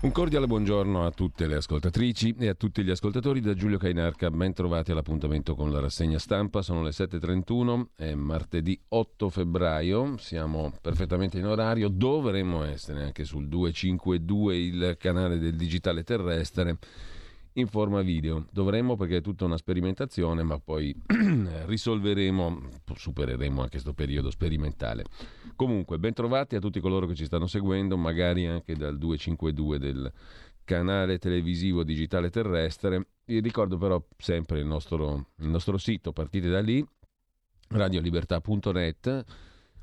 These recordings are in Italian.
Un cordiale buongiorno a tutte le ascoltatrici e a tutti gli ascoltatori da Giulio Cainarca, ben trovati all'appuntamento con la rassegna stampa, sono le 7.31, è martedì 8 febbraio, siamo perfettamente in orario, dovremmo essere anche sul 252, il canale del digitale terrestre, in forma video. Dovremmo perché è tutta una sperimentazione, ma poi risolveremo, supereremo anche questo periodo sperimentale. Comunque, bentrovati a tutti coloro che ci stanno seguendo, magari anche dal 252 del canale televisivo digitale terrestre. Vi ricordo però sempre il nostro, il nostro sito, partite da lì, radiolibertà.net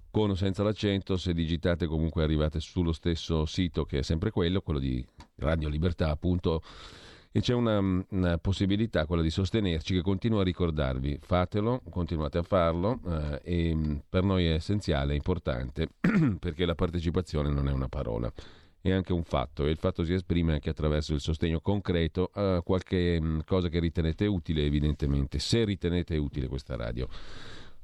con o senza l'accento, se digitate comunque arrivate sullo stesso sito che è sempre quello, quello di radiolibertà.net e c'è una, una, possibilità, quella di sostenerci, che continuo a ricordarvi. Fatelo, continuate a farlo eh, e mm, per noi è essenziale, è importante, perché la partecipazione non è una parola, è anche un fatto e il fatto si esprime anche attraverso il sostegno concreto a qualche mh, mm, cosa che ritenete utile, evidentemente, se ritenete utile questa radio.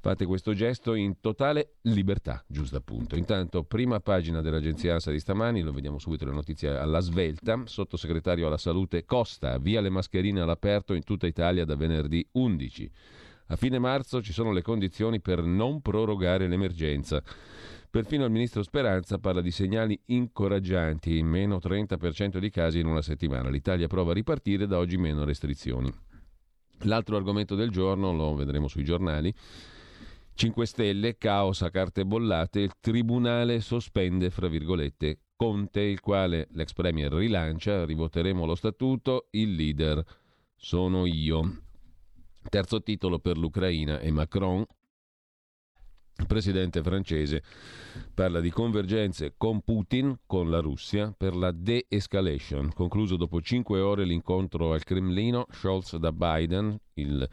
Fate questo gesto in totale libertà, giusto appunto. Intanto, prima pagina dell'agenzia ANSA di stamani, lo vediamo subito le notizie alla svelta. Sottosegretario alla salute Costa, via le mascherine all'aperto in tutta Italia da venerdì 11. A fine marzo ci sono le condizioni per non prorogare l'emergenza. Perfino il ministro Speranza parla di segnali incoraggianti, meno 30% di casi in una settimana. L'Italia prova a ripartire, da oggi meno restrizioni. L'altro argomento del giorno, lo vedremo sui giornali, 5 Stelle, caos a carte bollate, il Tribunale sospende, fra virgolette, Conte, il quale l'ex Premier rilancia, rivoteremo lo statuto, il leader sono io. Terzo titolo per l'Ucraina e Macron, presidente francese, parla di convergenze con Putin, con la Russia, per la de-escalation. Concluso dopo cinque ore l'incontro al Cremlino, Scholz da Biden, il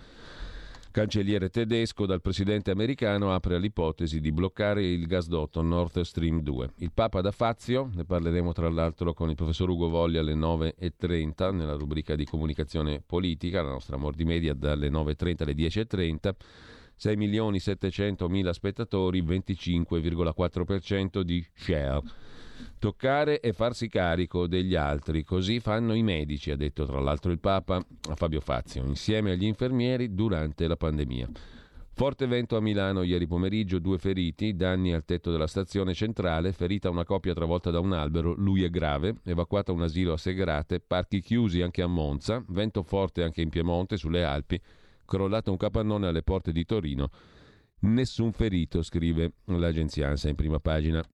cancelliere tedesco dal presidente americano apre all'ipotesi di bloccare il gasdotto Nord Stream 2. Il Papa da Fazio, ne parleremo tra l'altro con il professor Ugo Voglia alle 9.30 nella rubrica di comunicazione politica, la nostra Mordi Media dalle 9.30 alle 10.30. 6 milioni 700 mila spettatori, 25,4% di share. Toccare e farsi carico degli altri, così fanno i medici, ha detto tra l'altro il Papa a Fabio Fazio, insieme agli infermieri durante la pandemia. Forte vento a Milano ieri pomeriggio, due feriti, danni al tetto della stazione centrale, ferita una coppia travolta da un albero, lui è grave, evacuata un asilo a Segrate, parchi chiusi anche a Monza, vento forte anche in Piemonte, sulle Alpi, crollato un capannone alle porte di Torino, nessun ferito, scrive l'agenzia ANSA in prima pagina.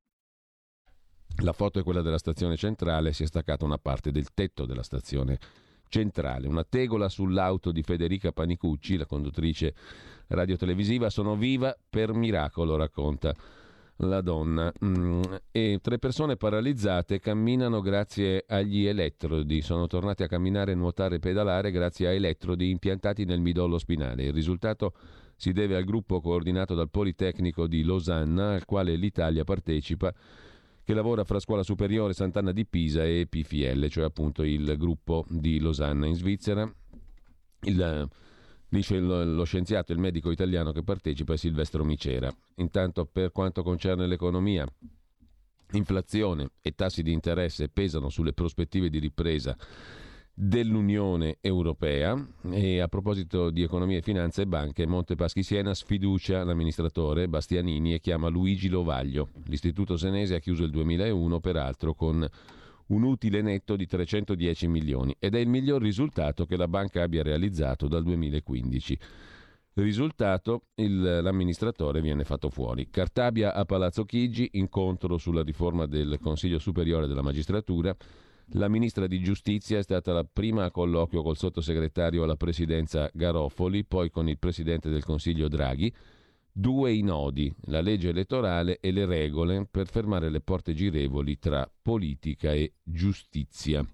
La foto è quella della stazione centrale, si è staccata una parte del tetto della stazione centrale. Una tegola sull'auto di Federica Panicucci, la conduttrice radiotelevisiva, sono viva per miracolo, racconta la donna. Mm, e tre persone paralizzate camminano grazie agli elettrodi. Sono tornati a camminare, nuotare e pedalare grazie a elettrodi impiantati nel midollo spinale. Il risultato si deve al gruppo coordinato dal Politecnico di Losanna, al quale l'Italia partecipa che lavora fra Scuola Superiore Sant'Anna di Pisa e PFL, cioè appunto il gruppo di Losanna in Svizzera. Il, dice lo, scienziato, il medico italiano che partecipa è Silvestro Micera. Intanto per quanto concerne l'economia, inflazione e tassi di interesse pesano sulle prospettive di ripresa dell'Unione Europea e a proposito di economia e finanza e banche, Montepaschi Siena sfiducia l'amministratore Bastianini e chiama Luigi Lovaglio. L'Istituto Senese ha chiuso il 2001 peraltro con un utile netto di 310 milioni ed è il miglior risultato che la banca abbia realizzato dal 2015. Risultato, il, l'amministratore viene fatto fuori. Cartabia a Palazzo Chigi, incontro sulla riforma del Consiglio Superiore della Magistratura, la ministra di Giustizia è stata la prima a colloquio col sottosegretario alla presidenza Garofoli, poi con il presidente del Consiglio Draghi. Due i nodi, la legge elettorale e le regole per fermare le porte girevoli tra politica e giustizia.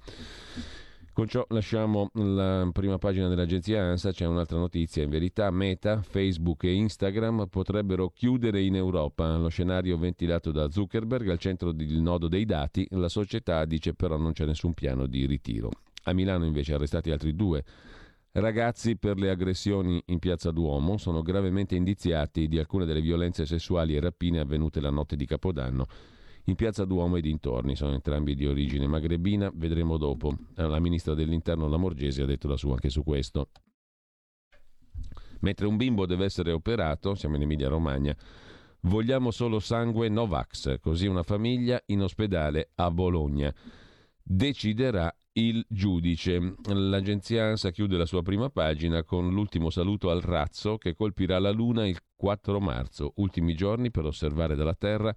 Con ciò lasciamo la prima pagina dell'agenzia ANSA, c'è un'altra notizia, in verità Meta, Facebook e Instagram potrebbero chiudere in Europa. Lo scenario ventilato da Zuckerberg al centro del nodo dei dati, la società dice però non c'è nessun piano di ritiro. A Milano invece arrestati altri due ragazzi per le aggressioni in piazza Duomo, sono gravemente indiziati di alcune delle violenze sessuali e rapine avvenute la notte di Capodanno in piazza Duomo e dintorni. Sono entrambi di origine magrebina, vedremo dopo. La ministra dell'Interno Lamorgese ha detto la sua anche su questo. Mentre un bimbo deve essere operato, siamo in Emilia Romagna, vogliamo solo sangue Novax, così una famiglia in ospedale a Bologna. Deciderà il giudice. L'agenzia ANSA chiude la sua prima pagina con l'ultimo saluto al razzo che colpirà la Luna il 4 marzo, ultimi giorni per osservare dalla Terra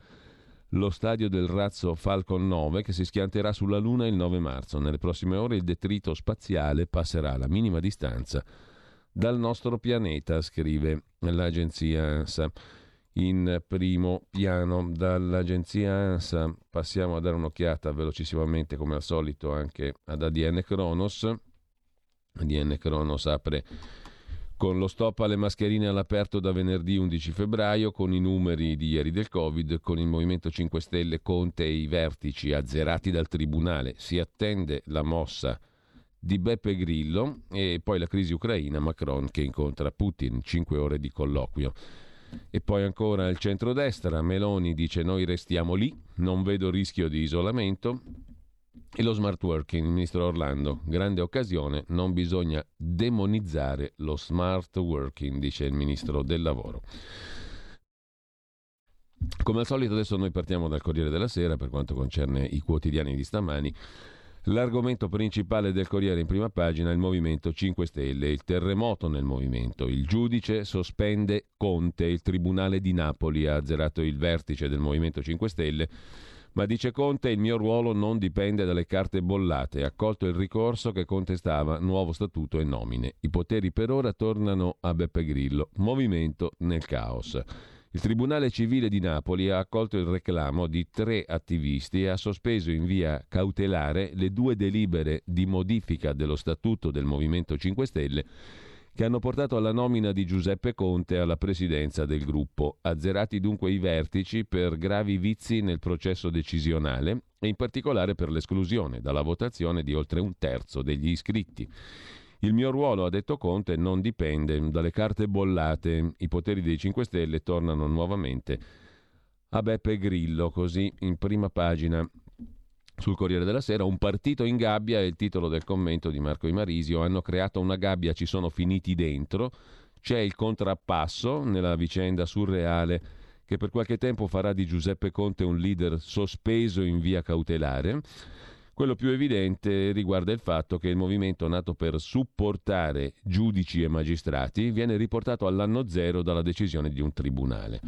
lo stadio del razzo Falcon 9 che si schianterà sulla Luna il 9 marzo. Nelle prossime ore il detrito spaziale passerà alla minima distanza dal nostro pianeta, scrive l'agenzia ANSA. In primo piano dall'agenzia ANSA passiamo a dare un'occhiata velocissimamente come al solito anche ad ADN Kronos. ADN Kronos apre con lo stop alle mascherine all'aperto da venerdì 11 febbraio, con i numeri di ieri del Covid, con il Movimento 5 Stelle, Conte e i vertici azzerati dal Tribunale. Si attende la mossa di Beppe Grillo e poi la crisi ucraina, Macron che incontra Putin, 5 ore di colloquio. E poi ancora il centrodestra, Meloni dice noi restiamo lì, non vedo rischio di isolamento. E lo smart working, ministro Orlando, grande occasione, non bisogna demonizzare lo smart working, dice il ministro del lavoro. Come al solito adesso noi partiamo dal Corriere della Sera per quanto concerne i quotidiani di stamani. L'argomento principale del Corriere in prima pagina è il Movimento 5 Stelle, il terremoto nel movimento. Il giudice sospende Conte, il Tribunale di Napoli ha azzerato il vertice del Movimento 5 Stelle ma dice Conte il mio ruolo non dipende dalle carte bollate. Accolto il ricorso che contestava nuovo statuto e nomine. I poteri per ora tornano a Beppe Grillo. Movimento nel caos. Il Tribunale Civile di Napoli ha accolto il reclamo di tre attivisti e ha sospeso in via cautelare le due delibere di modifica dello statuto del Movimento 5 Stelle che hanno portato alla nomina di Giuseppe Conte alla presidenza del gruppo, azzerati dunque i vertici per gravi vizi nel processo decisionale e in particolare per l'esclusione dalla votazione di oltre un terzo degli iscritti. Il mio ruolo, ha detto Conte, non dipende dalle carte bollate. I poteri dei 5 Stelle tornano nuovamente a Beppe Grillo, così in prima pagina sul Corriere della Sera, un partito in gabbia è il titolo del commento di Marco Imarisio, hanno creato una gabbia, ci sono finiti dentro, c'è il contrappasso nella vicenda surreale che per qualche tempo farà di Giuseppe Conte un leader sospeso in via cautelare. Quello più evidente riguarda il fatto che il movimento nato per supportare giudici e magistrati viene riportato all'anno zero dalla decisione di un tribunale.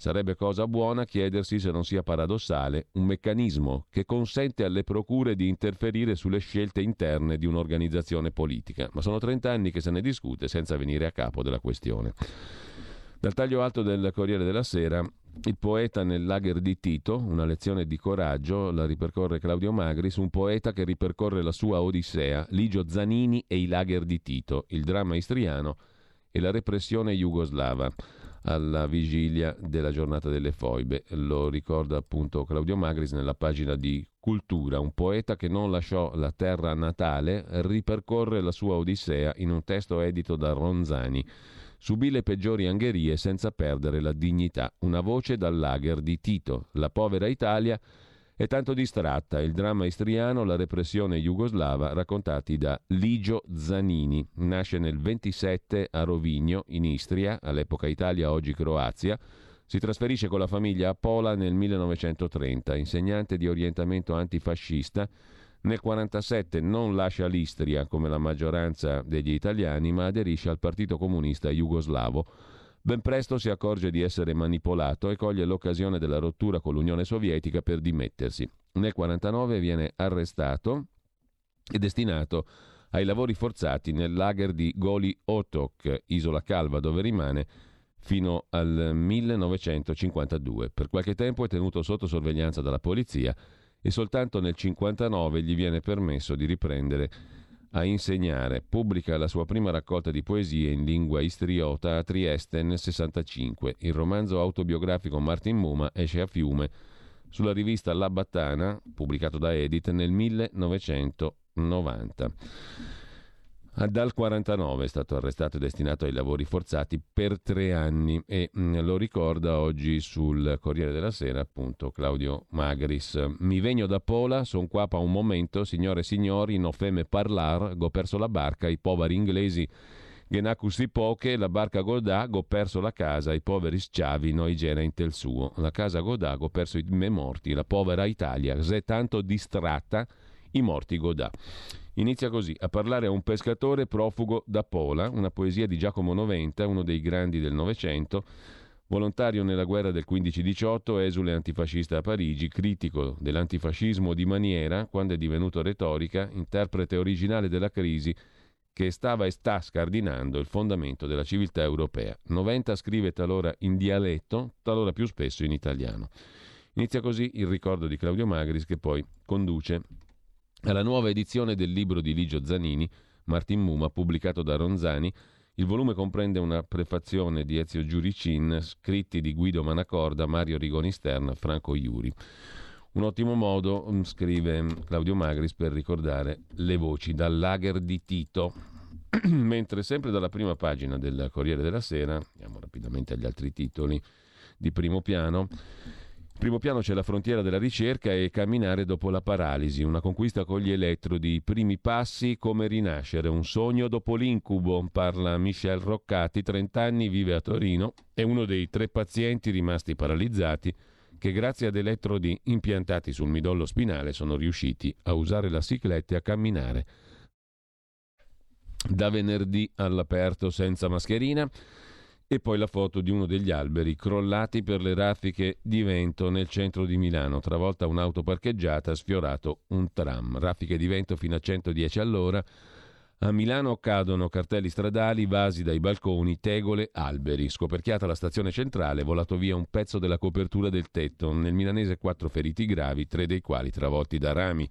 Sarebbe cosa buona chiedersi se non sia paradossale un meccanismo che consente alle procure di interferire sulle scelte interne di un'organizzazione politica, ma sono 30 anni che se ne discute senza venire a capo della questione. Dal taglio alto del Corriere della Sera, il poeta nel lager di Tito, una lezione di coraggio, la ripercorre Claudio Magris, un poeta che ripercorre la sua Odissea, Ligio Zanini e i lager di Tito, il dramma istriano e la repressione jugoslava alla vigilia della giornata delle foibe. Lo ricorda appunto Claudio Magris nella pagina di Cultura, un poeta che non lasciò la terra natale, ripercorre la sua Odissea in un testo edito da Ronzani. Subì le peggiori angherie senza perdere la dignità. Una voce dal lager di Tito. La povera Italia è tanto distratta il dramma istriano, la repressione jugoslava, raccontati da Ligio Zanini. Nasce nel 27 a Rovigno, in Istria, all'epoca Italia, oggi Croazia. Si trasferisce con la famiglia a Pola nel 1930, insegnante di orientamento antifascista. Nel 1947 non lascia l'Istria come la maggioranza degli italiani, ma aderisce al Partito Comunista Jugoslavo Ben presto si accorge di essere manipolato e coglie l'occasione della rottura con l'Unione Sovietica per dimettersi. Nel 1949 viene arrestato e destinato ai lavori forzati nel lager di Goli Otok, Isola Calva, dove rimane fino al 1952. Per qualche tempo è tenuto sotto sorveglianza dalla polizia e soltanto nel 1959 gli viene permesso di riprendere a insegnare. Pubblica la sua prima raccolta di poesie in lingua istriota a Trieste nel 65. Il romanzo autobiografico Martin Muma esce a fiume sulla rivista La Battana, pubblicato da Edith nel 1990. Dal 49 è stato arrestato e destinato ai lavori forzati per tre anni e mh, lo ricorda oggi sul Corriere della Sera appunto Claudio Magris. Mi vegno da Pola, son qua pa un momento, signore e signori, no feme parlar, go perso la barca, i poveri inglesi Genacus poche, la barca Godà, go perso la casa, i poveri schiavi, noi gena in tel suo. La casa Godà, go perso i me morti, la povera Italia, se tanto distratta, i morti Godà. Inizia così, a parlare a un pescatore profugo da Pola, una poesia di Giacomo Noventa, uno dei grandi del Novecento, volontario nella guerra del 15-18, esule antifascista a Parigi, critico dell'antifascismo di maniera, quando è divenuto retorica, interprete originale della crisi che stava e sta scardinando il fondamento della civiltà europea. Noventa scrive talora in dialetto, talora più spesso in italiano. Inizia così il ricordo di Claudio Magris che poi conduce alla nuova edizione del libro di Ligio Zanini, Martin Muma, pubblicato da Ronzani. Il volume comprende una prefazione di Ezio Giuricin, scritti di Guido Manacorda, Mario Rigoni Stern, Franco Iuri. Un ottimo modo, mm, scrive Claudio Magris, per ricordare le voci dal lager di Tito. Mentre sempre dalla prima pagina del Corriere della Sera, andiamo rapidamente agli altri titoli di primo piano, primo piano c'è la frontiera della ricerca e camminare dopo la paralisi, una conquista con gli elettrodi, i primi passi come rinascere, un sogno dopo l'incubo, parla Michel Roccati, 30 anni, vive a Torino, è uno dei tre pazienti rimasti paralizzati che grazie ad elettrodi impiantati sul midollo spinale sono riusciti a usare la cicletta e a camminare. Da venerdì all'aperto senza mascherina e poi la foto di uno degli alberi crollati per le raffiche di vento nel centro di Milano. Travolta un'auto parcheggiata, sfiorato un tram. Raffiche di vento fino a 110 all'ora. A Milano cadono cartelli stradali, vasi dai balconi, tegole, alberi. Scoperchiata la stazione centrale, volato via un pezzo della copertura del tetto. Nel milanese quattro feriti gravi, tre dei quali travolti da rami.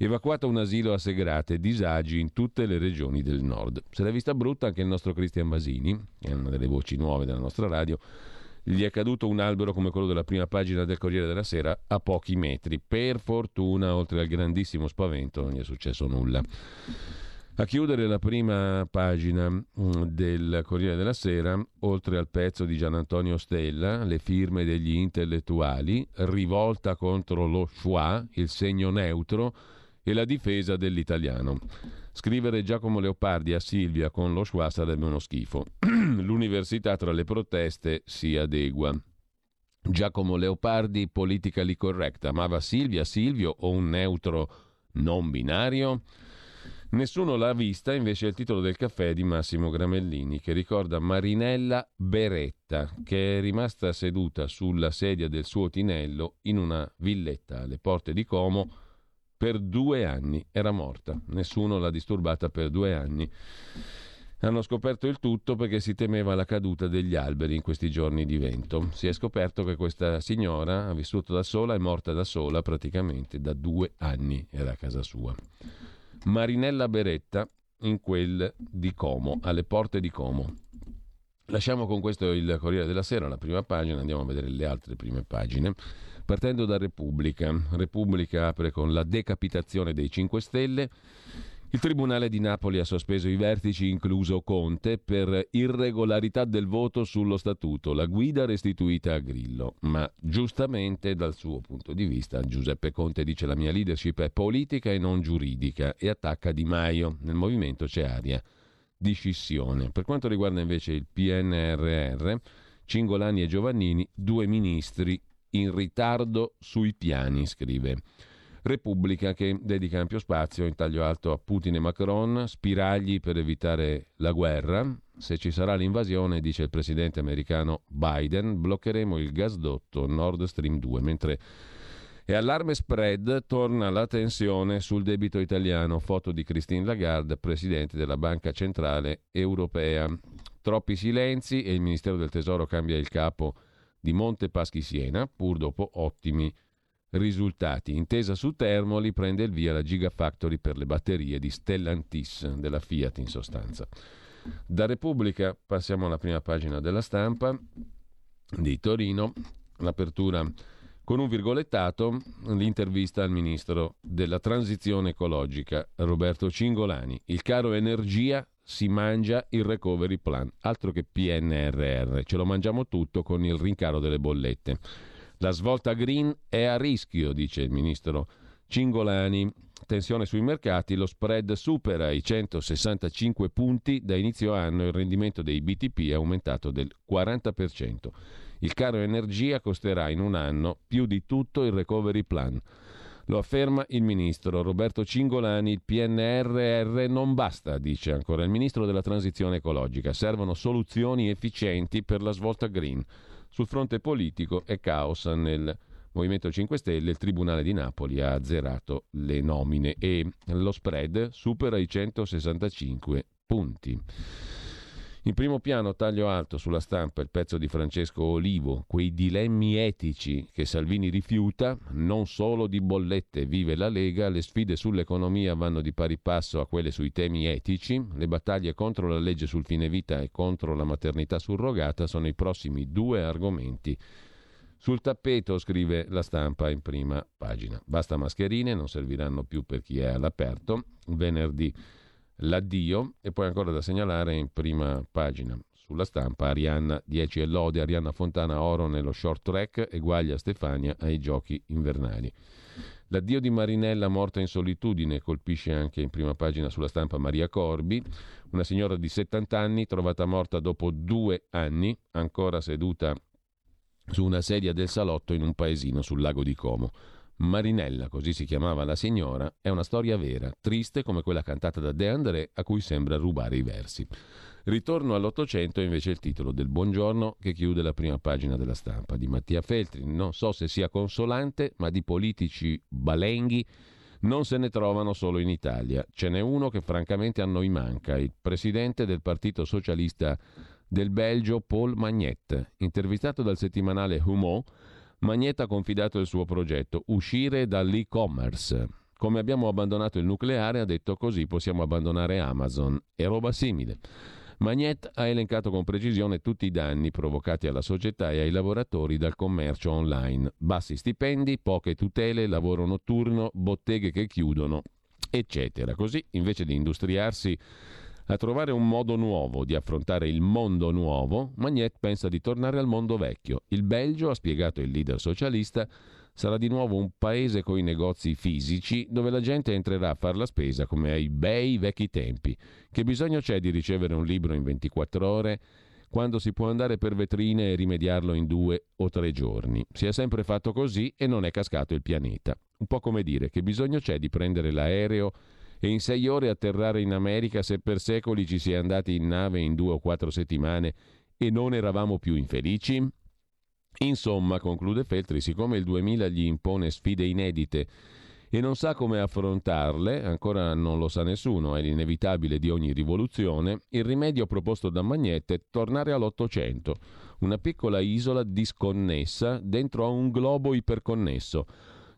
Evacuato un asilo a Segrate, disagi in tutte le regioni del nord. Se l'è vista brutta anche il nostro Cristian Basini, è una delle voci nuove della nostra radio, gli è caduto un albero come quello della prima pagina del Corriere della Sera a pochi metri. Per fortuna, oltre al grandissimo spavento, non gli è successo nulla. A chiudere la prima pagina mm, del Corriere della Sera, oltre al pezzo di Gian Antonio Stella, le firme degli intellettuali, rivolta contro lo schwa, il segno neutro, e la difesa dell'italiano. Scrivere Giacomo Leopardi a Silvia con lo schwa sarebbe uno schifo. L'università tra le proteste si adegua. Giacomo Leopardi, politically correct, amava Silvia, Silvio o un neutro non binario? Nessuno l'ha vista, invece è il titolo del caffè di Massimo Gramellini, che ricorda Marinella Beretta, che è rimasta seduta sulla sedia del suo tinello in una villetta alle porte di Como per due anni. Era morta, nessuno l'ha disturbata per due anni. Hanno scoperto il tutto perché si temeva la caduta degli alberi in questi giorni di vento. Si è scoperto che questa signora ha vissuto da sola e morta da sola praticamente da due anni, era a casa sua. Marinella Beretta in quel di Como, alle porte di Como. Lasciamo con questo il Corriere della Sera, la prima pagina, andiamo a vedere le altre prime pagine. Partendo da Repubblica. Repubblica apre con la decapitazione dei 5 Stelle. Il Tribunale di Napoli ha sospeso i vertici, incluso Conte, per irregolarità del voto sullo statuto, la guida restituita a Grillo. Ma giustamente, dal suo punto di vista, Giuseppe Conte dice la mia leadership è politica e non giuridica e attacca Di Maio. Nel movimento c'è aria di scissione. Per quanto riguarda invece il PNRR, Cingolani e Giovannini, due ministri in ritardo sui piani, scrive. Repubblica che dedica ampio spazio in taglio alto a Putin e Macron, spiragli per evitare la guerra. Se ci sarà l'invasione, dice il presidente americano Biden, bloccheremo il gasdotto Nord Stream 2, mentre e allarme spread torna la tensione sul debito italiano. Foto di Christine Lagarde, presidente della Banca Centrale Europea. Troppi silenzi e il Ministero del Tesoro cambia il capo di Monte Paschi Siena, pur dopo ottimi risultati. Intesa su Termoli prende il via la Gigafactory per le batterie di Stellantis della Fiat in sostanza. Da Repubblica passiamo alla prima pagina della stampa di Torino, l'apertura Con un virgolettato l'intervista al ministro della transizione ecologica Roberto Cingolani. Il caro energia si mangia il recovery plan, altro che PNRR, ce lo mangiamo tutto con il rincaro delle bollette. La svolta green è a rischio, dice il ministro Cingolani. Tensione sui mercati, lo spread supera i 165 punti, da inizio anno il rendimento dei BTP è aumentato del 40%. Il caro energia costerà in un anno più di tutto il recovery plan. Lo afferma il ministro Roberto Cingolani, il PNRR non basta, dice ancora il ministro della transizione ecologica, servono soluzioni efficienti per la svolta green. Sul fronte politico è caos nel Movimento 5 Stelle, il Tribunale di Napoli ha azzerato le nomine e lo spread supera i 165 punti. In primo piano, taglio alto sulla stampa, il pezzo di Francesco Olivo, quei dilemmi etici che Salvini rifiuta, non solo di bollette vive la Lega, le sfide sull'economia vanno di pari passo a quelle sui temi etici, le battaglie contro la legge sul fine vita e contro la maternità surrogata sono i prossimi due argomenti. Sul tappeto, scrive la stampa in prima pagina. Basta mascherine, non serviranno più per chi è all'aperto. Venerdì l'addio e poi ancora da segnalare in prima pagina sulla stampa Arianna 10 e lode, Arianna Fontana oro nello short track e Guaglia Stefania ai giochi invernali. L'addio di Marinella morta in solitudine colpisce anche in prima pagina sulla stampa Maria Corbi, una signora di 70 anni trovata morta dopo due anni, ancora seduta su una sedia del salotto in un paesino sul lago di Como. Marinella, così si chiamava la signora, è una storia vera, triste come quella cantata da De André a cui sembra rubare i versi. Ritorno all'Ottocento è invece il titolo del Buongiorno che chiude la prima pagina della stampa di Mattia Feltri. Non so se sia consolante, ma di politici balenghi non se ne trovano solo in Italia. Ce n'è uno che francamente a noi manca, il presidente del Partito Socialista del Belgio Paul Magnet. Intervistato dal settimanale Humo, Magnetta ha confidato il suo progetto, uscire dall'e-commerce. Come abbiamo abbandonato il nucleare, ha detto così possiamo abbandonare Amazon e roba simile. Magnet ha elencato con precisione tutti i danni provocati alla società e ai lavoratori dal commercio online. Bassi stipendi, poche tutele, lavoro notturno, botteghe che chiudono, eccetera. Così, invece di industriarsi a trovare un modo nuovo di affrontare il mondo nuovo, Magnet pensa di tornare al mondo vecchio. Il Belgio, ha spiegato il leader socialista, sarà di nuovo un paese con i negozi fisici dove la gente entrerà a fare la spesa come ai bei vecchi tempi. Che bisogno c'è di ricevere un libro in 24 ore quando si può andare per vetrine e rimediarlo in due o tre giorni? Si è sempre fatto così e non è cascato il pianeta. Un po' come dire che bisogno c'è di prendere l'aereo e in sei ore atterrare in America se per secoli ci si è andati in nave in due o quattro settimane e non eravamo più infelici? Insomma, conclude Feltri, siccome il 2000 gli impone sfide inedite e non sa come affrontarle, ancora non lo sa nessuno, è l'inevitabile di ogni rivoluzione, il rimedio proposto da Magnette è tornare all'Ottocento, una piccola isola disconnessa dentro a un globo iperconnesso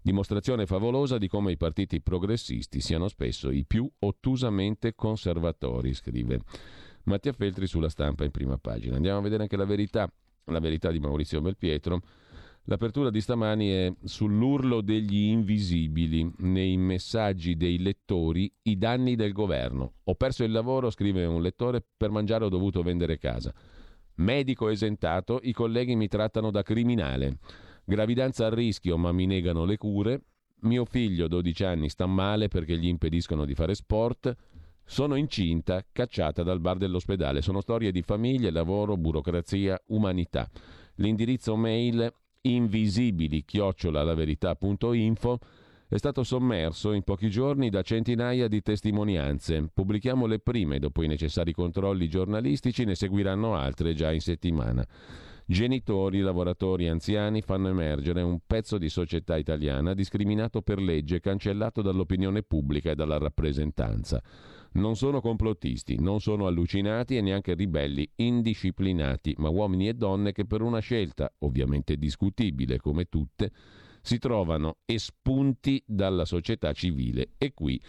Dimostrazione favolosa di come i partiti progressisti siano spesso i più ottusamente conservatori, scrive Mattia Feltri sulla stampa in prima pagina. Andiamo a vedere anche la verità, la verità di Maurizio Belpietro. L'apertura di stamani è sull'urlo degli invisibili, nei messaggi dei lettori, i danni del governo. Ho perso il lavoro, scrive un lettore, per mangiare ho dovuto vendere casa. Medico esentato, i colleghi mi trattano da criminale. Gravidanza a rischio ma mi negano le cure. Mio figlio, 12 anni, sta male perché gli impediscono di fare sport. Sono incinta, cacciata dal bar dell'ospedale. Sono storie di famiglie, lavoro, burocrazia, umanità. L'indirizzo mail invisibili chiocciolalaverità.info è stato sommerso in pochi giorni da centinaia di testimonianze. Pubblichiamo le prime, dopo i necessari controlli giornalistici ne seguiranno altre già in settimana. Genitori, lavoratori, anziani fanno emergere un pezzo di società italiana discriminato per legge, cancellato dall'opinione pubblica e dalla rappresentanza. Non sono complottisti, non sono allucinati e neanche ribelli indisciplinati, ma uomini e donne che per una scelta, ovviamente discutibile come tutte, si trovano espunti dalla società civile e qui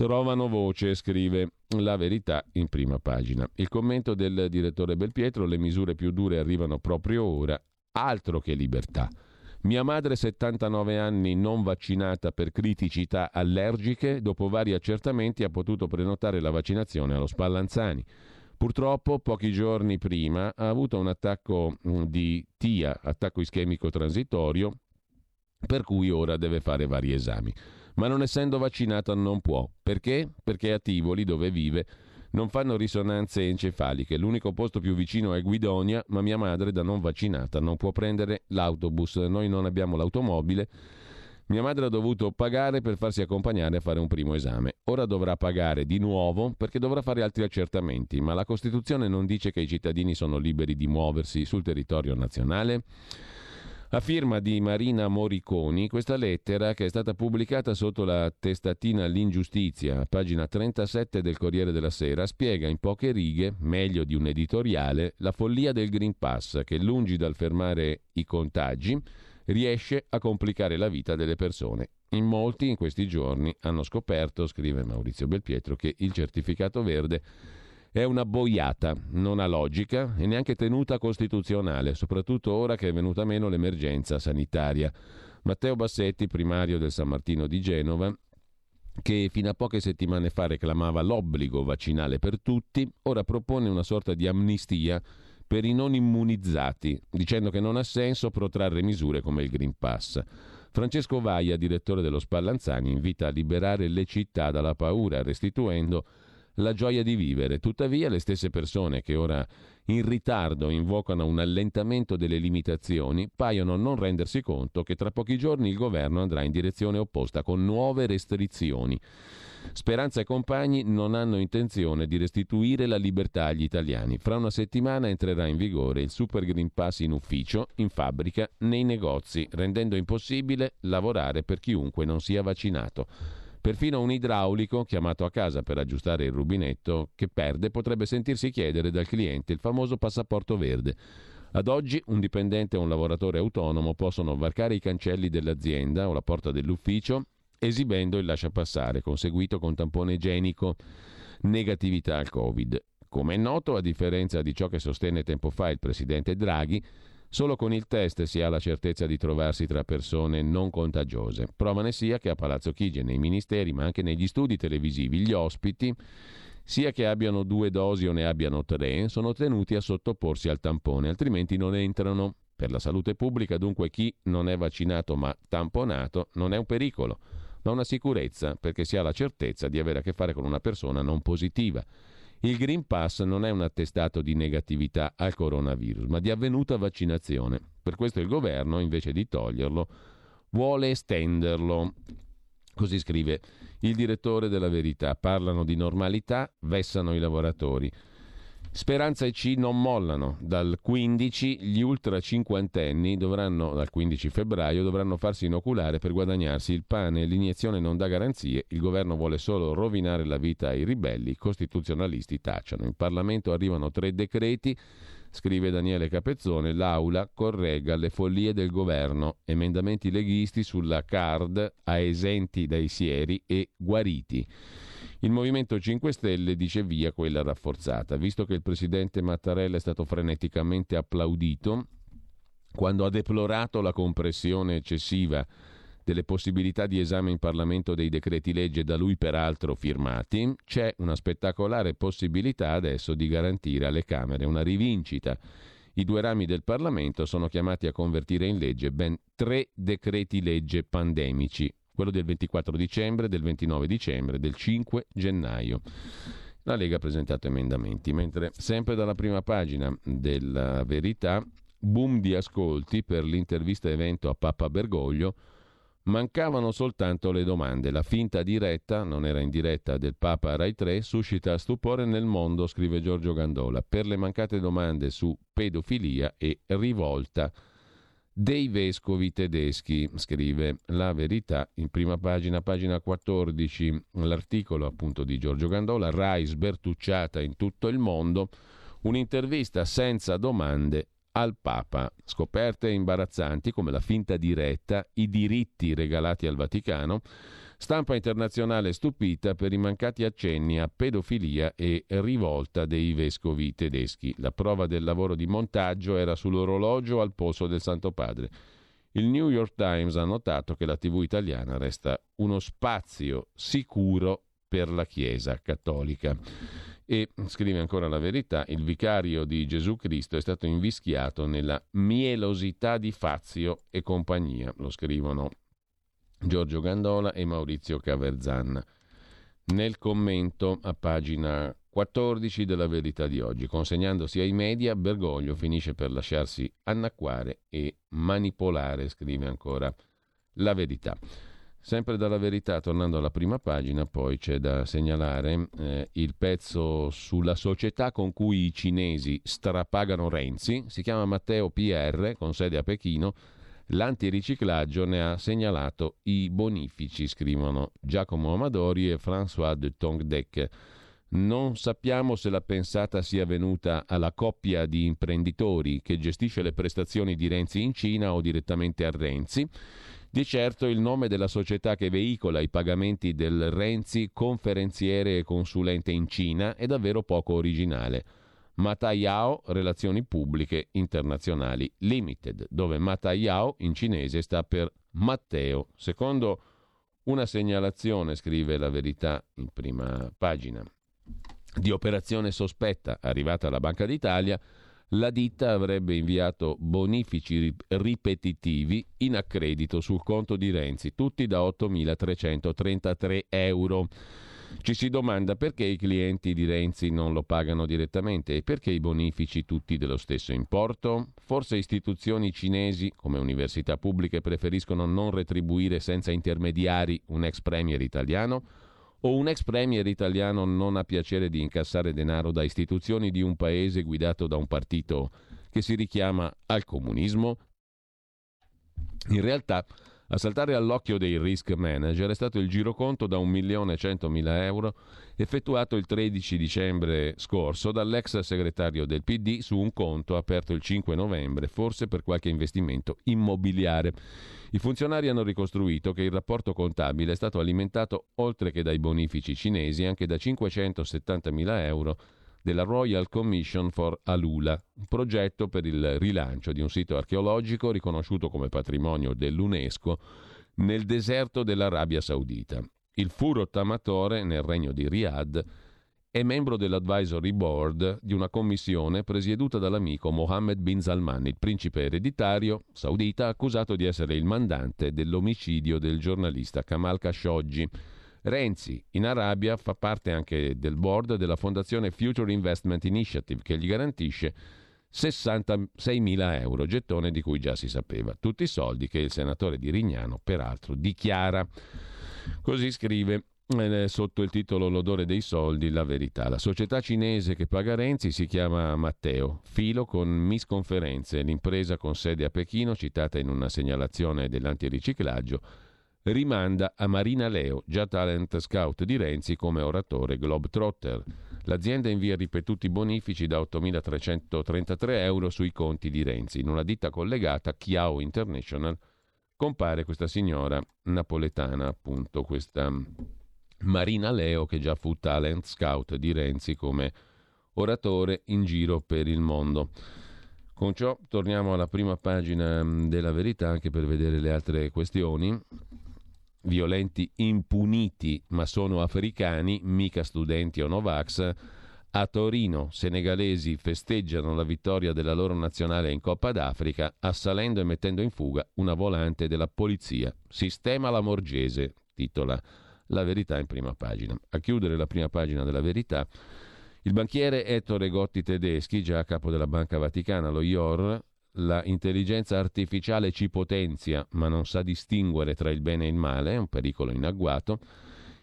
trovano voce, scrive la verità in prima pagina. Il commento del direttore Belpietro, le misure più dure arrivano proprio ora, altro che libertà. Mia madre 79 anni non vaccinata per criticità allergiche, dopo vari accertamenti ha potuto prenotare la vaccinazione allo Spallanzani. Purtroppo pochi giorni prima ha avuto un attacco mm, di TIA, attacco ischemico transitorio, per cui ora deve fare vari esami. Ma non essendo vaccinata non può. Perché? Perché a Tivoli, dove vive, non fanno risonanze encefaliche. L'unico posto più vicino è Guidonia, ma mia madre, da non vaccinata, non può prendere l'autobus. Noi non abbiamo l'automobile. Mia madre ha dovuto pagare per farsi accompagnare a fare un primo esame. Ora dovrà pagare di nuovo perché dovrà fare altri accertamenti, ma la Costituzione non dice che i cittadini sono liberi di muoversi sul territorio nazionale? A firma di Marina Moriconi, questa lettera, che è stata pubblicata sotto la testatina L'ingiustizia, pagina 37 del Corriere della Sera, spiega in poche righe, meglio di un editoriale, la follia del Green Pass che, lungi dal fermare i contagi, riesce a complicare la vita delle persone. In molti in questi giorni hanno scoperto, scrive Maurizio Belpietro, che il certificato verde è una boiata, non ha logica e neanche tenuta costituzionale, soprattutto ora che è venuta meno l'emergenza sanitaria. Matteo Bassetti, primario del San Martino di Genova, che fino a poche settimane fa reclamava l'obbligo vaccinale per tutti, ora propone una sorta di amnistia per i non immunizzati, dicendo che non ha senso protrarre misure come il Green Pass. Francesco Vaia, direttore dello Spallanzani, invita a liberare le città dalla paura, restituendo la gioia di vivere. Tuttavia le stesse persone che ora in ritardo invocano un allentamento delle limitazioni paiono non rendersi conto che tra pochi giorni il governo andrà in direzione opposta con nuove restrizioni. Speranza e compagni non hanno intenzione di restituire la libertà agli italiani. Fra una settimana entrerà in vigore il Super Green Pass in ufficio, in fabbrica, nei negozi, rendendo impossibile lavorare per chiunque non sia vaccinato. Perfino un idraulico chiamato a casa per aggiustare il rubinetto che perde potrebbe sentirsi chiedere dal cliente il famoso passaporto verde. Ad oggi un dipendente o un lavoratore autonomo possono varcare i cancelli dell'azienda o la porta dell'ufficio esibendo il lasciapassare conseguito con tampone igienico negatività al Covid. Come è noto, a differenza di ciò che sostenne tempo fa il presidente Draghi, Solo con il test si ha la certezza di trovarsi tra persone non contagiose. Prova ne sia che a Palazzo Chigi nei ministeri, ma anche negli studi televisivi, gli ospiti, sia che abbiano due dosi o ne abbiano tre, sono tenuti a sottoporsi al tampone, altrimenti non entrano. Per la salute pubblica, dunque, chi non è vaccinato ma tamponato non è un pericolo, ma una sicurezza, perché si ha la certezza di avere a che fare con una persona non positiva. Il Green Pass non è un attestato di negatività al coronavirus, ma di avvenuta vaccinazione. Per questo il governo, invece di toglierlo, vuole estenderlo. Così scrive il direttore della Verità. Parlano di normalità, vessano i lavoratori. Speranza e C non mollano. Dal 15 gli ultra cinquantenni dovranno, dal 15 febbraio, dovranno farsi inoculare per guadagnarsi il pane. L'iniezione non dà garanzie. Il governo vuole solo rovinare la vita ai ribelli. I costituzionalisti tacciano. In Parlamento arrivano tre decreti. Scrive Daniele Capezzone, l'aula corregga le follie del governo, emendamenti leghisti sulla card a esenti dai sieri e guariti. Il Movimento 5 Stelle dice via quella rafforzata, visto che il presidente Mattarella è stato freneticamente applaudito quando ha deplorato la compressione eccessiva delle possibilità di esame in Parlamento dei decreti legge da lui peraltro firmati, c'è una spettacolare possibilità adesso di garantire alle Camere una rivincita. I due rami del Parlamento sono chiamati a convertire in legge ben tre decreti legge pandemici, quello del 24 dicembre, del 29 dicembre, del 5 gennaio. La Lega ha presentato emendamenti, mentre sempre dalla prima pagina della Verità, boom di ascolti per l'intervista evento a Papa Bergoglio, mancavano soltanto le domande. La finta diretta, non era in diretta, del Papa Rai 3 suscita stupore nel mondo, scrive Giorgio Gandola, per le mancate domande su pedofilia e rivolta dei vescovi tedeschi, scrive La Verità in prima pagina, pagina 14, l'articolo appunto di Giorgio Gandola, Rai sbertucciata in tutto il mondo, un'intervista senza domande al Papa, scoperte imbarazzanti come la finta diretta, i diritti regalati al Vaticano, Stampa internazionale stupita per i mancati accenni a pedofilia e rivolta dei vescovi tedeschi. La prova del lavoro di montaggio era sull'orologio al posto del Santo Padre. il New York Times ha notato che la TV italiana resta uno spazio sicuro per la Chiesa cattolica. E scrive ancora la verità, il vicario di Gesù Cristo è stato invischiato nella mielosità di Fazio e compagnia, lo scrivono Giorgio Gandola e Maurizio Caverzan. Nel commento a pagina 14 della verità di oggi, consegnandosi ai media, Bergoglio finisce per lasciarsi annacquare e manipolare, scrive ancora la verità. Sempre dalla verità, tornando alla prima pagina, poi c'è da segnalare eh, il pezzo sulla società con cui i cinesi strapagano Renzi, si chiama Matteo PR, con sede a Pechino, l'antiriciclaggio ne ha segnalato i bonifici, scrivono Giacomo Amadori e François de Tongdec. Non sappiamo se la pensata sia venuta alla coppia di imprenditori che gestisce le prestazioni di Renzi in Cina o direttamente a Renzi. Di certo il nome della società che veicola i pagamenti del Renzi, conferenziere e consulente in Cina, è davvero poco originale. Matayao Relazioni Pubbliche Internazionali Limited, dove Matayao in cinese sta per Matteo. Secondo una segnalazione, scrive la verità in prima pagina, di operazione sospetta arrivata alla Banca d'Italia, la ditta avrebbe inviato bonifici ripetitivi in accredito sul conto di Renzi, tutti da 8.333 euro. Ci si domanda perché i clienti di Renzi non lo pagano direttamente e perché i bonifici tutti dello stesso importo? Forse istituzioni cinesi come università pubbliche preferiscono non retribuire senza intermediari un ex premier italiano? O un ex premier italiano non ha piacere di incassare denaro da istituzioni di un paese guidato da un partito che si richiama al comunismo? In realtà, a saltare all'occhio dei risk manager è stato il giroconto da 1.100.000 euro effettuato il 13 dicembre scorso dall'ex segretario del PD su un conto aperto il 5 novembre, forse per qualche investimento immobiliare. I funzionari hanno ricostruito che il rapporto contabile è stato alimentato, oltre che dai bonifici cinesi, anche da 570.000 euro della Royal Commission for Alula, un progetto per il rilancio di un sito archeologico riconosciuto come patrimonio dell'UNESCO nel deserto dell'Arabia Saudita. Il furo tamatore nel regno di Riyadh è membro dell'advisory board di una commissione presieduta dall'amico Mohammed bin Salman, il principe ereditario saudita accusato di essere il mandante dell'omicidio del giornalista Kamal Khashoggi. Renzi in Arabia fa parte anche del board della fondazione Future Investment Initiative che gli garantisce 66.000 euro, gettone di cui già si sapeva. Tutti i soldi che il senatore di Rignano peraltro dichiara. Così scrive eh, sotto il titolo L'odore dei soldi, la verità. La società cinese che paga Renzi si chiama Matteo, filo con misconferenze. L'impresa con sede a Pechino, citata in una segnalazione dell'antiriciclaggio, rimanda a Marina Leo, già talent scout di Renzi come oratore Globetrotter. L'azienda invia ripetuti bonifici da 8.333 euro sui conti di Renzi. In una ditta collegata, Chiao International, compare questa signora napoletana, appunto, questa Marina Leo, che già fu talent scout di Renzi come oratore in giro per il mondo. Con ciò torniamo alla prima pagina mm, della verità anche per vedere le altre questioni. Violenti impuniti, ma sono africani, mica studenti o Novax. A Torino, senegalesi festeggiano la vittoria della loro nazionale in Coppa d'Africa, assalendo e mettendo in fuga una volante della polizia. Sistema la Morgese, titola la verità in prima pagina. A chiudere la prima pagina della verità, il banchiere Ettore Gotti Tedeschi, già a capo della Banca Vaticana, lo IOR, la intelligenza artificiale ci potenzia, ma non sa distinguere tra il bene e il male, è un pericolo in agguato.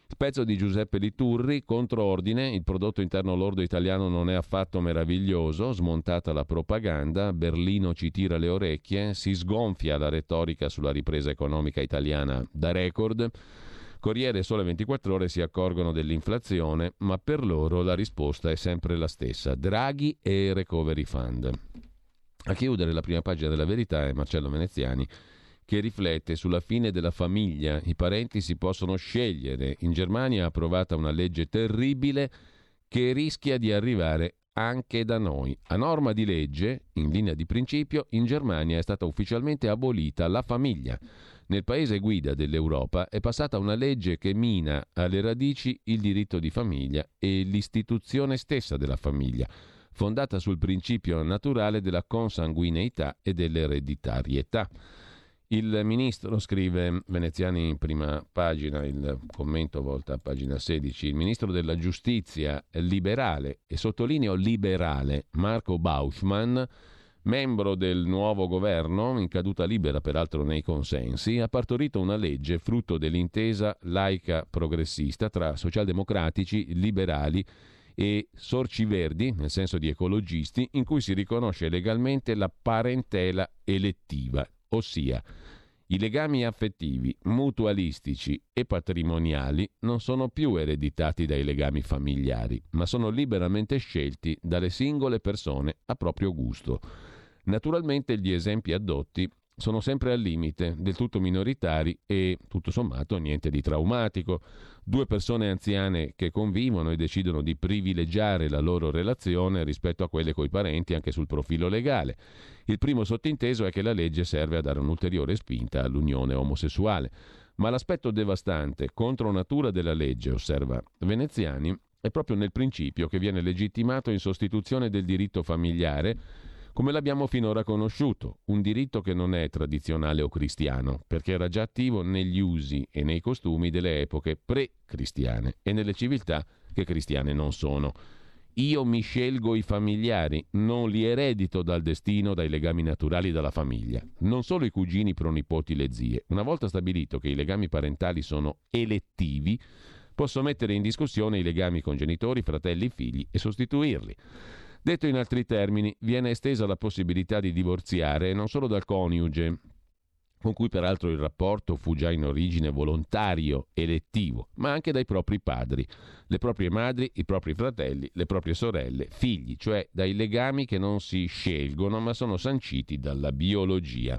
Il pezzo di Giuseppe Liturri, controordine, il prodotto interno lordo italiano non è affatto meraviglioso, smontata la propaganda, Berlino ci tira le orecchie, si sgonfia la retorica sulla ripresa economica italiana da record. Corriere Sole 24 Ore si accorgono dell'inflazione, ma per loro la risposta è sempre la stessa: Draghi e Recovery Fund. A chiudere la prima pagina della verità è Marcello Veneziani che riflette sulla fine della famiglia. I parenti si possono scegliere. In Germania è approvata una legge terribile che rischia di arrivare anche da noi. A norma di legge, in linea di principio, in Germania è stata ufficialmente abolita la famiglia. Nel paese guida dell'Europa è passata una legge che mina alle radici il diritto di famiglia e l'istituzione stessa della famiglia, fondata sul principio naturale della consanguineità e dell'ereditarietà. Il ministro, scrive Veneziani in prima pagina, il commento volta a pagina 16, il ministro della giustizia liberale, e sottolineo liberale, Marco Bauchmann, membro del nuovo governo, in caduta libera peraltro nei consensi, ha partorito una legge frutto dell'intesa laica progressista tra socialdemocratici, liberali e sorci verdi, nel senso di ecologisti, in cui si riconosce legalmente la parentela elettiva, ossia i legami affettivi, mutualistici e patrimoniali non sono più ereditati dai legami familiari, ma sono liberamente scelti dalle singole persone a proprio gusto. Naturalmente gli esempi addotti sono sempre al limite, del tutto minoritari e tutto sommato niente di traumatico. Due persone anziane che convivono e decidono di privilegiare la loro relazione rispetto a quelle coi parenti anche sul profilo legale. Il primo sottinteso è che la legge serve a dare un'ulteriore spinta all'unione omosessuale. Ma l'aspetto devastante, contro natura della legge, osserva Veneziani, è proprio nel principio che viene legittimato in sostituzione del diritto familiare come l'abbiamo finora conosciuto, un diritto che non è tradizionale o cristiano, perché era già attivo negli usi e nei costumi delle epoche pre-cristiane e nelle civiltà che cristiane non sono. Io mi scelgo i familiari, non li eredito dal destino, dai legami naturali dalla famiglia. Non solo i cugini, i pronipoti, le zie. Una volta stabilito che i legami parentali sono elettivi, posso mettere in discussione i legami con genitori, fratelli, figli e sostituirli. Detto in altri termini, viene estesa la possibilità di divorziare non solo dal coniuge, con cui peraltro il rapporto fu già in origine volontario, elettivo, ma anche dai propri padri, le proprie madri, i propri fratelli, le proprie sorelle, figli, cioè dai legami che non si scelgono ma sono sanciti dalla biologia.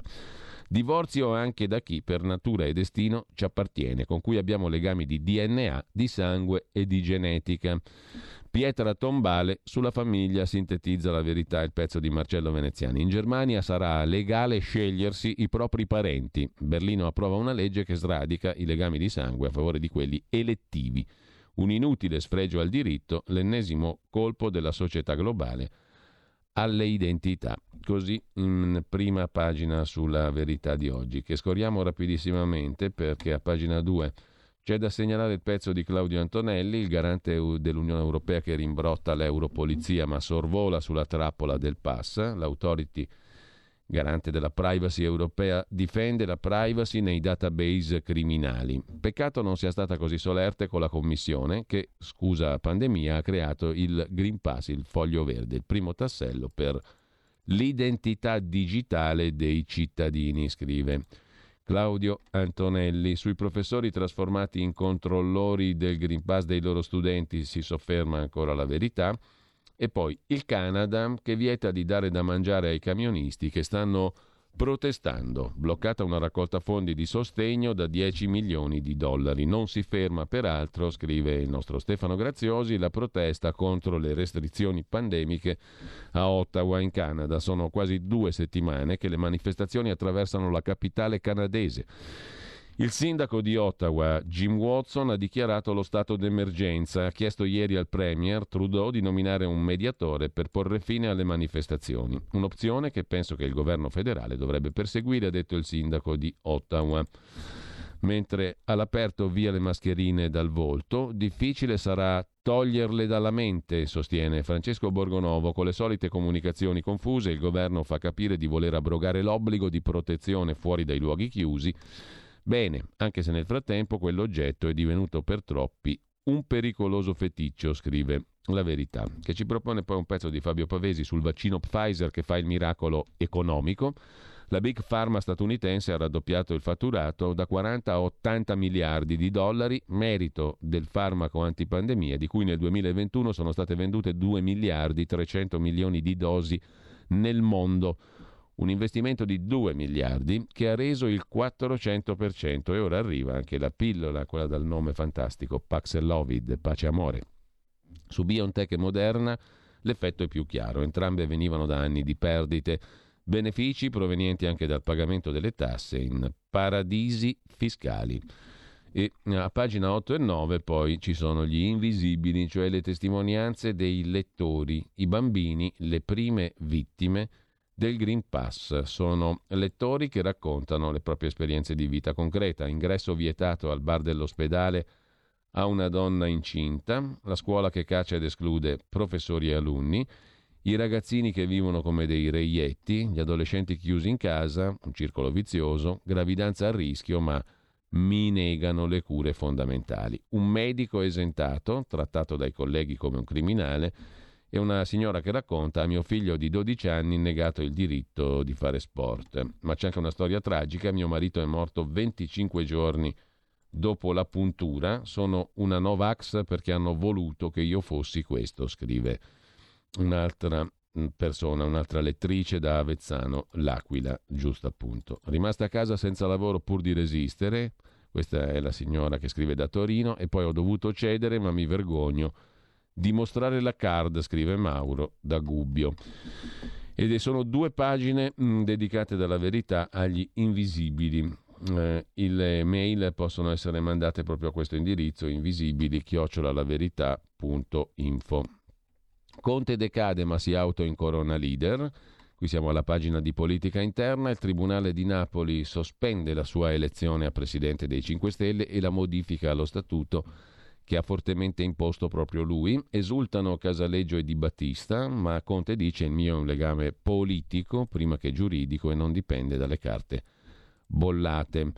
Divorzio anche da chi per natura e destino ci appartiene, con cui abbiamo legami di DNA, di sangue e di genetica. Pietra tombale sulla famiglia sintetizza la verità il pezzo di Marcello Veneziani. In Germania sarà legale scegliersi i propri parenti. Berlino approva una legge che sradica i legami di sangue a favore di quelli elettivi. Un inutile sfregio al diritto, l'ennesimo colpo della società globale alle identità. Così in prima pagina sulla verità di oggi, che scorriamo rapidissimamente perché a pagina 2 c'è da segnalare il pezzo di Claudio Antonelli, il garante dell'Unione Europea che rimbrotta l'Europolizia ma sorvola sulla trappola del pass. L'autority garante della privacy europea difende la privacy nei database criminali. Peccato non sia stata così solerte con la Commissione che, scusa pandemia, ha creato il Green Pass, il foglio verde, il primo tassello per l'identità digitale dei cittadini, scrive. Claudio Antonelli. Sui professori trasformati in controllori del Green Pass dei loro studenti si sofferma ancora la verità. E poi il Canada che vieta di dare da mangiare ai camionisti che stanno protestando. Bloccata una raccolta fondi di sostegno da 10 milioni di dollari. Non si ferma peraltro, scrive il nostro Stefano Graziosi, la protesta contro le restrizioni pandemiche a Ottawa in Canada. Sono quasi due settimane che le manifestazioni attraversano la capitale canadese. Il sindaco di Ottawa, Jim Watson, ha dichiarato lo stato d'emergenza. Ha chiesto ieri al Premier Trudeau di nominare un mediatore per porre fine alle manifestazioni. Un'opzione che penso che il governo federale dovrebbe perseguire, ha detto il sindaco di Ottawa. Mentre all'aperto via le mascherine dal volto, difficile sarà toglierle dalla mente, sostiene Francesco Borgonovo. Con le solite comunicazioni confuse, il governo fa capire di voler abrogare l'obbligo di protezione fuori dai luoghi chiusi Bene, anche se nel frattempo quell'oggetto è divenuto per troppi un pericoloso feticcio, scrive la verità, che ci propone poi un pezzo di Fabio Pavesi sul vaccino Pfizer che fa il miracolo economico. La Big Pharma statunitense ha raddoppiato il fatturato da 40 a 80 miliardi di dollari, merito del farmaco antipandemia, di cui nel 2021 sono state vendute 2 miliardi 300 milioni di dosi nel mondo un investimento di 2 miliardi che ha reso il 400% e ora arriva anche la pillola, quella dal nome fantastico, Paxlovid, pace amore. Su BioNTech e Moderna l'effetto è più chiaro. Entrambe venivano da anni di perdite, benefici provenienti anche dal pagamento delle tasse in paradisi fiscali. E a pagina 8 e 9 poi ci sono gli invisibili, cioè le testimonianze dei lettori, i bambini, le prime vittime del Green Pass. Sono lettori che raccontano le proprie esperienze di vita concreta. Ingresso vietato al bar dell'ospedale a una donna incinta, la scuola che caccia ed esclude professori e alunni, i ragazzini che vivono come dei reietti, gli adolescenti chiusi in casa, un circolo vizioso, gravidanza a rischio, ma mi negano le cure fondamentali. Un medico esentato, trattato dai colleghi come un criminale, e una signora che racconta a mio figlio di 12 anni negato il diritto di fare sport. Ma c'è anche una storia tragica, mio marito è morto 25 giorni dopo la puntura, sono una Novax perché hanno voluto che io fossi questo, scrive un'altra mm, persona, un'altra lettrice da Avezzano, l'Aquila, giusto appunto. Rimasta a casa senza lavoro pur di resistere, questa è la signora che scrive da Torino, e poi ho dovuto cedere ma mi vergogno Dimostrare la card, scrive Mauro da Gubbio. Ed sono due pagine mh, mm, dedicate dalla verità agli invisibili. Eh, le mail possono essere mandate proprio a questo indirizzo invisibili chiocciolalaverità.info Conte decade ma si autoincorona leader qui siamo alla pagina di politica interna il Tribunale di Napoli sospende la sua elezione a Presidente dei 5 Stelle e la modifica allo Statuto che ha fortemente imposto proprio lui. Esultano Casaleggio e Di Battista, ma Conte dice il mio è un legame politico prima che giuridico e non dipende dalle carte bollate.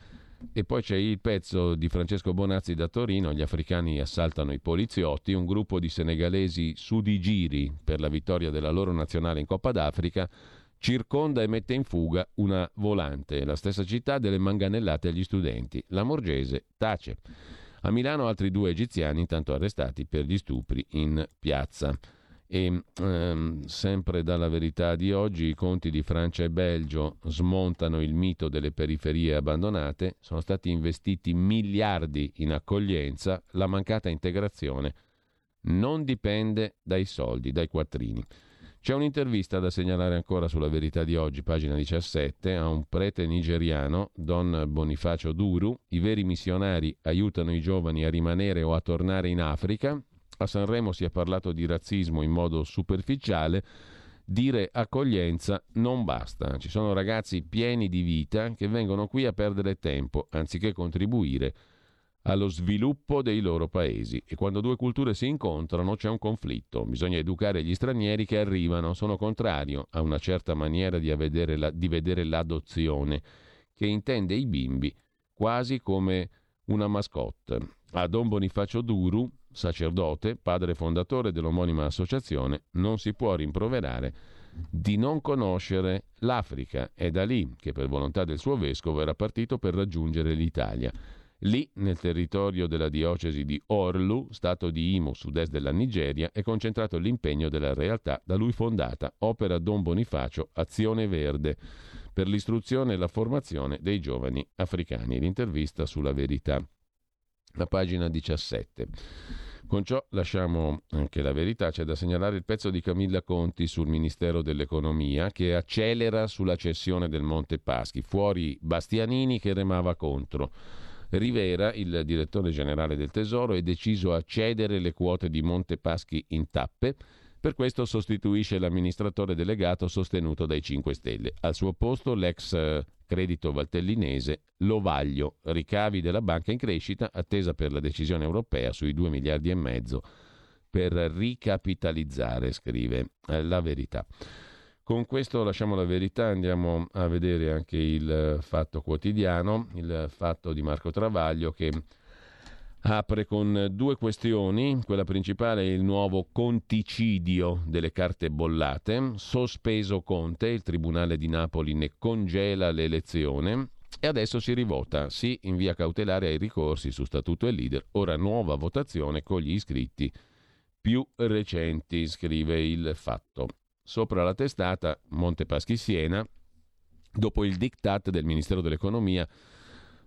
E poi c'è il pezzo di Francesco Bonazzi da Torino, gli africani assaltano i poliziotti, un gruppo di senegalesi su di giri per la vittoria della loro nazionale in Coppa d'Africa circonda e mette in fuga una volante, la stessa città delle manganellate agli studenti. La Morgese tace. A Milano altri due egiziani intanto arrestati per gli stupri in piazza. E ehm, sempre dalla verità di oggi, i conti di Francia e Belgio smontano il mito delle periferie abbandonate, sono stati investiti miliardi in accoglienza, la mancata integrazione non dipende dai soldi, dai quattrini. C'è un'intervista da segnalare ancora sulla verità di oggi, pagina 17, a un prete nigeriano, Don Bonifacio Duru. I veri missionari aiutano i giovani a rimanere o a tornare in Africa. A Sanremo si è parlato di razzismo in modo superficiale. Dire accoglienza non basta. Ci sono ragazzi pieni di vita che vengono qui a perdere tempo anziché contribuire allo sviluppo dei loro paesi e quando due culture si incontrano c'è un conflitto, bisogna educare gli stranieri che arrivano, sono contrario a una certa maniera di vedere, la, di vedere l'adozione che intende i bimbi quasi come una mascotte. A Don Bonifacio Duru, sacerdote, padre fondatore dell'omonima associazione, non si può rimproverare di non conoscere l'Africa. È da lì che per volontà del suo vescovo era partito per raggiungere l'Italia. Lì, nel territorio della diocesi di Orlu, stato di Imo, sud-est della Nigeria, è concentrato l'impegno della realtà da lui fondata, Opera Don Bonifacio Azione Verde, per l'istruzione e la formazione dei giovani africani. L'intervista sulla verità, la pagina 17. Con ciò lasciamo anche la verità, c'è da segnalare il pezzo di Camilla Conti sul Ministero dell'Economia che accelera sulla cessione del Monte Paschi, fuori Bastianini che remava contro. Rivera, il direttore generale del Tesoro, è deciso a cedere le quote di Montepaschi in tappe. Per questo sostituisce l'amministratore delegato sostenuto dai 5 Stelle. Al suo posto l'ex eh, credito valtellinese Lovaglio, ricavi della banca in crescita, attesa per la decisione europea sui 2 miliardi e mezzo per ricapitalizzare, scrive eh, la verità. Con questo lasciamo la verità, andiamo a vedere anche il fatto quotidiano, il fatto di Marco Travaglio che apre con due questioni. Quella principale è il nuovo conticidio delle carte bollate. Sospeso Conte, il Tribunale di Napoli ne congela l'elezione. E adesso si rivota, sì, in via cautelare ai ricorsi su statuto e leader, ora nuova votazione con gli iscritti più recenti, scrive il fatto. Sopra la testata Montepaschi Siena, dopo il diktat del Ministero dell'Economia,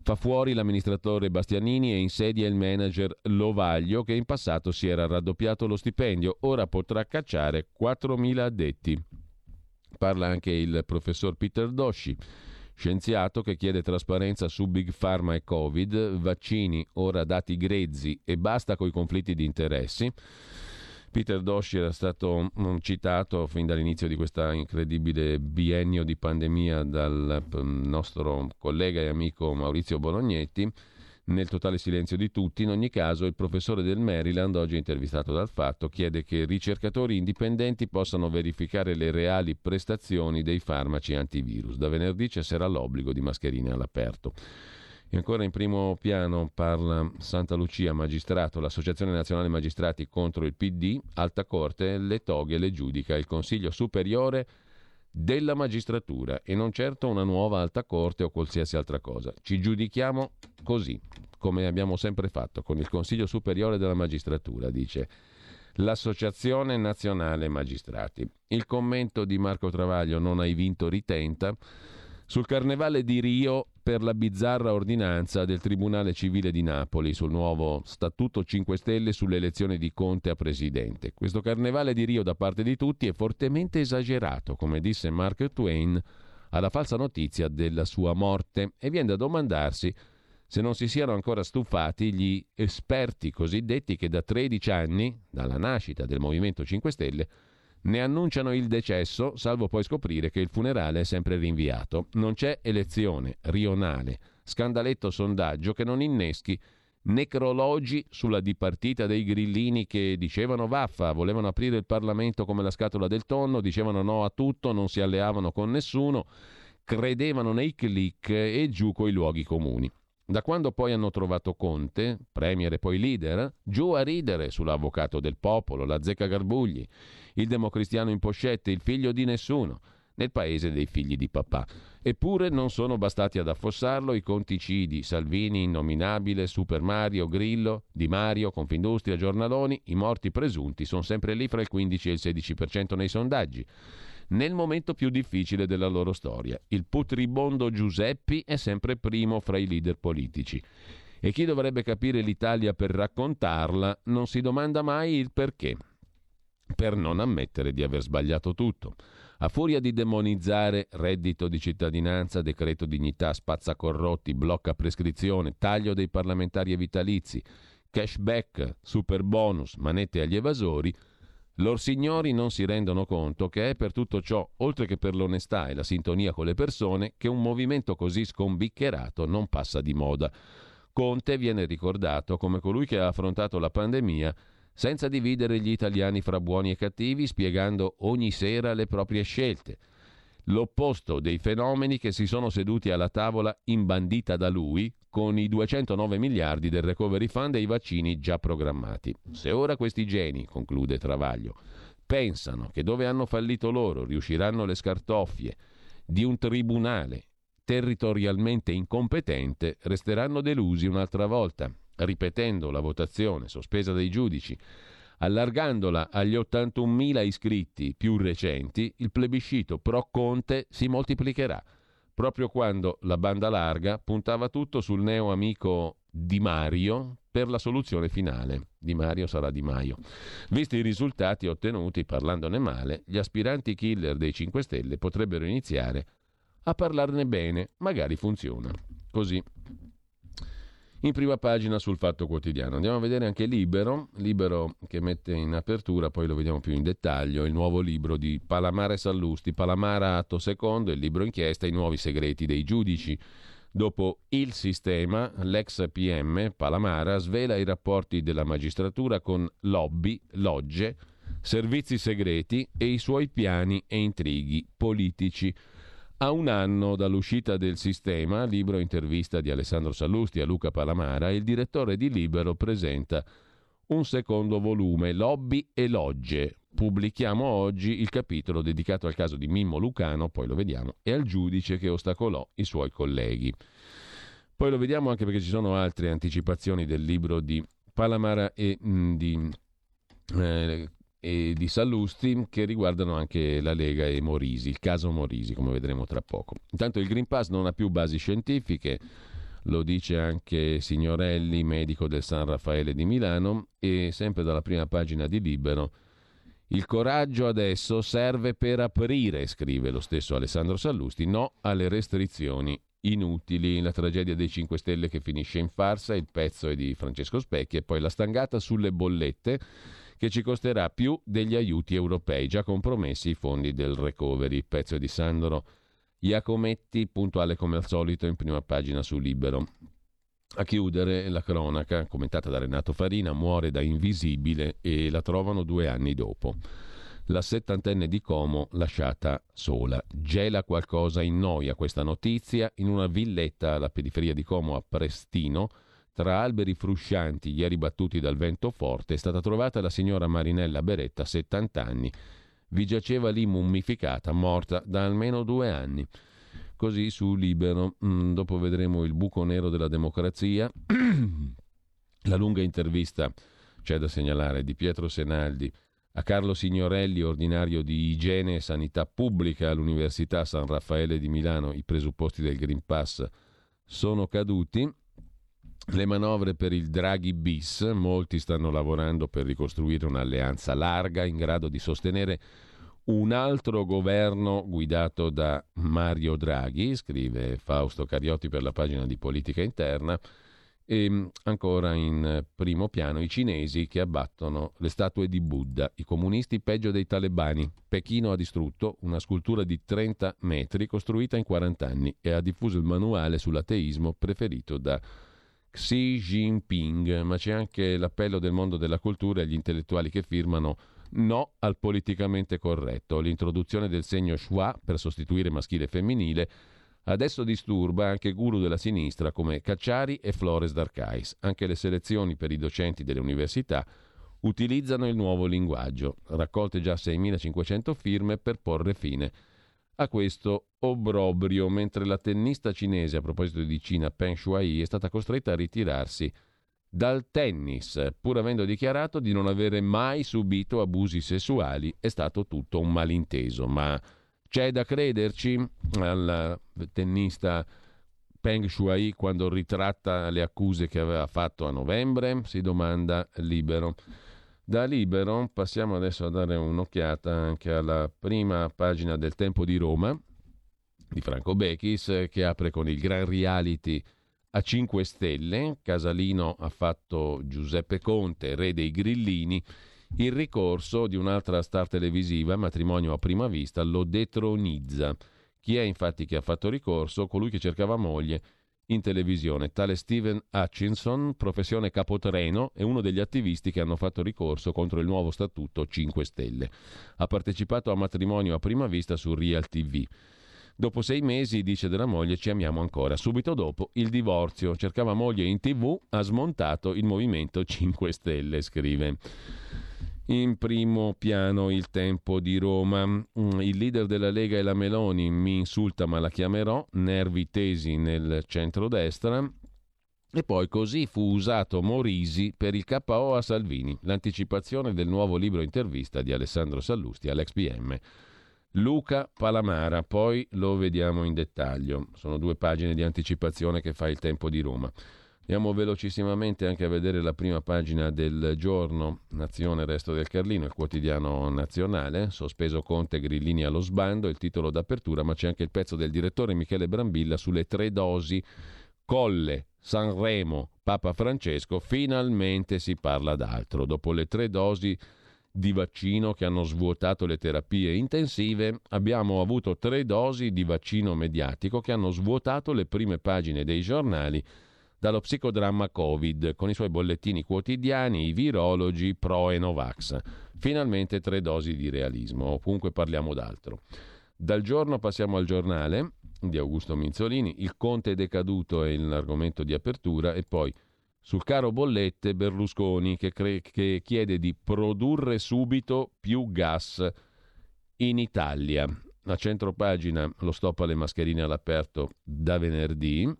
Fa fuori l'amministratore Bastianini e insedia il manager Lovaglio che in passato si era raddoppiato lo stipendio, ora potrà cacciare 4.000 addetti. Parla anche il professor Peter Dosci, scienziato che chiede trasparenza su Big Pharma e Covid, vaccini, ora dati grezzi e basta coi conflitti di interessi. Peter Dosci era stato citato fin dall'inizio di questo incredibile biennio di pandemia dal mm, nostro collega e amico Maurizio Bolognetti. Nel totale silenzio di tutti, in ogni caso, il professore del Maryland, oggi intervistato dal Fatto, chiede che ricercatori indipendenti possano verificare le reali prestazioni dei farmaci antivirus. Da venerdì cesserà l'obbligo di mascherine all'aperto. E ancora in primo piano parla Santa Lucia, magistrato, l'Associazione Nazionale Magistrati contro il PD, Alta Corte, le toghe le giudica il Consiglio Superiore della Magistratura e non certo una nuova Alta Corte o qualsiasi altra cosa. Ci giudichiamo così, come abbiamo sempre fatto, con il Consiglio Superiore della Magistratura, dice l'Associazione Nazionale Magistrati. Il commento di Marco Travaglio, non hai vinto, ritenta. Sul carnevale di Rio per la bizzarra ordinanza del Tribunale Civile di Napoli sul nuovo Statuto 5 Stelle sulle elezioni di Conte a presidente. Questo carnevale di Rio da parte di tutti è fortemente esagerato, come disse Mark Twain alla falsa notizia della sua morte e viene da domandarsi se non si siano ancora stufati gli esperti cosiddetti che da 13 anni, dalla nascita del Movimento 5 Stelle, ne annunciano il decesso, salvo poi scoprire che il funerale è sempre rinviato. Non c'è elezione rionale, scandaletto sondaggio che non inneschi necrologi sulla dipartita dei grillini che dicevano vaffa, volevano aprire il Parlamento come la scatola del tonno, dicevano no a tutto, non si alleavano con nessuno, credevano nei click e giù coi luoghi comuni. Da quando poi hanno trovato Conte, premier e poi leader, giù a ridere sull'avvocato del popolo, la zecca Garbugli, il democristiano in pochette, il figlio di nessuno, nel paese dei figli di papà. Eppure non sono bastati ad affossarlo i conticidi, Salvini, Innominabile, Super Mario, Grillo, Di Mario, Confindustria, Giornaloni, i morti presunti sono sempre lì fra il 15 e il 16% nei sondaggi nel momento più difficile della loro storia. Il putribondo Giuseppi è sempre primo fra i leader politici. E chi dovrebbe capire l'Italia per raccontarla non si domanda mai il perché. Per non ammettere di aver sbagliato tutto. A furia di demonizzare reddito di cittadinanza, decreto dignità, spazza corrotti, blocca prescrizione, taglio dei parlamentari e vitalizi, cashback, super bonus, manette agli evasori, Lor signori non si rendono conto che è per tutto ciò, oltre che per l'onestà e la sintonia con le persone, che un movimento così scombiccherato non passa di moda. Conte viene ricordato come colui che ha affrontato la pandemia senza dividere gli italiani fra buoni e cattivi, spiegando ogni sera le proprie scelte. L'opposto dei fenomeni che si sono seduti alla tavola imbandita da lui, con i 209 miliardi del recovery fund e i vaccini già programmati. Se ora questi geni, conclude Travaglio, pensano che dove hanno fallito loro riusciranno le scartoffie di un tribunale territorialmente incompetente, resteranno delusi un'altra volta, ripetendo la votazione sospesa dai giudici. Allargandola agli 81.000 iscritti più recenti, il plebiscito pro Conte si moltiplicherà proprio quando la banda larga puntava tutto sul neo amico Di Mario per la soluzione finale. Di Mario sarà Di Maio. Visti i risultati ottenuti parlandone male, gli aspiranti killer dei 5 Stelle potrebbero iniziare a parlarne bene, magari funziona. Così in prima pagina sul Fatto Quotidiano. Andiamo a vedere anche Libero, Libero che mette in apertura, poi lo vediamo più in dettaglio, il nuovo libro di Palamara Sallusti, Palamara atto secondo, il libro inchiesta, i nuovi segreti dei giudici. Dopo il sistema, l'ex PM Palamara svela i rapporti della magistratura con lobby, logge, servizi segreti e i suoi piani e intrighi politici. A un anno dall'uscita del sistema, libro intervista di Alessandro Sallusti a Luca Palamara, il direttore di Libero presenta un secondo volume, Lobby e Logge. Pubblichiamo oggi il capitolo dedicato al caso di Mimmo Lucano, poi lo vediamo, e al giudice che ostacolò i suoi colleghi. Poi lo vediamo anche perché ci sono altre anticipazioni del libro di Palamara e mh, mm, di eh, e di Sallusti che riguardano anche la Lega e Morisi, il caso Morisi, come vedremo tra poco. Intanto il Green Pass non ha più basi scientifiche. lo dice anche Signorelli, medico del San Raffaele di Milano, e sempre dalla prima pagina di Libero. Il coraggio adesso serve per aprire, scrive lo stesso Alessandro Sallusti, no alle restrizioni inutili, la tragedia dei 5 Stelle che finisce in farsa, il pezzo è di Francesco Specchi e poi la stangata sulle bollette che ci costerà più degli aiuti europei, già compromessi i fondi del recovery, pezzo di Sandro Iacometti, puntuale come al solito in prima pagina su Libero. A chiudere la cronaca, commentata da Renato Farina, muore da invisibile e la trovano due anni dopo la settantenne di Como lasciata sola. Gela qualcosa in noia questa notizia in una villetta alla periferia di Como a Prestino. Tra alberi fruscianti, ieri battuti dal vento forte, è stata trovata la signora Marinella Beretta, 70 anni. Vi giaceva lì mummificata, morta da almeno due anni. Così su Libero. Mm, dopo vedremo il buco nero della democrazia. la lunga intervista, c'è da segnalare, di Pietro Senaldi a Carlo Signorelli, ordinario di igiene e sanità pubblica all'Università San Raffaele di Milano, i presupposti del Green Pass sono caduti. Le manovre per il Draghi bis, molti stanno lavorando per ricostruire un'alleanza larga in grado di sostenere un altro governo guidato da Mario Draghi, scrive Fausto Cariotti per la pagina di politica interna. E mm, ancora in primo piano i cinesi che abbattono le statue di Buddha, i comunisti peggio dei talebani. Pechino ha distrutto una scultura di 30 metri costruita in 40 anni e ha diffuso il manuale sull'ateismo preferito da Xi Jinping, ma c'è anche l'appello del mondo della cultura e agli intellettuali che firmano no al politicamente corretto, l'introduzione del segno schwa per sostituire maschile e femminile Adesso disturba anche guru della sinistra come Cacciari e Flores d'Arcais. Anche le selezioni per i docenti delle università utilizzano il nuovo linguaggio. Raccolte già 6.500 firme per porre fine a questo obbrobrio, mentre la tennista cinese, a proposito di Cina, Peng Shuai, è stata costretta a ritirarsi dal tennis, pur avendo dichiarato di non avere mai subito abusi sessuali. È stato tutto un malinteso, ma c'è da crederci al tennista Peng Shuai quando ritratta le accuse che aveva fatto a novembre? Si domanda Libero. Da Libero passiamo adesso a dare un'occhiata anche alla prima pagina del Tempo di Roma di Franco Bechis che apre con il gran reality a 5 stelle. Casalino ha fatto Giuseppe Conte, re dei grillini il ricorso di un'altra star televisiva, matrimonio a prima vista, lo detronizza. Chi è infatti che ha fatto ricorso? Colui che cercava moglie in televisione. Tale Steven Hutchinson, professione capotreno, è uno degli attivisti che hanno fatto ricorso contro il nuovo statuto 5 Stelle. Ha partecipato a matrimonio a prima vista su Real TV. Dopo sei mesi, dice della moglie, ci amiamo ancora. Subito dopo il divorzio. Cercava moglie in tv, ha smontato il movimento 5 Stelle, scrive. In primo piano il tempo di Roma. Mm, il leader della Lega e la Meloni mi insulta ma la chiamerò, nervi tesi nel centrodestra. E poi così fu usato Morisi per il KO a Salvini, l'anticipazione del nuovo libro intervista di Alessandro Sallusti all'ex PM. Luca Palamara, poi lo vediamo in dettaglio. Sono due pagine di anticipazione che fa il tempo di Roma. Andiamo velocissimamente anche a vedere la prima pagina del giorno Nazione Resto del Carlino, il quotidiano nazionale, sospeso Conte Grillini allo sbando, il titolo d'apertura, ma c'è anche il pezzo del direttore Michele Brambilla sulle tre dosi Colle, Sanremo, Papa Francesco, finalmente si parla d'altro. Dopo le tre dosi di vaccino che hanno svuotato le terapie intensive, abbiamo avuto tre dosi di vaccino mediatico che hanno svuotato le prime pagine dei giornali dallo psicodramma Covid, con i suoi bollettini quotidiani, i virologi, pro e Novax. Finalmente tre dosi di realismo, comunque parliamo d'altro. Dal giorno passiamo al giornale di Augusto Minzolini, il conte decaduto è l'argomento di apertura e poi sul caro bollette Berlusconi che, cre- che chiede di produrre subito più gas in Italia. A centro pagina lo stop alle mascherine all'aperto da venerdì,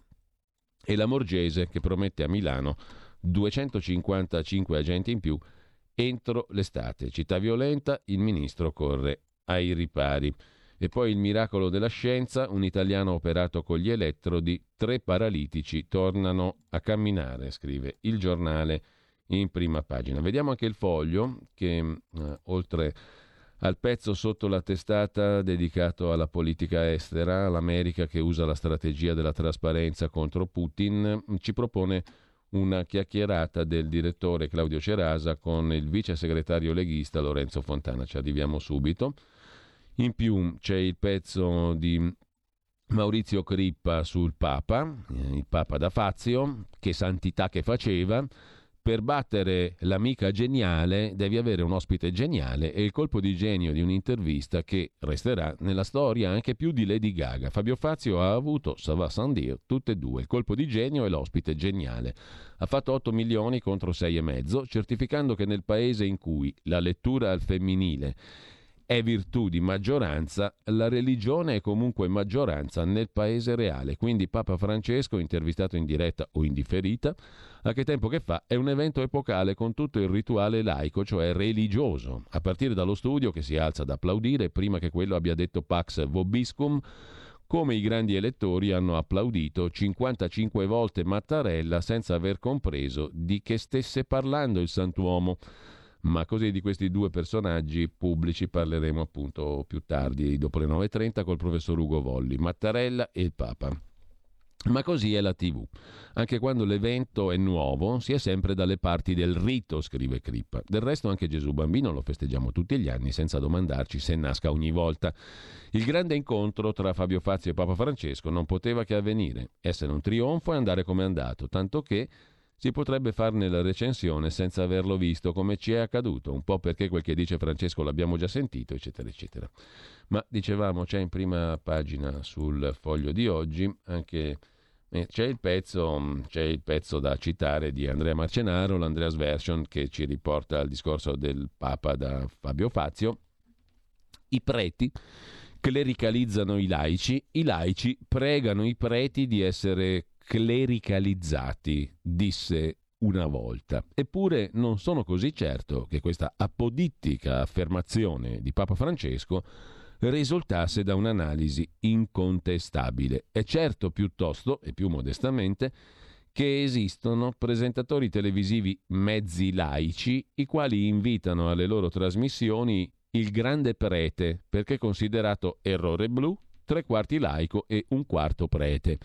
e la Morgese che promette a Milano 255 agenti in più entro l'estate. Città violenta, il ministro corre ai ripari. E poi il miracolo della scienza, un italiano operato con gli elettrodi, tre paralitici tornano a camminare, scrive il giornale in prima pagina. Vediamo anche il foglio che eh, oltre al pezzo sotto la testata dedicato alla politica estera, l'America che usa la strategia della trasparenza contro Putin, ci propone una chiacchierata del direttore Claudio Cerasa con il vice segretario leghista Lorenzo Fontana. Ci arriviamo subito. In più c'è il pezzo di Maurizio Crippa sul Papa, eh, il Papa da Fazio, che santità che faceva per battere l'amica geniale devi avere un ospite geniale e il colpo di genio di un'intervista che resterà nella storia anche più di Lady Gaga. Fabio Fazio ha avuto, sans dire, tutte e due, il colpo di genio e l'ospite geniale. Ha fatto 8 milioni contro 6,5, certificando che nel paese in cui la lettura al femminile è virtù di maggioranza, la religione è comunque maggioranza nel paese reale. Quindi Papa Francesco, intervistato in diretta o in differita, a che tempo che fa, è un evento epocale con tutto il rituale laico, cioè religioso, a partire dallo studio che si alza ad applaudire prima che quello abbia detto Pax Vobiscum, come i grandi elettori hanno applaudito 55 volte Mattarella senza aver compreso di che stesse parlando il santuomo. Ma così di questi due personaggi pubblici parleremo appunto più tardi, dopo le 9.30, col professor Ugo Volli, Mattarella e il Papa. Ma così è la TV. Anche quando l'evento è nuovo, si è sempre dalle parti del rito, scrive Crippa. Del resto anche Gesù Bambino lo festeggiamo tutti gli anni senza domandarci se nasca ogni volta. Il grande incontro tra Fabio Fazio e Papa Francesco non poteva che avvenire, essere un trionfo e andare come è andato, tanto che si potrebbe farne la recensione senza averlo visto, come ci è accaduto, un po' perché quel che dice Francesco l'abbiamo già sentito, eccetera, eccetera. Ma dicevamo, c'è in prima pagina sul foglio di oggi anche eh, c'è il, pezzo, c'è il pezzo da citare di Andrea Marcenaro, l'Andreas Version, che ci riporta al discorso del Papa da Fabio Fazio. I preti clericalizzano i laici, i laici pregano i preti di essere clericalizzati, disse una volta. Eppure non sono così certo che questa apodittica affermazione di Papa Francesco risultasse da un'analisi incontestabile. È certo piuttosto, e più modestamente, che esistono presentatori televisivi mezzi laici i quali invitano alle loro trasmissioni il grande prete perché considerato errore blu, tre quarti laico e un quarto prete.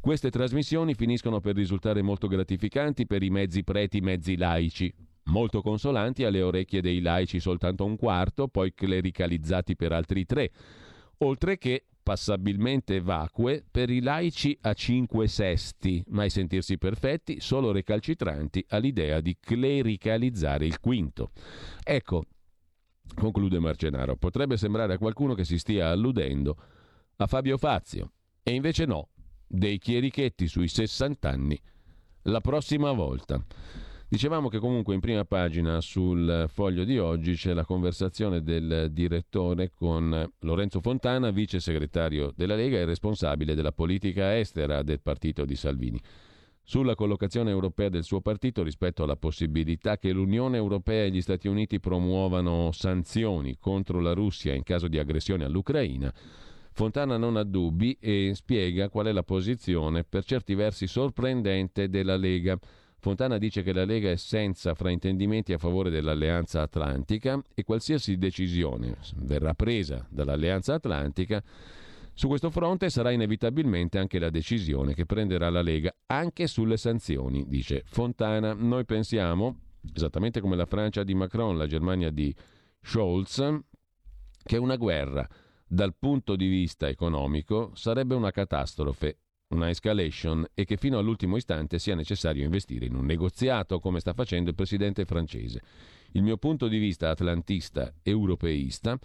Queste trasmissioni finiscono per risultare molto gratificanti per i mezzi preti mezzi laici, molto consolanti alle orecchie dei laici soltanto un quarto, poi clericalizzati per altri tre, oltre che passabilmente vacue per i laici a cinque sesti, mai sentirsi perfetti, solo recalcitranti all'idea di clericalizzare il quinto. Ecco, conclude Marcenaro, potrebbe sembrare a qualcuno che si stia alludendo a Fabio Fazio, e invece no, dei chierichetti sui 60 anni la prossima volta. Dicevamo che comunque in prima pagina sul foglio di oggi c'è la conversazione del direttore con Lorenzo Fontana, vice segretario della Lega e responsabile della politica estera del partito di Salvini. Sulla collocazione europea del suo partito rispetto alla possibilità che l'Unione Europea e gli Stati Uniti promuovano sanzioni contro la Russia in caso di aggressione all'Ucraina, Fontana non ha dubbi e spiega qual è la posizione per certi versi sorprendente della Lega. Fontana dice che la Lega è senza fraintendimenti a favore dell'Alleanza Atlantica e qualsiasi decisione verrà presa dall'Alleanza Atlantica su questo fronte sarà inevitabilmente anche la decisione che prenderà la Lega anche sulle sanzioni, dice Fontana. Noi pensiamo, esattamente come la Francia di Macron, la Germania di Scholz, che una guerra dal punto di vista economico sarebbe una catastrofe, una escalation e che fino all'ultimo istante sia necessario investire in un negoziato come sta facendo il presidente francese. Il mio punto di vista atlantista europeista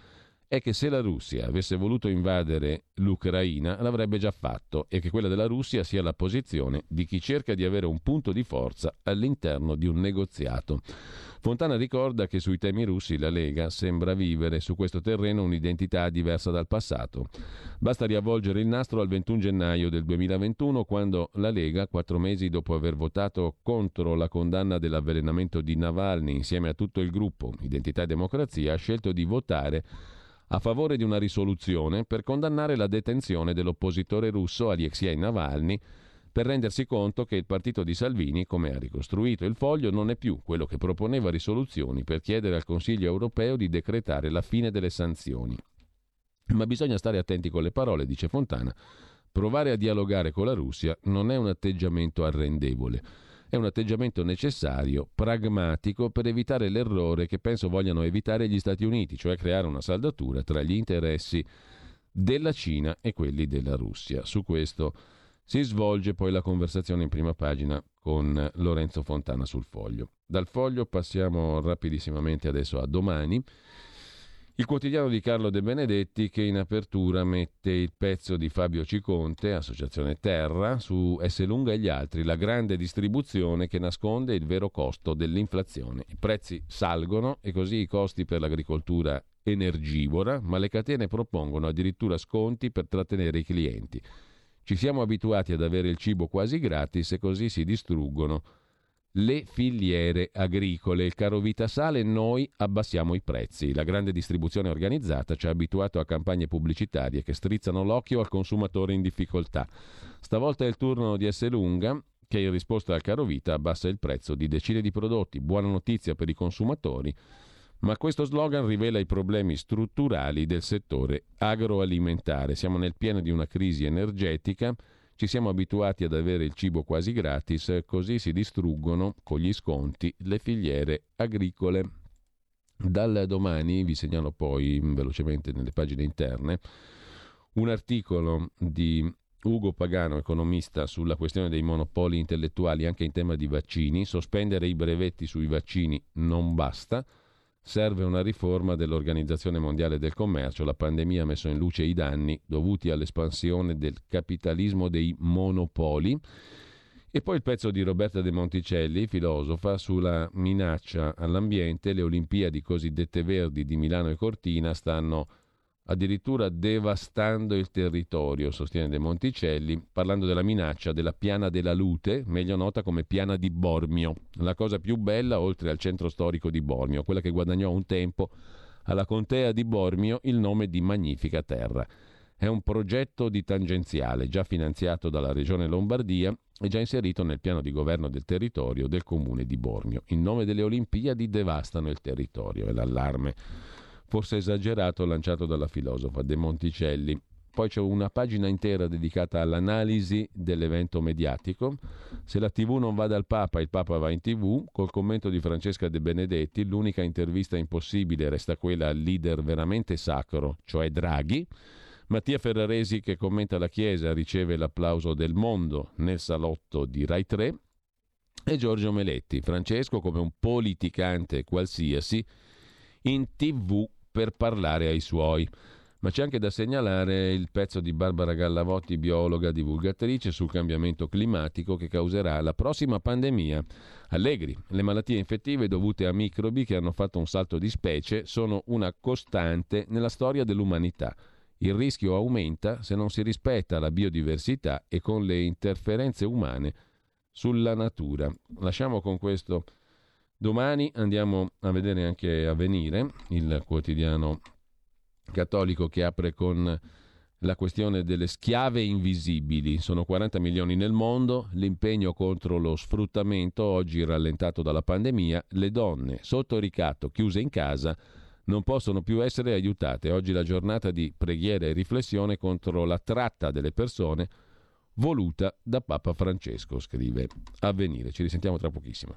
è che se la Russia avesse voluto invadere l'Ucraina l'avrebbe già fatto e che quella della Russia sia la posizione di chi cerca di avere un punto di forza all'interno di un negoziato. Fontana ricorda che sui temi russi la Lega sembra vivere su questo terreno un'identità diversa dal passato. Basta riavvolgere il nastro al 21 gennaio del 2021 quando la Lega, quattro mesi dopo aver votato contro la condanna dell'avvelenamento di Navalny insieme a tutto il gruppo Identità e Democrazia, ha scelto di votare a favore di una risoluzione per condannare la detenzione dell'oppositore russo Alexei Navalny per rendersi conto che il partito di Salvini, come ha ricostruito il foglio, non è più quello che proponeva risoluzioni per chiedere al Consiglio europeo di decretare la fine delle sanzioni. Ma bisogna stare attenti con le parole, dice Fontana. Provare a dialogare con la Russia non è un atteggiamento arrendevole è un atteggiamento necessario, pragmatico, per evitare l'errore che penso vogliano evitare gli Stati Uniti, cioè creare una saldatura tra gli interessi della Cina e quelli della Russia. Su questo si svolge poi la conversazione in prima pagina con Lorenzo Fontana sul foglio. Dal foglio passiamo rapidissimamente adesso a domani. Il quotidiano di Carlo De Benedetti che in apertura mette il pezzo di Fabio Ciconte, Associazione Terra, su S. Lunga e gli altri, la grande distribuzione che nasconde il vero costo dell'inflazione. I prezzi salgono e così i costi per l'agricoltura energivora, ma le catene propongono addirittura sconti per trattenere i clienti. Ci siamo abituati ad avere il cibo quasi gratis e così si distruggono le filiere agricole. Il caro vita sale, noi abbassiamo i prezzi. La grande distribuzione organizzata ci ha abituato a campagne pubblicitarie che strizzano l'occhio al consumatore in difficoltà. Stavolta è il turno di S. Lunga, che in risposta al caro vita abbassa il prezzo di decine di prodotti. Buona notizia per i consumatori. Ma questo slogan rivela i problemi strutturali del settore agroalimentare. Siamo nel pieno di una crisi energetica ci siamo abituati ad avere il cibo quasi gratis, così si distruggono con gli sconti le filiere agricole. Dal domani vi segnalo poi velocemente nelle pagine interne un articolo di Ugo Pagano, economista, sulla questione dei monopoli intellettuali anche in tema di vaccini. Sospendere i brevetti sui vaccini non basta serve una riforma dell'Organizzazione Mondiale del Commercio. La pandemia ha messo in luce i danni dovuti all'espansione del capitalismo dei monopoli. E poi il pezzo di Roberta De Monticelli, filosofa, sulla minaccia all'ambiente. Le Olimpiadi cosiddette verdi di Milano e Cortina stanno addirittura devastando il territorio, sostiene De Monticelli, parlando della minaccia della piana della Lute, meglio nota come piana di Bormio, la cosa più bella oltre al centro storico di Bormio, quella che guadagnò un tempo alla contea di Bormio il nome di Magnifica Terra. È un progetto di tangenziale già finanziato dalla Regione Lombardia e già inserito nel piano di governo del territorio del comune di Bormio. In nome delle Olimpiadi devastano il territorio, è l'allarme forse esagerato, lanciato dalla filosofa De Monticelli. Poi c'è una pagina intera dedicata all'analisi dell'evento mediatico. Se la TV non va dal Papa, il Papa va in TV, col commento di Francesca De Benedetti, l'unica intervista impossibile resta quella al leader veramente sacro, cioè Draghi. Mattia Ferraresi che commenta la Chiesa riceve l'applauso del mondo nel salotto di Rai 3 e Giorgio Meletti, Francesco come un politicante qualsiasi in tv per parlare ai suoi. Ma c'è anche da segnalare il pezzo di Barbara Gallavotti, biologa divulgatrice sul cambiamento climatico che causerà la prossima pandemia. Allegri, le malattie infettive dovute a microbi che hanno fatto un salto di specie sono una costante nella storia dell'umanità. Il rischio aumenta se non si rispetta la biodiversità e con le interferenze umane sulla natura. Lasciamo con questo Domani andiamo a vedere anche Avvenire, il quotidiano cattolico che apre con la questione delle schiave invisibili. Sono 40 milioni nel mondo, l'impegno contro lo sfruttamento, oggi rallentato dalla pandemia, le donne sotto ricatto, chiuse in casa, non possono più essere aiutate. Oggi la giornata di preghiera e riflessione contro la tratta delle persone voluta da Papa Francesco, scrive Avvenire. Ci risentiamo tra pochissimo.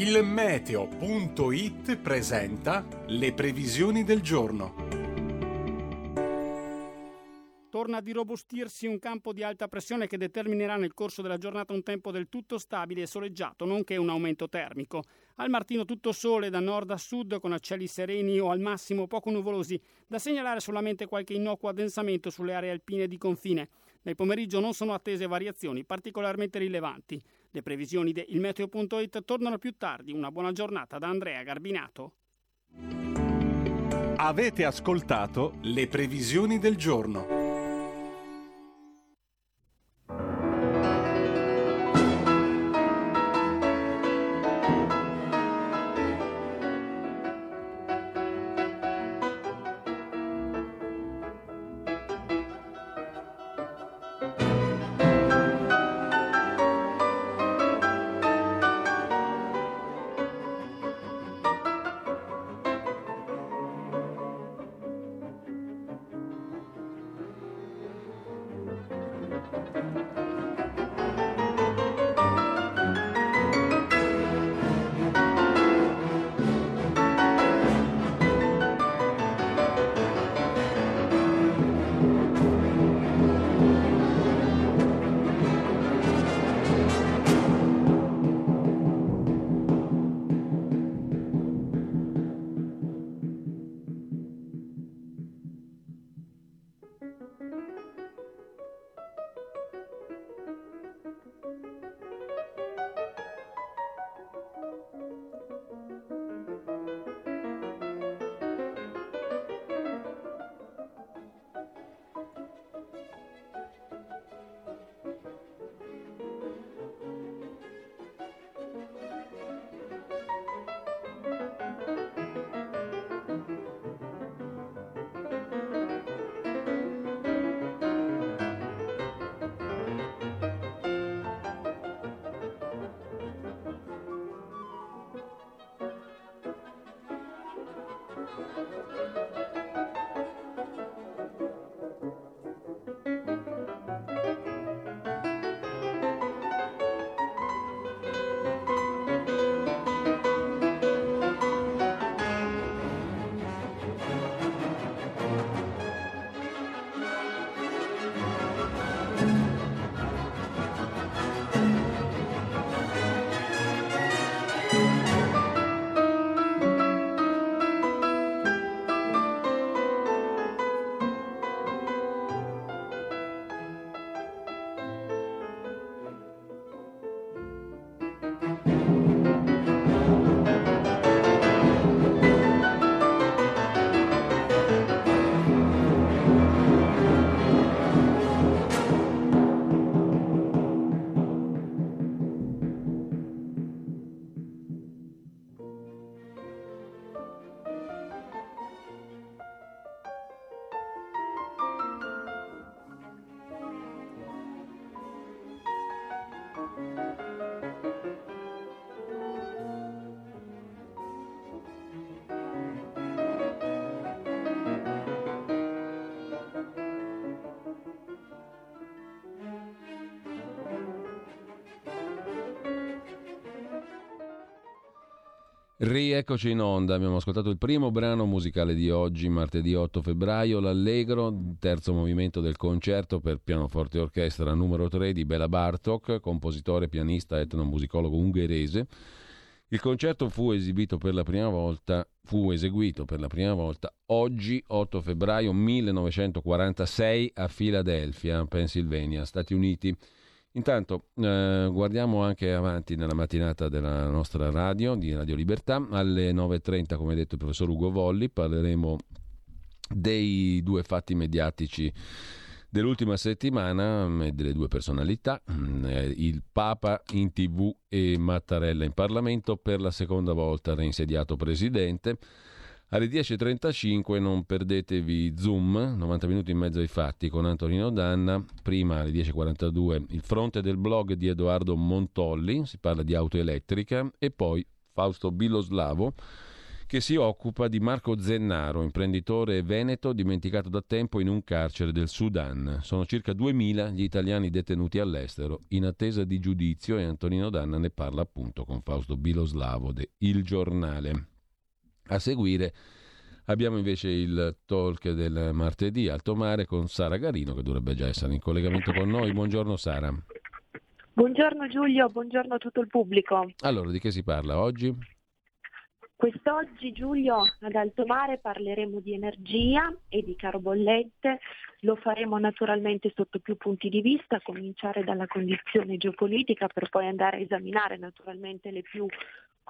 Il meteo.it presenta le previsioni del giorno. torna a dirobustirsi un campo di alta pressione che determinerà nel corso della giornata un tempo del tutto stabile e soleggiato, nonché un aumento termico. Al Martino tutto sole da nord a sud con cieli sereni o al massimo poco nuvolosi, da segnalare solamente qualche innocuo addensamento sulle aree alpine di confine. Nel pomeriggio non sono attese variazioni particolarmente rilevanti. Le previsioni di ilmeteo.it tornano più tardi. Una buona giornata da Andrea Garbinato. Avete ascoltato le previsioni del giorno. Rieccoci in onda, abbiamo ascoltato il primo brano musicale di oggi, martedì 8 febbraio, l'Allegro, terzo movimento del concerto per pianoforte e orchestra numero 3 di Bela Bartok, compositore, pianista, etnomusicologo ungherese. Il concerto fu esibito per la prima volta, fu eseguito per la prima volta oggi 8 febbraio 1946 a Filadelfia, Pennsylvania, Stati Uniti. Intanto eh, guardiamo anche avanti nella mattinata della nostra radio, di Radio Libertà. Alle 9.30, come ha detto il professor Ugo Volli, parleremo dei due fatti mediatici dell'ultima settimana e delle due personalità, mm, eh, il Papa in tv e Mattarella in Parlamento per la seconda volta reinsediato presidente. Alle 10.35 non perdetevi Zoom, 90 minuti in mezzo ai fatti con Antonino Danna. Prima alle 10.42 il fronte del blog di Edoardo Montolli, si parla di auto elettrica, e poi Fausto Biloslavo che si occupa di Marco Zennaro, imprenditore veneto dimenticato da tempo in un carcere del Sudan. Sono circa 2.000 gli italiani detenuti all'estero in attesa di giudizio e Antonino Danna ne parla appunto con Fausto Biloslavo de Il Giornale. A seguire Abbiamo invece il talk del martedì Alto Mare con Sara Garino che dovrebbe già essere in collegamento con noi. Buongiorno Sara. Buongiorno Giulio, buongiorno a tutto il pubblico. Allora, di che si parla oggi? Quest'oggi Giulio ad Alto Mare parleremo di energia e di caro bollette, lo faremo naturalmente sotto più punti di vista, a cominciare dalla condizione geopolitica per poi andare a esaminare naturalmente le più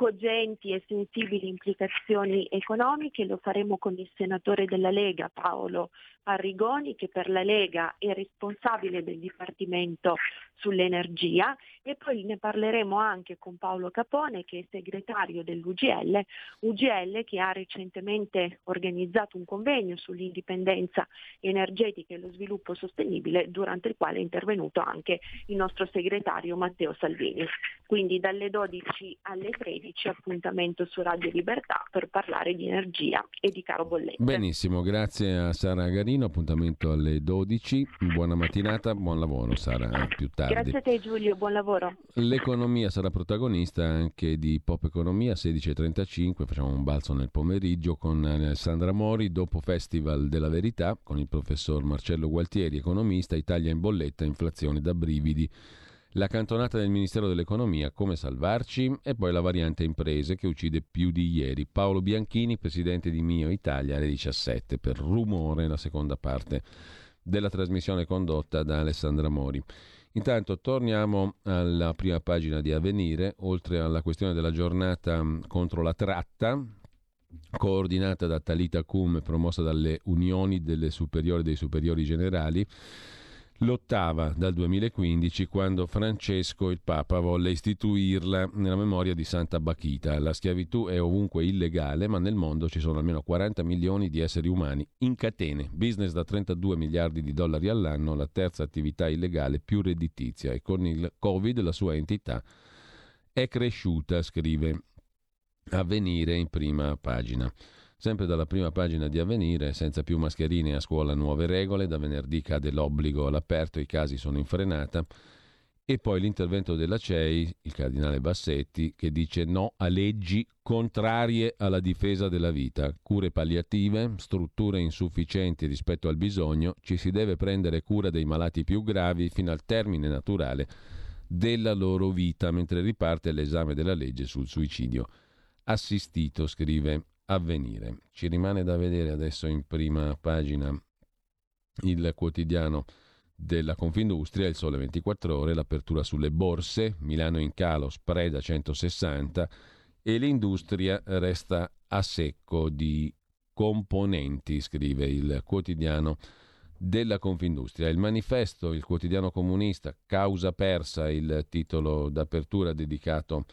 cogenti e sensibili implicazioni economiche, lo faremo con il senatore della Lega Paolo Arrigoni che per la Lega è responsabile del Dipartimento sull'energia e poi ne parleremo anche con Paolo Capone che è segretario dell'UGL, UGL che ha recentemente organizzato un convegno sull'indipendenza energetica e lo sviluppo sostenibile durante il quale è intervenuto anche il nostro segretario Matteo Salvini. Quindi dalle 12 alle 13 appuntamento su Radio Libertà per parlare di energia e di caro bollette. Benissimo, grazie a Sara Garino, appuntamento alle 12. Buona mattinata, buon lavoro Sara, più tardi. Grazie a te Giulio, buon lavoro. L'economia sarà protagonista anche di Pop Economia 16.35, facciamo un balzo nel pomeriggio con Alessandra Mori, dopo Festival della Verità con il professor Marcello Gualtieri, economista, Italia in bolletta, inflazione da brividi la cantonata del Ministero dell'Economia, come salvarci, e poi la variante imprese che uccide più di ieri. Paolo Bianchini, presidente di Mio Italia, alle 17, per rumore, la seconda parte della trasmissione condotta da Alessandra Mori. Intanto torniamo alla prima pagina di Avvenire, oltre alla questione della giornata contro la tratta, coordinata da Talita Cum e promossa dalle unioni delle superiori dei superiori generali l'ottava dal 2015 quando Francesco il Papa volle istituirla nella memoria di Santa Bachita. La schiavitù è ovunque illegale, ma nel mondo ci sono almeno 40 milioni di esseri umani in catene. Business da 32 miliardi di dollari all'anno, la terza attività illegale più redditizia e con il Covid la sua entità è cresciuta, scrive Avvenire in prima pagina. Sempre dalla prima pagina di Avvenire, senza più mascherine a scuola nuove regole, da venerdì cade l'obbligo all'aperto, i casi sono in frenata. E poi l'intervento della CEI, il cardinale Bassetti, che dice no a leggi contrarie alla difesa della vita, cure palliative, strutture insufficienti rispetto al bisogno, ci si deve prendere cura dei malati più gravi fino al termine naturale della loro vita, mentre riparte l'esame della legge sul suicidio assistito, scrive avvenire. Ci rimane da vedere adesso in prima pagina il quotidiano della Confindustria, il Sole 24 Ore, l'apertura sulle borse, Milano in calo, spread a 160 e l'industria resta a secco di componenti, scrive il quotidiano della Confindustria. Il manifesto, il quotidiano comunista, causa persa, il titolo d'apertura dedicato a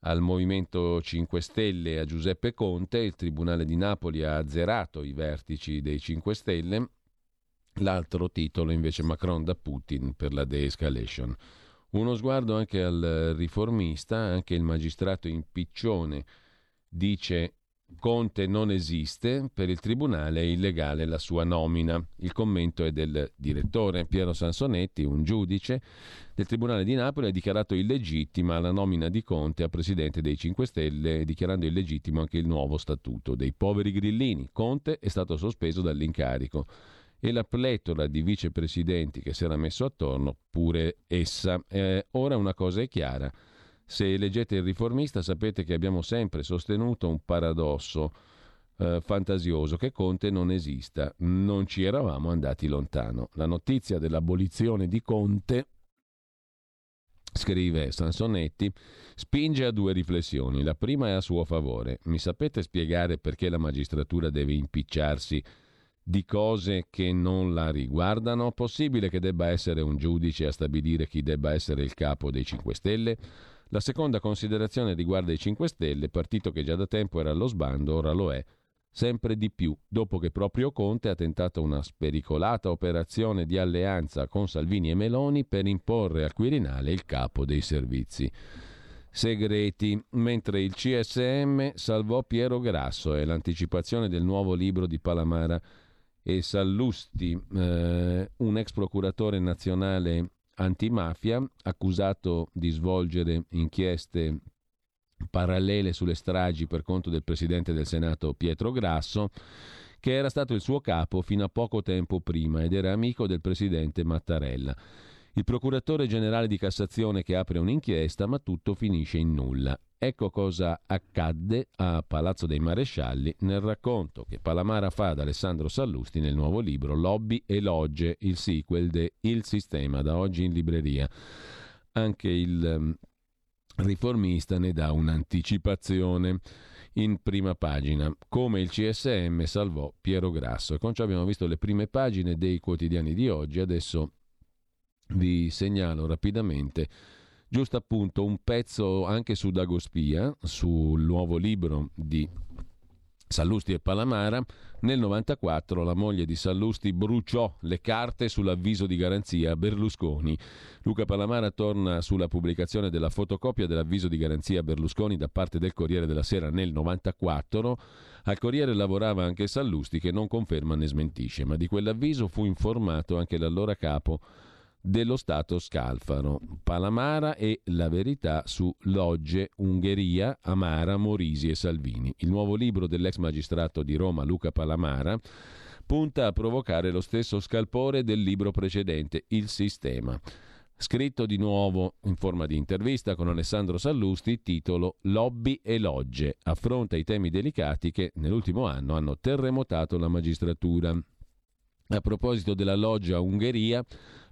al Movimento 5 Stelle a Giuseppe Conte, il Tribunale di Napoli ha azzerato i vertici dei 5 Stelle, l'altro titolo invece Macron da Putin per la de-escalation. Uno sguardo anche al riformista, anche il magistrato in piccione dice Conte non esiste, per il Tribunale è illegale la sua nomina. Il commento è del direttore Piero Sansonetti, un giudice del Tribunale di Napoli, ha dichiarato illegittima la nomina di Conte a Presidente dei 5 Stelle, dichiarando illegittimo anche il nuovo statuto dei poveri grillini. Conte è stato sospeso dall'incarico e la pletora di vicepresidenti che si era messo attorno, pure essa. Eh, ora una cosa è chiara se leggete il riformista sapete che abbiamo sempre sostenuto un paradosso eh, fantasioso che Conte non esista. Non ci eravamo andati lontano. La notizia dell'abolizione di Conte scrive Sansonetti, spinge a due riflessioni. La prima è a suo favore. Mi sapete spiegare perché la magistratura deve impicciarsi di cose che non la riguardano? Possibile che debba essere un giudice a stabilire chi debba essere il capo dei 5 Stelle? La seconda considerazione riguarda i 5 Stelle, partito che già da tempo era allo sbando, ora lo è sempre di più, dopo che proprio Conte ha tentato una spericolata operazione di alleanza con Salvini e Meloni per imporre al Quirinale il capo dei servizi segreti, mentre il CSM salvò Piero Grasso e l'anticipazione del nuovo libro di Palamara e Sallusti, eh, un ex procuratore nazionale antimafia, accusato di svolgere inchieste parallele sulle stragi per conto del presidente del Senato Pietro Grasso, che era stato il suo capo fino a poco tempo prima ed era amico del presidente Mattarella. Il procuratore generale di Cassazione che apre un'inchiesta, ma tutto finisce in nulla. Ecco cosa accadde a Palazzo dei Marescialli nel racconto che Palamara fa ad Alessandro Sallusti nel nuovo libro Lobby e Logge, il sequel de Il Sistema, da oggi in libreria. Anche il um, riformista ne dà un'anticipazione in prima pagina, come il CSM salvò Piero Grasso. E con ciò abbiamo visto le prime pagine dei quotidiani di oggi, adesso vi segnalo rapidamente giusto appunto un pezzo anche su Dagospia, sul nuovo libro di Sallusti e Palamara. Nel 94 la moglie di Sallusti bruciò le carte sull'avviso di garanzia a Berlusconi. Luca Palamara torna sulla pubblicazione della fotocopia dell'avviso di garanzia a Berlusconi da parte del Corriere della Sera nel 94. Al Corriere lavorava anche Sallusti che non conferma né smentisce, ma di quell'avviso fu informato anche l'allora capo dello Stato Scalfaro, Palamara e la verità su Logge, Ungheria, Amara, Morisi e Salvini. Il nuovo libro dell'ex magistrato di Roma Luca Palamara punta a provocare lo stesso scalpore del libro precedente, Il Sistema. Scritto di nuovo in forma di intervista con Alessandro Sallusti, titolo Lobby e Logge, affronta i temi delicati che nell'ultimo anno hanno terremotato la magistratura. A proposito della loggia Ungheria,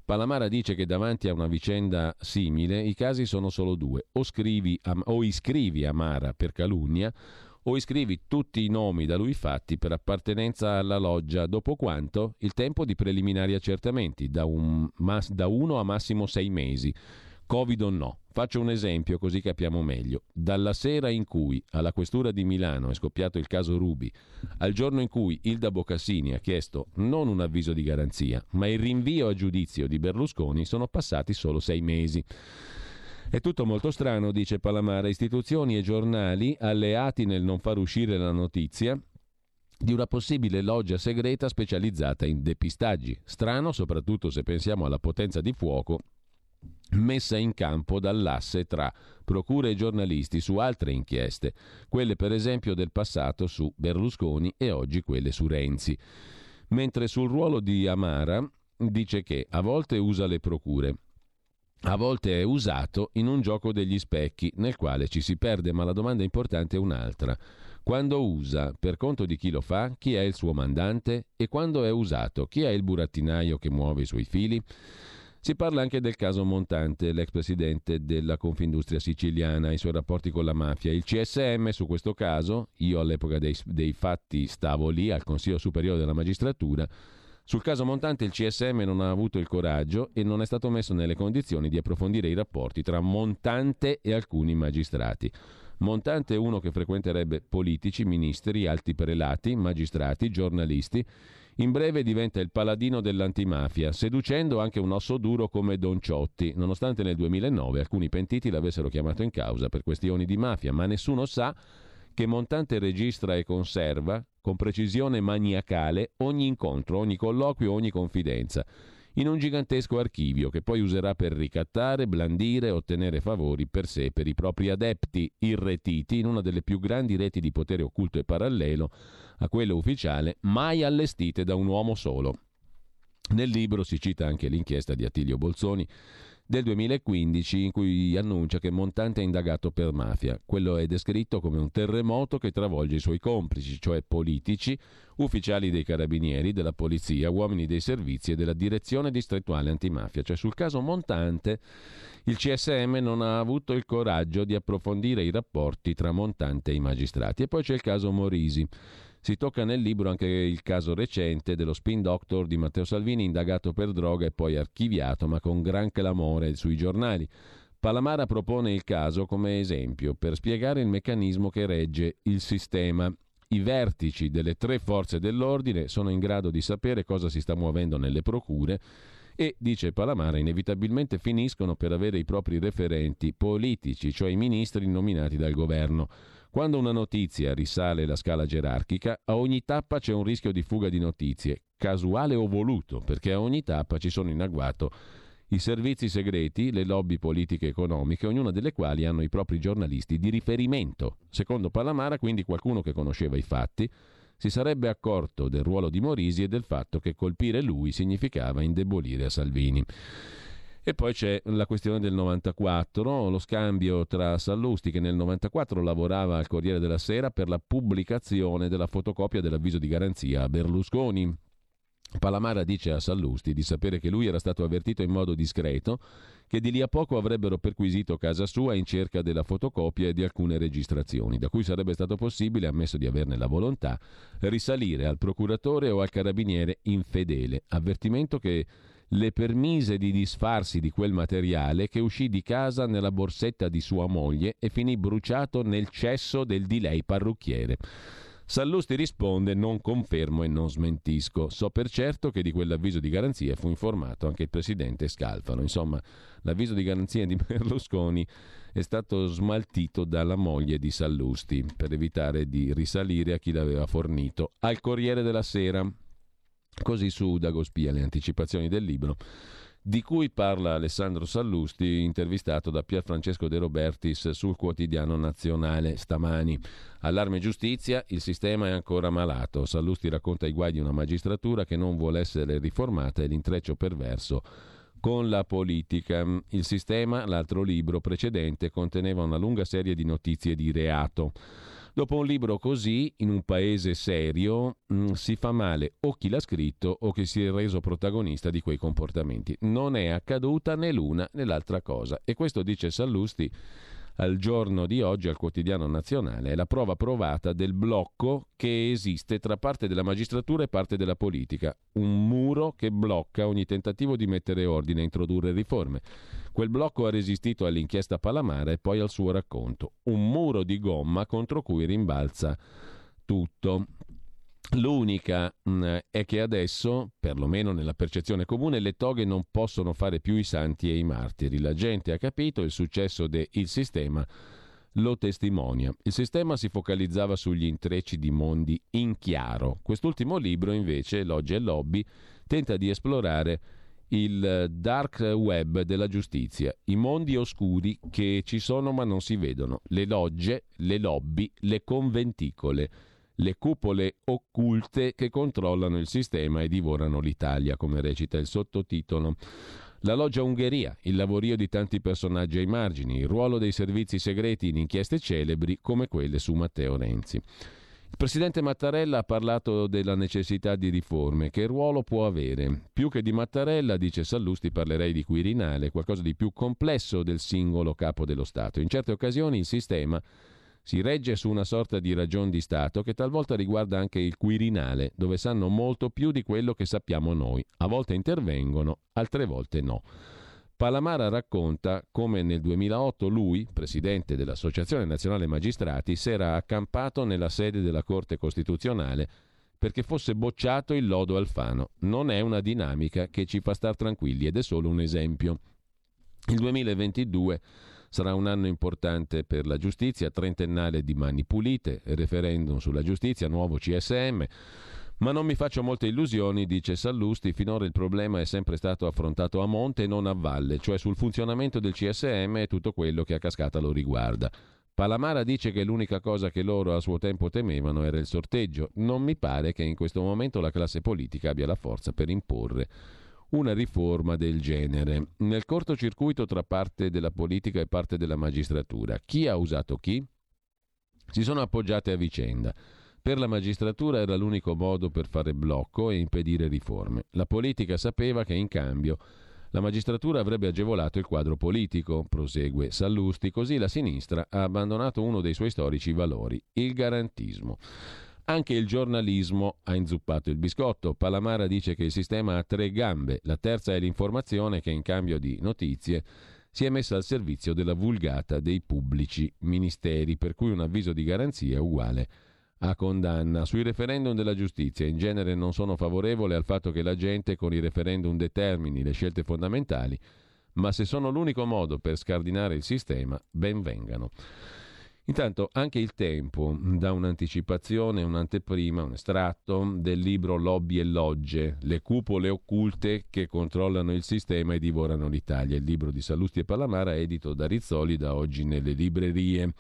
Palamara dice che davanti a una vicenda simile i casi sono solo due, o, scrivi, o iscrivi Amara per calunnia o iscrivi tutti i nomi da lui fatti per appartenenza alla loggia, dopo quanto? Il tempo di preliminari accertamenti, da, un, da uno a massimo sei mesi. Covid o no. Faccio un esempio così capiamo meglio. Dalla sera in cui alla questura di Milano è scoppiato il caso Rubi, al giorno in cui Ilda Boccassini ha chiesto non un avviso di garanzia, ma il rinvio a giudizio di Berlusconi, sono passati solo sei mesi. È tutto molto strano, dice Palamara, istituzioni e giornali alleati nel non far uscire la notizia di una possibile loggia segreta specializzata in depistaggi. Strano soprattutto se pensiamo alla potenza di fuoco messa in campo dall'asse tra procure e giornalisti su altre inchieste, quelle per esempio del passato su Berlusconi e oggi quelle su Renzi. Mentre sul ruolo di Amara dice che a volte usa le procure, a volte è usato in un gioco degli specchi nel quale ci si perde, ma la domanda importante è un'altra. Quando usa, per conto di chi lo fa, chi è il suo mandante? E quando è usato, chi è il burattinaio che muove i suoi fili? Si parla anche del caso Montante, l'ex presidente della Confindustria siciliana, i suoi rapporti con la mafia. Il CSM su questo caso, io all'epoca dei, dei fatti stavo lì al Consiglio Superiore della Magistratura, sul caso Montante il CSM non ha avuto il coraggio e non è stato messo nelle condizioni di approfondire i rapporti tra Montante e alcuni magistrati. Montante è uno che frequenterebbe politici, ministri, alti prelati, magistrati, giornalisti in breve diventa il paladino dell'antimafia, seducendo anche un osso duro come Don Ciotti, nonostante nel 2009 alcuni pentiti l'avessero chiamato in causa per questioni di mafia, ma nessuno sa che Montante registra e conserva con precisione maniacale ogni incontro, ogni colloquio, ogni confidenza in un gigantesco archivio che poi userà per ricattare, blandire, ottenere favori per sé e per i propri adepti irretiti in una delle più grandi reti di potere occulto e parallelo a quello ufficiale mai allestite da un uomo solo. Nel libro si cita anche l'inchiesta di Attilio Bolzoni del 2015 in cui annuncia che Montante è indagato per mafia. Quello è descritto come un terremoto che travolge i suoi complici, cioè politici, ufficiali dei carabinieri, della polizia, uomini dei servizi e della direzione distrettuale antimafia. Cioè sul caso Montante il CSM non ha avuto il coraggio di approfondire i rapporti tra Montante e i magistrati. E poi c'è il caso Morisi. Si tocca nel libro anche il caso recente dello spin doctor di Matteo Salvini, indagato per droga e poi archiviato, ma con gran clamore sui giornali. Palamara propone il caso come esempio per spiegare il meccanismo che regge il sistema. I vertici delle tre forze dell'ordine sono in grado di sapere cosa si sta muovendo nelle procure e, dice Palamara, inevitabilmente finiscono per avere i propri referenti politici, cioè i ministri nominati dal governo. Quando una notizia risale la scala gerarchica, a ogni tappa c'è un rischio di fuga di notizie, casuale o voluto, perché a ogni tappa ci sono in agguato i servizi segreti, le lobby politiche e economiche, ognuna delle quali hanno i propri giornalisti di riferimento. Secondo Palamara, quindi qualcuno che conosceva i fatti si sarebbe accorto del ruolo di Morisi e del fatto che colpire lui significava indebolire Salvini. E poi c'è la questione del 94, lo scambio tra Sallusti che nel 94 lavorava al Corriere della Sera per la pubblicazione della fotocopia dell'avviso di garanzia a Berlusconi. Palamara dice a Sallusti di sapere che lui era stato avvertito in modo discreto che di lì a poco avrebbero perquisito casa sua in cerca della fotocopia e di alcune registrazioni, da cui sarebbe stato possibile, ammesso di averne la volontà, risalire al procuratore o al carabiniere infedele, avvertimento che le permise di disfarsi di quel materiale che uscì di casa nella borsetta di sua moglie e finì bruciato nel cesso del di lei parrucchiere. Sallusti risponde non confermo e non smentisco. So per certo che di quell'avviso di garanzia fu informato anche il presidente Scalfano. Insomma, l'avviso di garanzia di Berlusconi è stato smaltito dalla moglie di Sallusti per evitare di risalire a chi l'aveva fornito. Al Corriere della Sera, così su Dagospia, le anticipazioni del libro di cui parla Alessandro Sallusti, intervistato da Pier Francesco De Robertis sul quotidiano nazionale stamani. Allarme giustizia, il sistema è ancora malato. Sallusti racconta i guai di una magistratura che non vuole essere riformata e l'intreccio perverso con la politica. Il sistema, l'altro libro precedente, conteneva una lunga serie di notizie di reato. Dopo un libro così, in un paese serio, mh, mm, si fa male o chi l'ha scritto o chi si è reso protagonista di quei comportamenti. Non è accaduta né l'una né l'altra cosa. E questo dice Sallusti al giorno di oggi al quotidiano nazionale è la prova provata del blocco che esiste tra parte della magistratura e parte della politica, un muro che blocca ogni tentativo di mettere ordine e introdurre riforme. Quel blocco ha resistito all'inchiesta Palamara e poi al suo racconto, un muro di gomma contro cui rimbalza tutto. L'unica mh, mm, è che adesso, perlomeno nella percezione comune, le toghe non possono fare più i santi e i martiri. La gente ha capito il successo del sistema lo testimonia. Il sistema si focalizzava sugli intrecci di mondi in chiaro. Quest'ultimo libro, invece, Logge e Lobby, tenta di esplorare il dark web della giustizia, i mondi oscuri che ci sono ma non si vedono, le logge, le lobby, le conventicole le cupole occulte che controllano il sistema e divorano l'Italia, come recita il sottotitolo. La loggia Ungheria, il lavorio di tanti personaggi ai margini, il ruolo dei servizi segreti in inchieste celebri come quelle su Matteo Renzi. Il presidente Mattarella ha parlato della necessità di riforme. Che ruolo può avere? Più che di Mattarella, dice Sallusti, parlerei di Quirinale, qualcosa di più complesso del singolo capo dello Stato. In certe occasioni il sistema si regge su una sorta di ragion di Stato che talvolta riguarda anche il Quirinale, dove sanno molto più di quello che sappiamo noi. A volte intervengono, altre volte no. Palamara racconta come nel 2008 lui, presidente dell'Associazione Nazionale Magistrati, si era accampato nella sede della Corte Costituzionale perché fosse bocciato il lodo Alfano. Non è una dinamica che ci fa star tranquilli ed è solo un esempio. Il 2022 Sarà un anno importante per la giustizia, trentennale di mani pulite, referendum sulla giustizia, nuovo CSM. Ma non mi faccio molte illusioni, dice Sallusti, finora il problema è sempre stato affrontato a monte e non a valle, cioè sul funzionamento del CSM e tutto quello che a cascata lo riguarda. Palamara dice che l'unica cosa che loro a suo tempo temevano era il sorteggio. Non mi pare che in questo momento la classe politica abbia la forza per imporre una riforma del genere. Nel cortocircuito tra parte della politica e parte della magistratura, chi ha usato chi? Si sono appoggiate a vicenda. Per la magistratura era l'unico modo per fare blocco e impedire riforme. La politica sapeva che in cambio la magistratura avrebbe agevolato il quadro politico, prosegue Sallusti, così la sinistra ha abbandonato uno dei suoi storici valori, il garantismo. Anche il giornalismo ha inzuppato il biscotto. Palamara dice che il sistema ha tre gambe. La terza è l'informazione che in cambio di notizie si è messa al servizio della vulgata dei pubblici ministeri, per cui un avviso di garanzia è uguale a condanna. Sui referendum della giustizia in genere non sono favorevole al fatto che la gente con i referendum determini le scelte fondamentali, ma se sono l'unico modo per scardinare il sistema, ben vengano. Intanto anche il tempo dà un'anticipazione, un'anteprima, un estratto del libro Lobby e Logge, le cupole occulte che controllano il sistema e divorano l'Italia, il libro di Sallusti e Palamara edito da Rizzoli da oggi nelle librerie.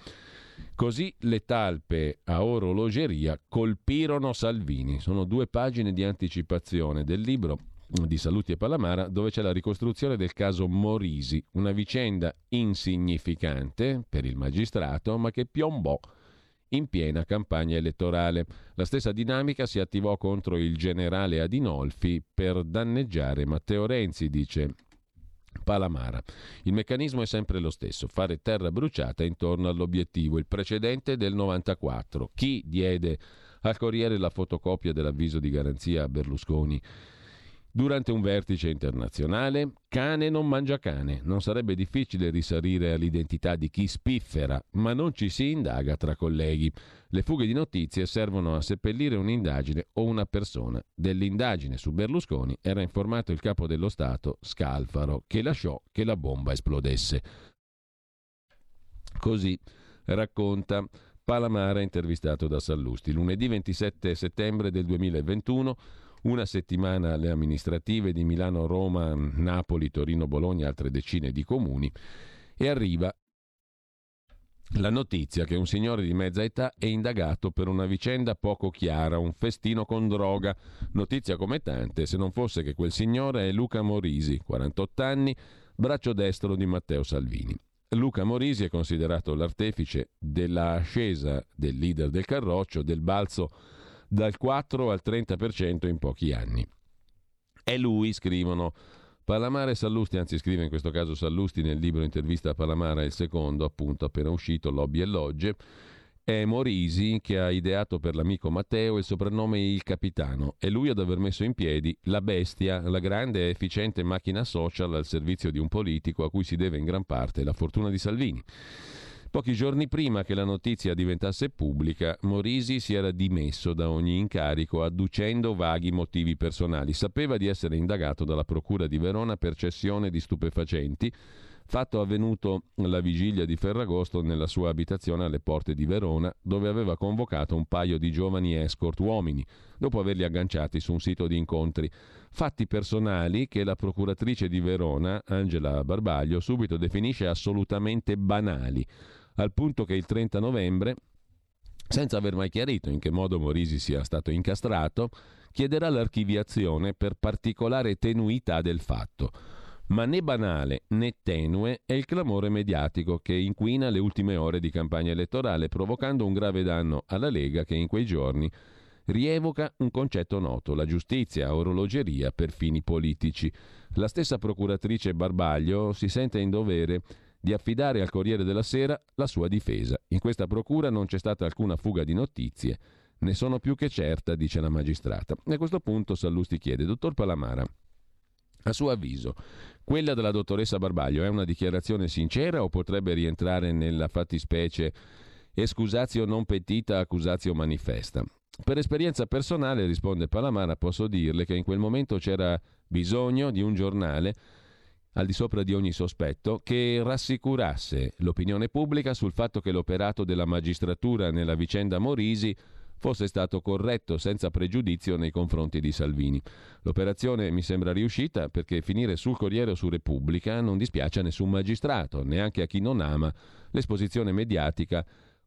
Così le talpe a orologeria colpirono Salvini. Sono due pagine di anticipazione del libro di Saluti e Palamara, dove c'è la ricostruzione del caso Morisi, una vicenda insignificante per il magistrato, ma che piombò in piena campagna elettorale. La stessa dinamica si attivò contro il generale Adinolfi per danneggiare Matteo Renzi, dice Palamara. Il meccanismo è sempre lo stesso, fare terra bruciata intorno all'obiettivo, il precedente del 94. Chi diede al Corriere la fotocopia dell'avviso di garanzia a Berlusconi? Durante un vertice internazionale, cane non mangia cane. Non sarebbe difficile risalire all'identità di chi spiffera, ma non ci si indaga tra colleghi. Le fughe di notizie servono a seppellire un'indagine o una persona. Dell'indagine su Berlusconi era informato il capo dello Stato, Scalfaro, che lasciò che la bomba esplodesse. Così racconta Palamara intervistato da Sallusti. Lunedì 27 settembre del 2021 una settimana alle amministrative di Milano, Roma, Napoli, Torino, Bologna e altre decine di comuni e arriva la notizia che un signore di mezza età è indagato per una vicenda poco chiara, un festino con droga. Notizia come tante, se non fosse che quel signore è Luca Morisi, 48 anni, braccio destro di Matteo Salvini. Luca Morisi è considerato l'artefice della ascesa del leader del Carroccio, del balzo dal 4 al 30% in pochi anni. È lui, scrivono Palamara e Sallusti, anzi scrive in questo caso Sallusti nel libro Intervista a Palamara, il secondo, appunto appena uscito, Lobby e Logge, è Morisi che ha ideato per l'amico Matteo il soprannome Il Capitano. È lui ad aver messo in piedi La Bestia, la grande e efficiente macchina social al servizio di un politico a cui si deve in gran parte la fortuna di Salvini. Pochi giorni prima che la notizia diventasse pubblica, Morisi si era dimesso da ogni incarico adducendo vaghi motivi personali. Sapeva di essere indagato dalla Procura di Verona per cessione di stupefacenti, fatto avvenuto la vigilia di Ferragosto nella sua abitazione alle porte di Verona, dove aveva convocato un paio di giovani escort uomini, dopo averli agganciati su un sito di incontri. Fatti personali che la procuratrice di Verona, Angela Barbaglio, subito definisce assolutamente banali al punto che il 30 novembre, senza aver mai chiarito in che modo Morisi sia stato incastrato, chiederà l'archiviazione per particolare tenuità del fatto. Ma né banale né tenue è il clamore mediatico che inquina le ultime ore di campagna elettorale, provocando un grave danno alla Lega che in quei giorni rievoca un concetto noto, la giustizia orologeria per fini politici. La stessa procuratrice Barbaglio si sente in dovere di affidare al Corriere della Sera la sua difesa. In questa procura non c'è stata alcuna fuga di notizie, ne sono più che certa, dice la magistrata. A questo punto Sallusti chiede, dottor Palamara, a suo avviso, quella della dottoressa Barbaglio è una dichiarazione sincera o potrebbe rientrare nella fattispecie excusatio non petita, accusatio manifesta? Per esperienza personale, risponde Palamara, posso dirle che in quel momento c'era bisogno di un giornale al di sopra di ogni sospetto, che rassicurasse l'opinione pubblica sul fatto che l'operato della magistratura nella vicenda Morisi fosse stato corretto senza pregiudizio nei confronti di Salvini. L'operazione mi sembra riuscita perché finire sul Corriere o su Repubblica non dispiace a nessun magistrato, neanche a chi non ama l'esposizione mediatica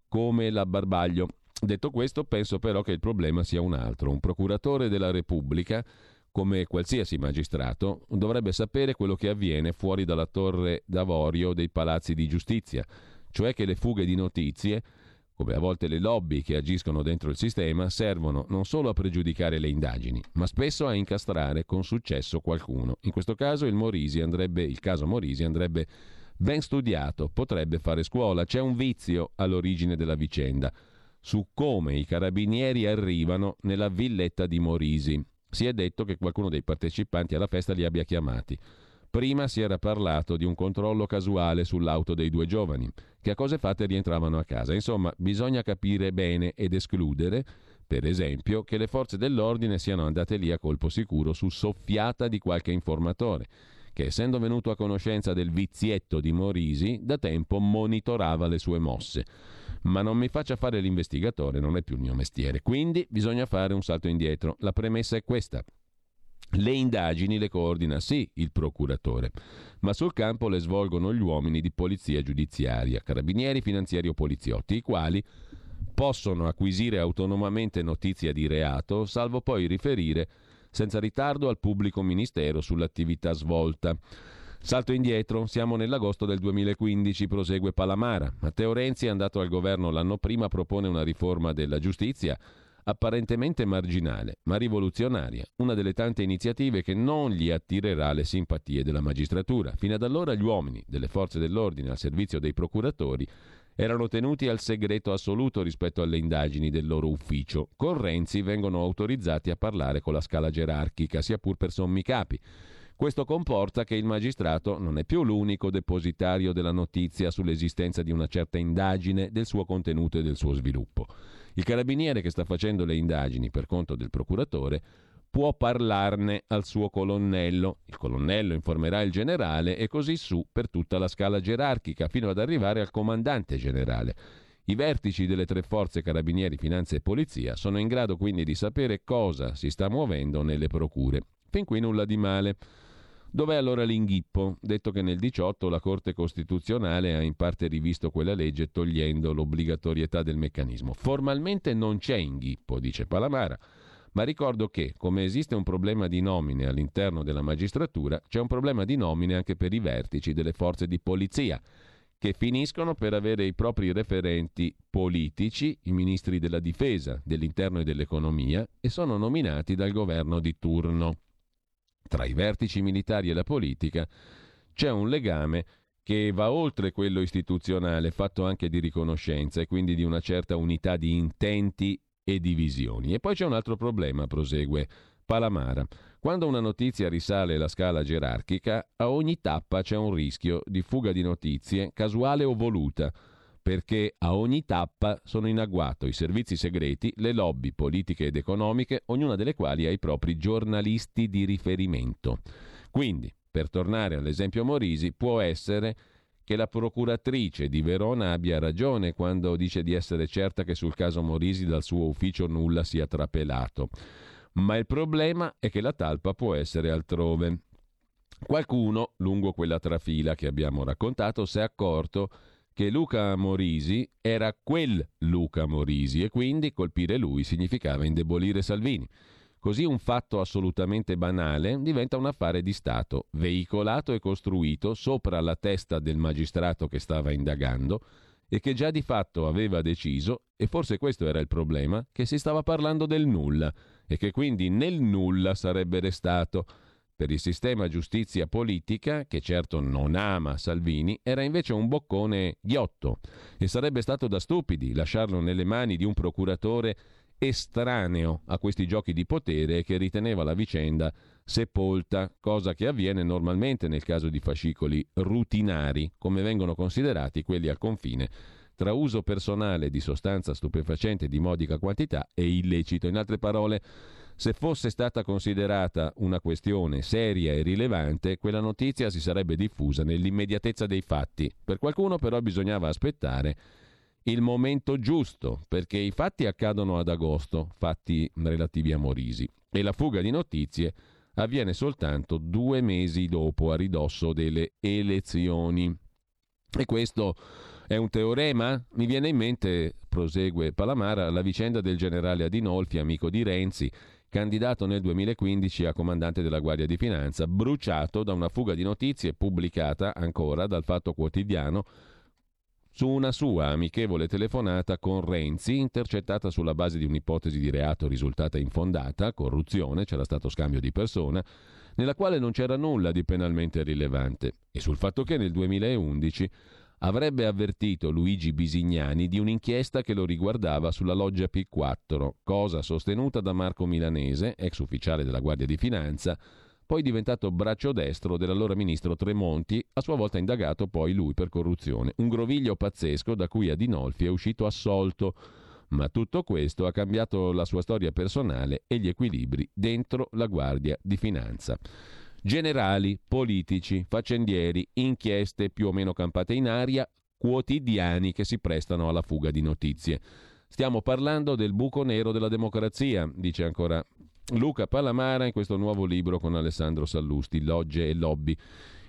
come la Barbaglio. Detto questo, penso però che il problema sia un altro. Un procuratore della Repubblica come qualsiasi magistrato, dovrebbe sapere quello che avviene fuori dalla torre d'avorio dei palazzi di giustizia, cioè che le fughe di notizie, come a volte le lobby che agiscono dentro il sistema, servono non solo a pregiudicare le indagini, ma spesso a incastrare con successo qualcuno. In questo caso il, Morisi andrebbe, il caso Morisi andrebbe ben studiato, potrebbe fare scuola, c'è un vizio all'origine della vicenda su come i carabinieri arrivano nella villetta di Morisi, si è detto che qualcuno dei partecipanti alla festa li abbia chiamati. Prima si era parlato di un controllo casuale sull'auto dei due giovani, che a cose fatte rientravano a casa. Insomma, bisogna capire bene ed escludere, per esempio, che le forze dell'ordine siano andate lì a colpo sicuro su soffiata di qualche informatore, che essendo venuto a conoscenza del vizietto di Morisi, da tempo monitorava le sue mosse. Ma non mi faccia fare l'investigatore, non è più il mio mestiere. Quindi bisogna fare un salto indietro. La premessa è questa. Le indagini le coordina sì il procuratore, ma sul campo le svolgono gli uomini di polizia giudiziaria, carabinieri, finanziari o poliziotti, i quali possono acquisire autonomamente notizia di reato, salvo poi riferire senza ritardo al pubblico ministero sull'attività svolta. Salto indietro, siamo nell'agosto del 2015, prosegue Palamara. Matteo Renzi andato al governo l'anno prima, propone una riforma della giustizia apparentemente marginale, ma rivoluzionaria, una delle tante iniziative che non gli attirerà le simpatie della magistratura. Fino ad allora gli uomini delle forze dell'ordine al servizio dei procuratori erano tenuti al segreto assoluto rispetto alle indagini del loro ufficio. Con Renzi vengono autorizzati a parlare con la scala gerarchica, sia pur per sommi capi. Questo comporta che il magistrato non è più l'unico depositario della notizia sull'esistenza di una certa indagine, del suo contenuto e del suo sviluppo. Il carabiniere che sta facendo le indagini per conto del procuratore può parlarne al suo colonnello. Il colonnello informerà il generale e così su per tutta la scala gerarchica fino ad arrivare al comandante generale. I vertici delle tre forze carabinieri, finanze e polizia sono in grado quindi di sapere cosa si sta muovendo nelle procure. Fin qui nulla di male. Dov'è allora l'inghippo? Detto che nel 18 la Corte Costituzionale ha in parte rivisto quella legge togliendo l'obbligatorietà del meccanismo. Formalmente non c'è inghippo, dice Palamara, ma ricordo che, come esiste un problema di nomine all'interno della magistratura, c'è un problema di nomine anche per i vertici delle forze di polizia, che finiscono per avere i propri referenti politici, i ministri della difesa, dell'interno e dell'economia, e sono nominati dal governo di turno. Tra i vertici militari e la politica c'è un legame che va oltre quello istituzionale, fatto anche di riconoscenza e quindi di una certa unità di intenti e divisioni. E poi c'è un altro problema, prosegue Palamara. Quando una notizia risale la scala gerarchica, a ogni tappa c'è un rischio di fuga di notizie, casuale o voluta, perché a ogni tappa sono in agguato i servizi segreti, le lobby politiche ed economiche, ognuna delle quali ha i propri giornalisti di riferimento. Quindi, per tornare all'esempio Morisi, può essere che la procuratrice di Verona abbia ragione quando dice di essere certa che sul caso Morisi dal suo ufficio nulla sia trapelato. Ma il problema è che la talpa può essere altrove. Qualcuno, lungo quella trafila che abbiamo raccontato, si è accorto che Luca Morisi era quel Luca Morisi e quindi colpire lui significava indebolire Salvini. Così un fatto assolutamente banale diventa un affare di Stato, veicolato e costruito sopra la testa del magistrato che stava indagando e che già di fatto aveva deciso, e forse questo era il problema, che si stava parlando del nulla e che quindi nel nulla sarebbe restato. Per il sistema giustizia politica, che certo non ama Salvini, era invece un boccone ghiotto e sarebbe stato da stupidi lasciarlo nelle mani di un procuratore estraneo a questi giochi di potere che riteneva la vicenda sepolta, cosa che avviene normalmente nel caso di fascicoli rutinari, come vengono considerati quelli al confine tra uso personale di sostanza stupefacente di modica quantità e illecito. In altre parole, se fosse stata considerata una questione seria e rilevante, quella notizia si sarebbe diffusa nell'immediatezza dei fatti. Per qualcuno però bisognava aspettare il momento giusto, perché i fatti accadono ad agosto, fatti relativi a Morisi, e la fuga di notizie avviene soltanto due mesi dopo, a ridosso delle elezioni. E questo è un teorema? Mi viene in mente, prosegue Palamara, la vicenda del generale Adinolfi, amico di Renzi, candidato nel 2015 a comandante della Guardia di Finanza, bruciato da una fuga di notizie pubblicata ancora dal Fatto Quotidiano su una sua amichevole telefonata con Renzi, intercettata sulla base di un'ipotesi di reato risultata infondata, corruzione, c'era stato scambio di persona, nella quale non c'era nulla di penalmente rilevante, e sul fatto che nel 2011 avrebbe avvertito Luigi Bisignani di un'inchiesta che lo riguardava sulla loggia P4, cosa sostenuta da Marco Milanese, ex ufficiale della Guardia di Finanza, poi diventato braccio destro dell'allora ministro Tremonti, a sua volta indagato poi lui per corruzione. Un groviglio pazzesco da cui Adinolfi è uscito assolto. Ma tutto questo ha cambiato la sua storia personale e gli equilibri dentro la Guardia di Finanza. Generali, politici, faccendieri, inchieste più o meno campate in aria, quotidiani che si prestano alla fuga di notizie. Stiamo parlando del buco nero della democrazia, dice ancora Luca Palamara in questo nuovo libro con Alessandro Sallusti, Logge e Lobby.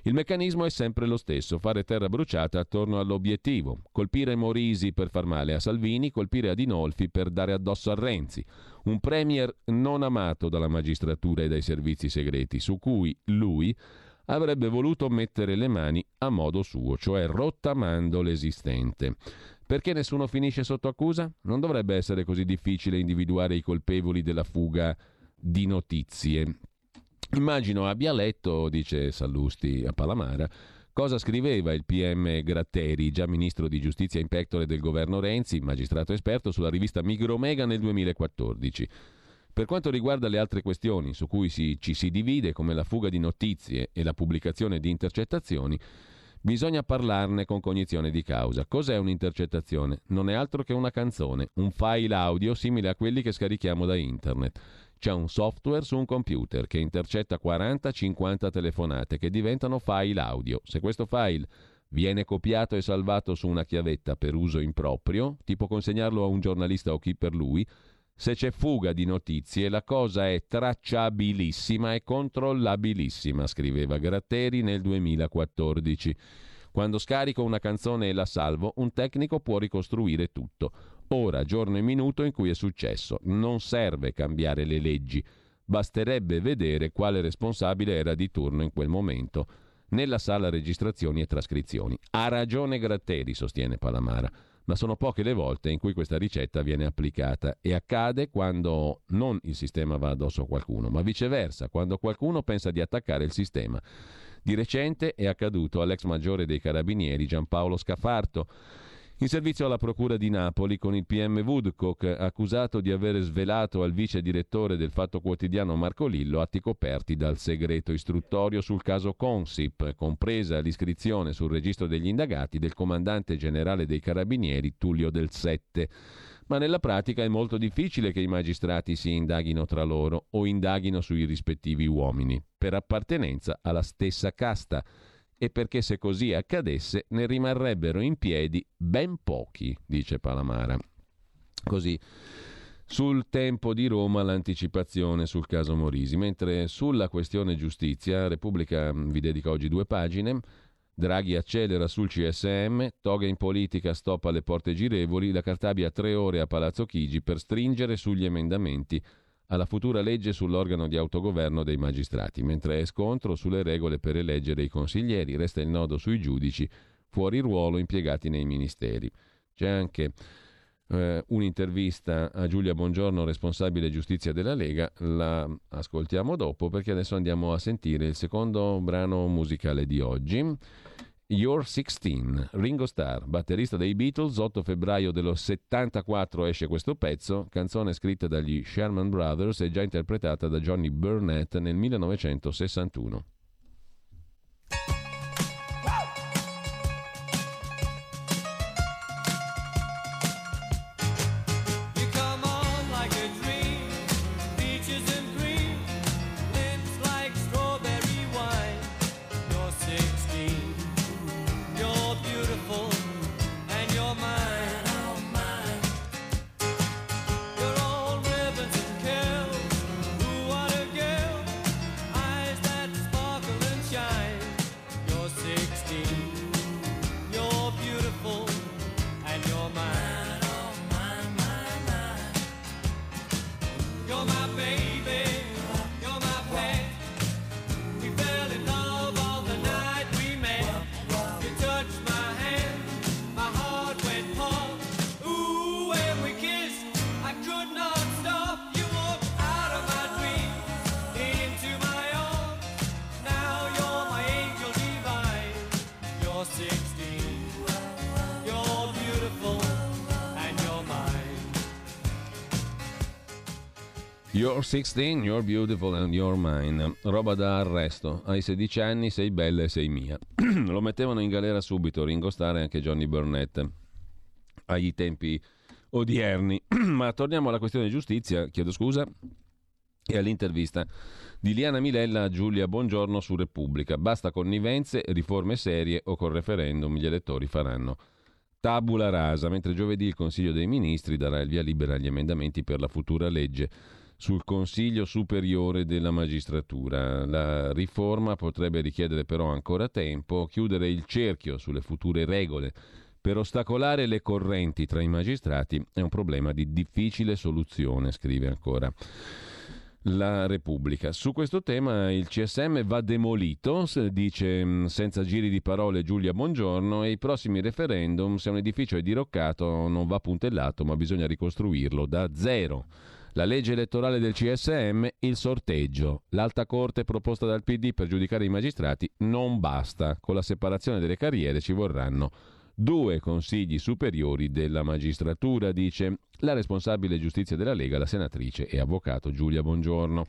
Il meccanismo è sempre lo stesso, fare terra bruciata attorno all'obiettivo, colpire Morisi per far male a Salvini, colpire Adinolfi per dare addosso a Renzi, un premier non amato dalla magistratura e dai servizi segreti, su cui lui avrebbe voluto mettere le mani a modo suo, cioè rottamando l'esistente. Perché nessuno finisce sotto accusa? Non dovrebbe essere così difficile individuare i colpevoli della fuga di notizie. Immagino abbia letto, dice Sallusti a Palamara, cosa scriveva il PM Gratteri, già ministro di giustizia in pectore del governo Renzi, magistrato esperto, sulla rivista Migromega nel 2014. Per quanto riguarda le altre questioni su cui si, ci si divide, come la fuga di notizie e la pubblicazione di intercettazioni, bisogna parlarne con cognizione di causa. Cos'è un'intercettazione? Non è altro che una canzone, un file audio simile a quelli che scarichiamo da internet. C'è un software su un computer che intercetta 40-50 telefonate che diventano file audio. Se questo file viene copiato e salvato su una chiavetta per uso improprio, tipo consegnarlo a un giornalista o chi per lui, se c'è fuga di notizie la cosa è tracciabilissima e controllabilissima, scriveva Gratteri nel 2014. Quando scarico una canzone e la salvo, un tecnico può ricostruire tutto ora, giorno e minuto in cui è successo. Non serve cambiare le leggi, basterebbe vedere quale responsabile era di turno in quel momento nella sala registrazioni e trascrizioni. Ha ragione Gratteri, sostiene Palamara, ma sono poche le volte in cui questa ricetta viene applicata e accade quando non il sistema va addosso a qualcuno, ma viceversa, quando qualcuno pensa di attaccare il sistema. Di recente è accaduto all'ex maggiore dei carabinieri Giampaolo Scafarto in servizio alla Procura di Napoli con il PM Woodcock, accusato di aver svelato al vice direttore del Fatto Quotidiano Marco Lillo atti coperti dal segreto istruttorio sul caso Consip, compresa l'iscrizione sul registro degli indagati del comandante generale dei Carabinieri Tullio Del Sette. Ma nella pratica è molto difficile che i magistrati si indaghino tra loro o indaghino sui rispettivi uomini, per appartenenza alla stessa casta e perché se così accadesse ne rimarrebbero in piedi ben pochi, dice Palamara. Così sul tempo di Roma l'anticipazione sul caso Morisi, mentre sulla questione giustizia Repubblica mm, vi dedica oggi due pagine. Draghi accelera sul CSM, toga in politica stoppa alle porte girevoli, la Cartabia tre ore a Palazzo Chigi per stringere sugli emendamenti alla futura legge sull'organo di autogoverno dei magistrati, mentre è scontro sulle regole per eleggere i consiglieri, resta il nodo sui giudici fuori ruolo impiegati nei ministeri. C'è anche eh, un'intervista a Giulia Bongiorno, responsabile giustizia della Lega, la ascoltiamo dopo perché adesso andiamo a sentire il secondo brano musicale di oggi. You're 16, Ringo Starr, batterista dei Beatles, 8 febbraio dello 74 esce questo pezzo, canzone scritta dagli Sherman Brothers e già interpretata da Johnny Burnett nel 1961. You're 16, you're beautiful and you're mine. Roba da arresto. Hai 16 anni, sei bella e sei mia. Lo mettevano in galera subito Ringo Starr e anche Johnny Burnett agli tempi odierni. Ma torniamo alla questione giustizia, chiedo scusa, e all'intervista di Liana Milella a Giulia Buongiorno su Repubblica. Basta connivenze, riforme serie o col referendum gli elettori faranno tabula rasa, mentre giovedì il Consiglio dei Ministri darà il via libera agli emendamenti per la futura legge sul Consiglio Superiore della Magistratura. La riforma potrebbe richiedere però ancora tempo, chiudere il cerchio sulle future regole per ostacolare le correnti tra i magistrati è un problema di difficile soluzione, scrive ancora la Repubblica. Su questo tema il CSM va demolito, dice mm, senza giri di parole Giulia Bongiorno, e i prossimi referendum, se un edificio è diroccato, non va puntellato, ma bisogna ricostruirlo da zero. La legge elettorale del CSM, il sorteggio. L'alta corte proposta dal PD per giudicare i magistrati non basta. Con la separazione delle carriere ci vorranno due consigli superiori della magistratura, dice la responsabile giustizia della Lega, la senatrice e avvocato Giulia Bongiorno.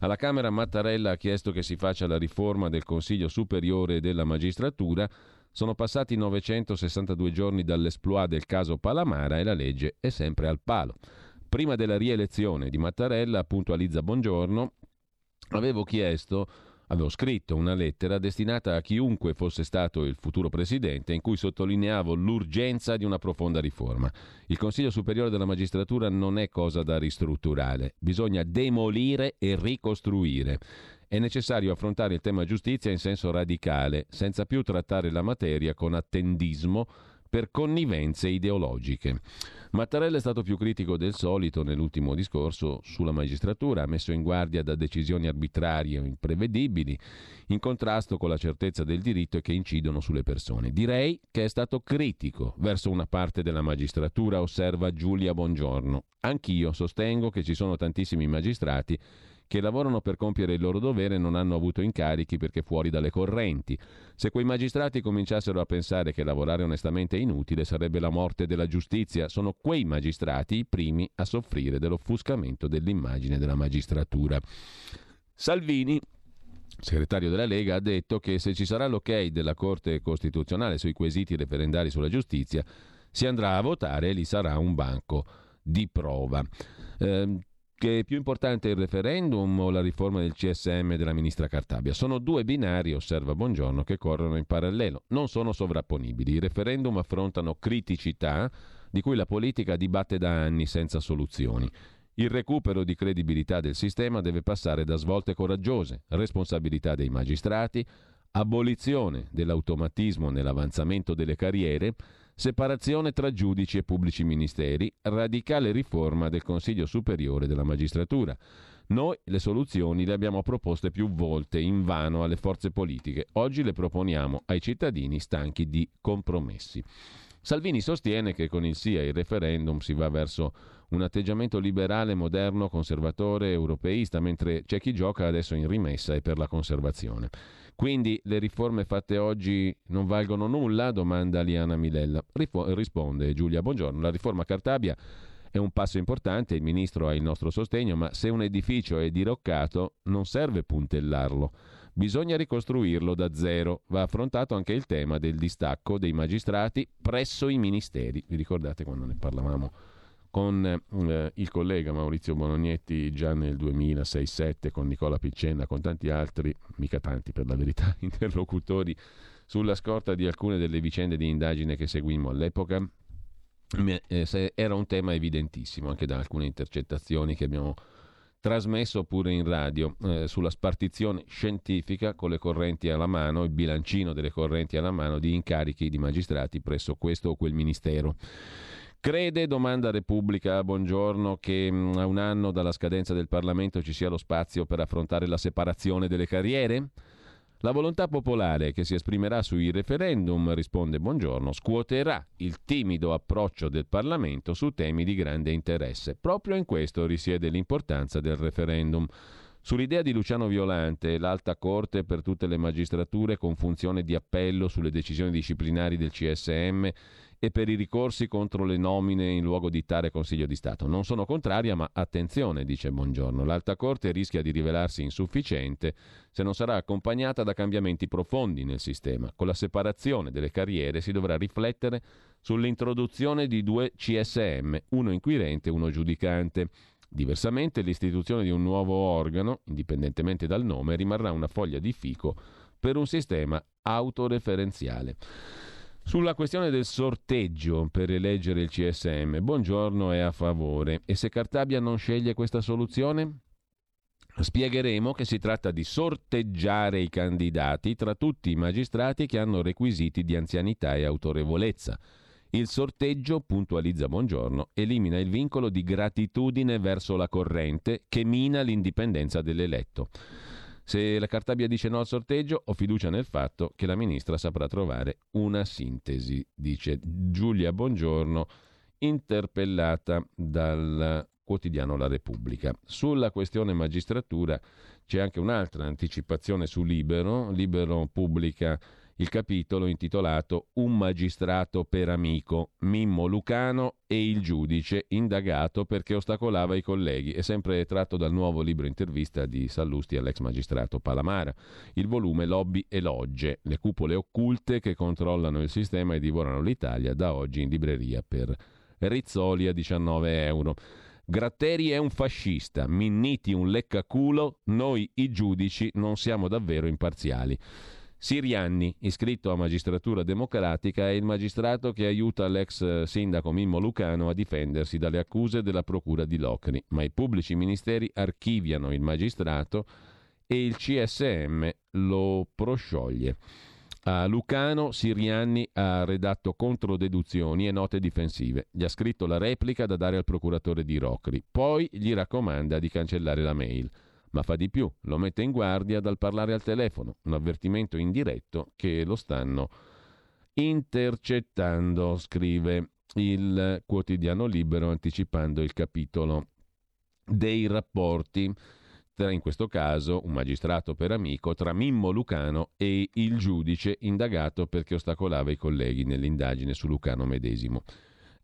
Alla Camera Mattarella ha chiesto che si faccia la riforma del Consiglio Superiore della Magistratura. Sono passati 962 giorni dall'esploit del caso Palamara e la legge è sempre al palo. Prima della rielezione di Mattarella, puntualizza Bongiorno, avevo chiesto Avevo scritto una lettera destinata a chiunque fosse stato il futuro presidente in cui sottolineavo l'urgenza di una profonda riforma. Il Consiglio Superiore della Magistratura non è cosa da ristrutturare, bisogna demolire e ricostruire. È necessario affrontare il tema giustizia in senso radicale, senza più trattare la materia con attendismo per connivenze ideologiche. Mattarella è stato più critico del solito nell'ultimo discorso sulla magistratura, messo in guardia da decisioni arbitrarie o imprevedibili, in contrasto con la certezza del diritto e che incidono sulle persone. Direi che è stato critico verso una parte della magistratura, osserva Giulia Bongiorno. Anch'io sostengo che ci sono tantissimi magistrati che lavorano per compiere il loro dovere non hanno avuto incarichi perché fuori dalle correnti. Se quei magistrati cominciassero a pensare che lavorare onestamente è inutile, sarebbe la morte della giustizia. Sono quei magistrati i primi a soffrire dell'offuscamento dell'immagine della magistratura. Salvini segretario della Lega, ha detto che se ci sarà l'ok della Corte Costituzionale sui quesiti referendari sulla giustizia, si andrà a votare e lì sarà un banco di prova. Eh, che è più importante il referendum o la riforma del CSM della ministra Cartabia? Sono due binari, osserva Bongiorno, che corrono in parallelo, non sono sovrapponibili. I referendum affrontano criticità di cui la politica dibatte da anni senza soluzioni. Il recupero di credibilità del sistema deve passare da svolte coraggiose, responsabilità dei magistrati, abolizione dell'automatismo nell'avanzamento delle carriere, separazione tra giudici e pubblici ministeri, radicale riforma del Consiglio Superiore della Magistratura. Noi le soluzioni le abbiamo proposte più volte, invano alle forze politiche. Oggi le proponiamo ai cittadini stanchi di compromessi. Salvini sostiene che con il sì ai referendum si va verso un atteggiamento liberale, moderno, conservatore, europeista, mentre c'è chi gioca adesso in rimessa e per la conservazione. Quindi le riforme fatte oggi non valgono nulla? domanda Liana Milella. Rifo- risponde Giulia Buongiorno. La riforma Cartabia è un passo importante, il ministro ha il nostro sostegno, ma se un edificio è diroccato non serve puntellarlo. Bisogna ricostruirlo da zero. Va affrontato anche il tema del distacco dei magistrati presso i ministeri. Vi ricordate quando ne parlavamo con eh, il collega Maurizio Bonognetti già nel 2006-2007, con Nicola Piccenna, con tanti altri, mica tanti per la verità, interlocutori, sulla scorta di alcune delle vicende di indagine che seguimmo all'epoca. Eh, era un tema evidentissimo anche da alcune intercettazioni che abbiamo trasmesso pure in radio eh, sulla spartizione scientifica con le correnti alla mano, il bilancino delle correnti alla mano di incarichi di magistrati presso questo o quel ministero. Crede, domanda Repubblica, buongiorno, che mm, a un anno dalla scadenza del Parlamento ci sia lo spazio per affrontare la separazione delle carriere? La volontà popolare che si esprimerà sui referendum, risponde Buongiorno, scuoterà il timido approccio del Parlamento su temi di grande interesse. Proprio in questo risiede l'importanza del referendum. Sull'idea di Luciano Violante, l'alta corte per tutte le magistrature con funzione di appello sulle decisioni disciplinari del CSM e per i ricorsi contro le nomine in luogo di tale Consiglio di Stato. Non sono contraria, ma attenzione, dice Buongiorno, l'Alta Corte rischia di rivelarsi insufficiente se non sarà accompagnata da cambiamenti profondi nel sistema. Con la separazione delle carriere si dovrà riflettere sull'introduzione di due CSM, uno inquirente e uno giudicante. Diversamente l'istituzione di un nuovo organo, indipendentemente dal nome, rimarrà una foglia di fico per un sistema autoreferenziale. Sulla questione del sorteggio per eleggere il CSM, buongiorno è a favore. E se Cartabia non sceglie questa soluzione? Spiegheremo che si tratta di sorteggiare i candidati tra tutti i magistrati che hanno requisiti di anzianità e autorevolezza. Il sorteggio, puntualizza Buongiorno, elimina il vincolo di gratitudine verso la corrente che mina l'indipendenza dell'eletto. Se la Cartabia dice no al sorteggio, ho fiducia nel fatto che la ministra saprà trovare una sintesi, dice Giulia Buongiorno, interpellata dal quotidiano La Repubblica. Sulla questione magistratura c'è anche un'altra anticipazione su Libero. Libero pubblica il capitolo intitolato Un magistrato per amico, Mimmo Lucano e il giudice indagato perché ostacolava i colleghi. È sempre tratto dal nuovo libro intervista di Sallusti all'ex magistrato Palamara. Il volume Lobby e Logge, le cupole occulte che controllano il sistema e divorano l'Italia, da oggi in libreria per Rizzoli a 19 euro. Gratteri è un fascista, Minniti un leccaculo, noi i giudici non siamo davvero imparziali. Sirianni, iscritto a Magistratura Democratica, è il magistrato che aiuta l'ex sindaco Mimmo Lucano a difendersi dalle accuse della Procura di Locri, ma i pubblici ministeri archiviano il magistrato e il CSM lo proscioglie. A Lucano Sirianni ha redatto controdeduzioni e note difensive. Gli ha scritto la replica da dare al procuratore di Rocri. Poi gli raccomanda di cancellare la mail. Ma fa di più, lo mette in guardia dal parlare al telefono, un avvertimento indiretto che lo stanno intercettando, scrive il quotidiano libero anticipando il capitolo dei rapporti tra in questo caso un magistrato per amico tra Mimmo Lucano e il giudice indagato perché ostacolava i colleghi nell'indagine su Lucano medesimo.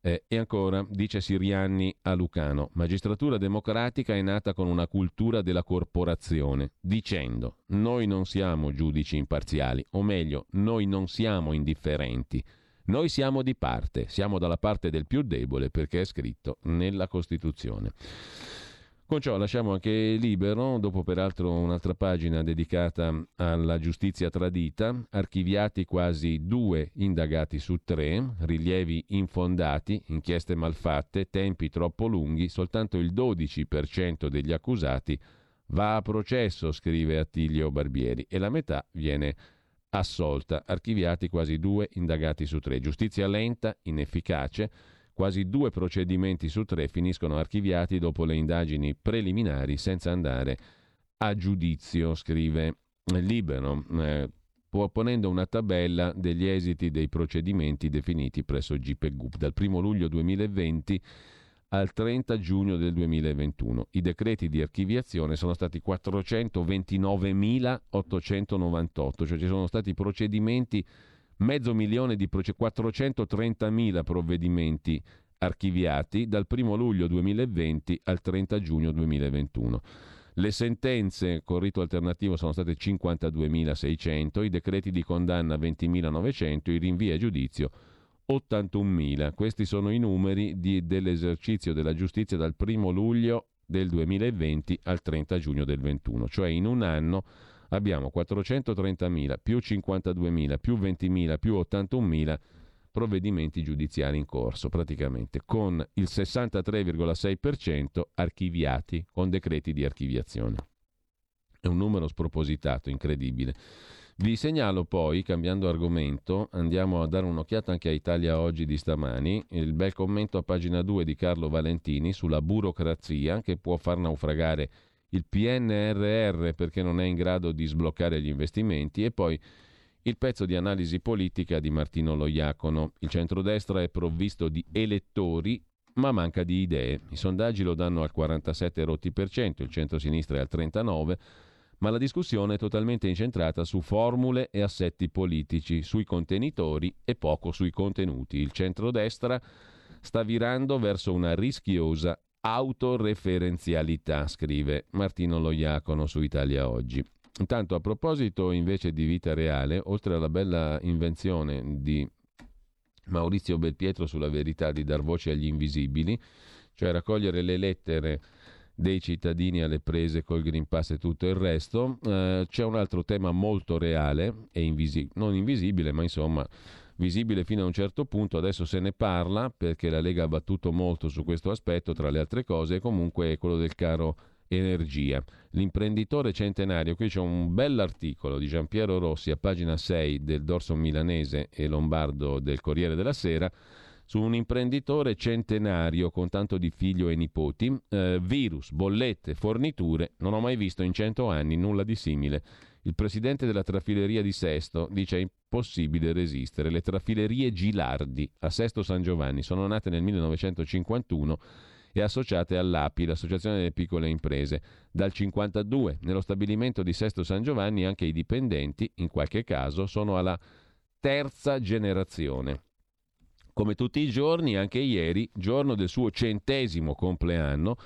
Eh, e ancora, dice Sirianni a Lucano, magistratura democratica è nata con una cultura della corporazione, dicendo noi non siamo giudici imparziali, o meglio, noi non siamo indifferenti, noi siamo di parte, siamo dalla parte del più debole perché è scritto nella Costituzione. Con ciò lasciamo anche libero, dopo peraltro un'altra pagina dedicata alla giustizia tradita, archiviati quasi due indagati su tre, rilievi infondati, inchieste malfatte, tempi troppo lunghi, soltanto il 12% degli accusati va a processo, scrive Attilio Barbieri, e la metà viene assolta, archiviati quasi due indagati su tre. Giustizia lenta, inefficace, Quasi due procedimenti su tre finiscono archiviati dopo le indagini preliminari senza andare a giudizio, scrive Libero, eh, ponendo una tabella degli esiti dei procedimenti definiti presso GPGUP dal 1 luglio 2020 al 30 giugno del 2021. I decreti di archiviazione sono stati 429.898, cioè ci sono stati procedimenti mezzo milione di proce- 430.000 provvedimenti archiviati dal 1 luglio 2020 al 30 giugno 2021. Le sentenze con rito alternativo sono state 52.600, i decreti di condanna 20.900, i rinvii a giudizio 81.000. Questi sono i numeri di, dell'esercizio della giustizia dal 1 luglio del 2020 al 30 giugno del 2021, cioè in un anno abbiamo 430.000 più 52.000 più 20.000 più 81.000 provvedimenti giudiziari in corso, praticamente con il 63,6% archiviati con decreti di archiviazione. È un numero spropositato, incredibile. Vi segnalo poi, cambiando argomento, andiamo a dare un'occhiata anche a Italia Oggi di stamani, il bel commento a pagina 2 di Carlo Valentini sulla burocrazia che può far naufragare il PNRR perché non è in grado di sbloccare gli investimenti e poi il pezzo di analisi politica di Martino Loiacono. Il centrodestra è provvisto di elettori ma manca di idee. I sondaggi lo danno al 47 rotti per cento, il centro-sinistra è al 39, ma la discussione è totalmente incentrata su formule e assetti politici, sui contenitori e poco sui contenuti. Il centrodestra sta virando verso una rischiosa autoreferenzialità, scrive Martino Loiacono su Italia Oggi. Intanto, a proposito invece di vita reale, oltre alla bella invenzione di Maurizio Belpietro sulla verità di dar voce agli invisibili, cioè raccogliere le lettere dei cittadini alle prese col Green Pass e tutto il resto, eh, c'è un altro tema molto reale e invisi- non invisibile, ma insomma visibile fino a un certo punto, adesso se ne parla perché la Lega ha battuto molto su questo aspetto, tra le altre cose, e comunque è quello del caro energia. L'imprenditore centenario, qui c'è un bell'articolo di Giampiero Rossi a pagina 6 del Dorso Milanese e Lombardo del Corriere della Sera, su un imprenditore centenario con tanto di figlio e nipoti, eh, virus, bollette, forniture, non ho mai visto in cento anni nulla di simile. Il presidente della trafileria di Sesto dice è impossibile resistere. Le trafilerie Gilardi a Sesto San Giovanni sono nate nel 1951 e associate all'API, l'Associazione delle Piccole Imprese. Dal 1952 nello stabilimento di Sesto San Giovanni anche i dipendenti, in qualche caso, sono alla terza generazione. Come tutti i giorni, anche ieri, giorno del suo centesimo compleanno,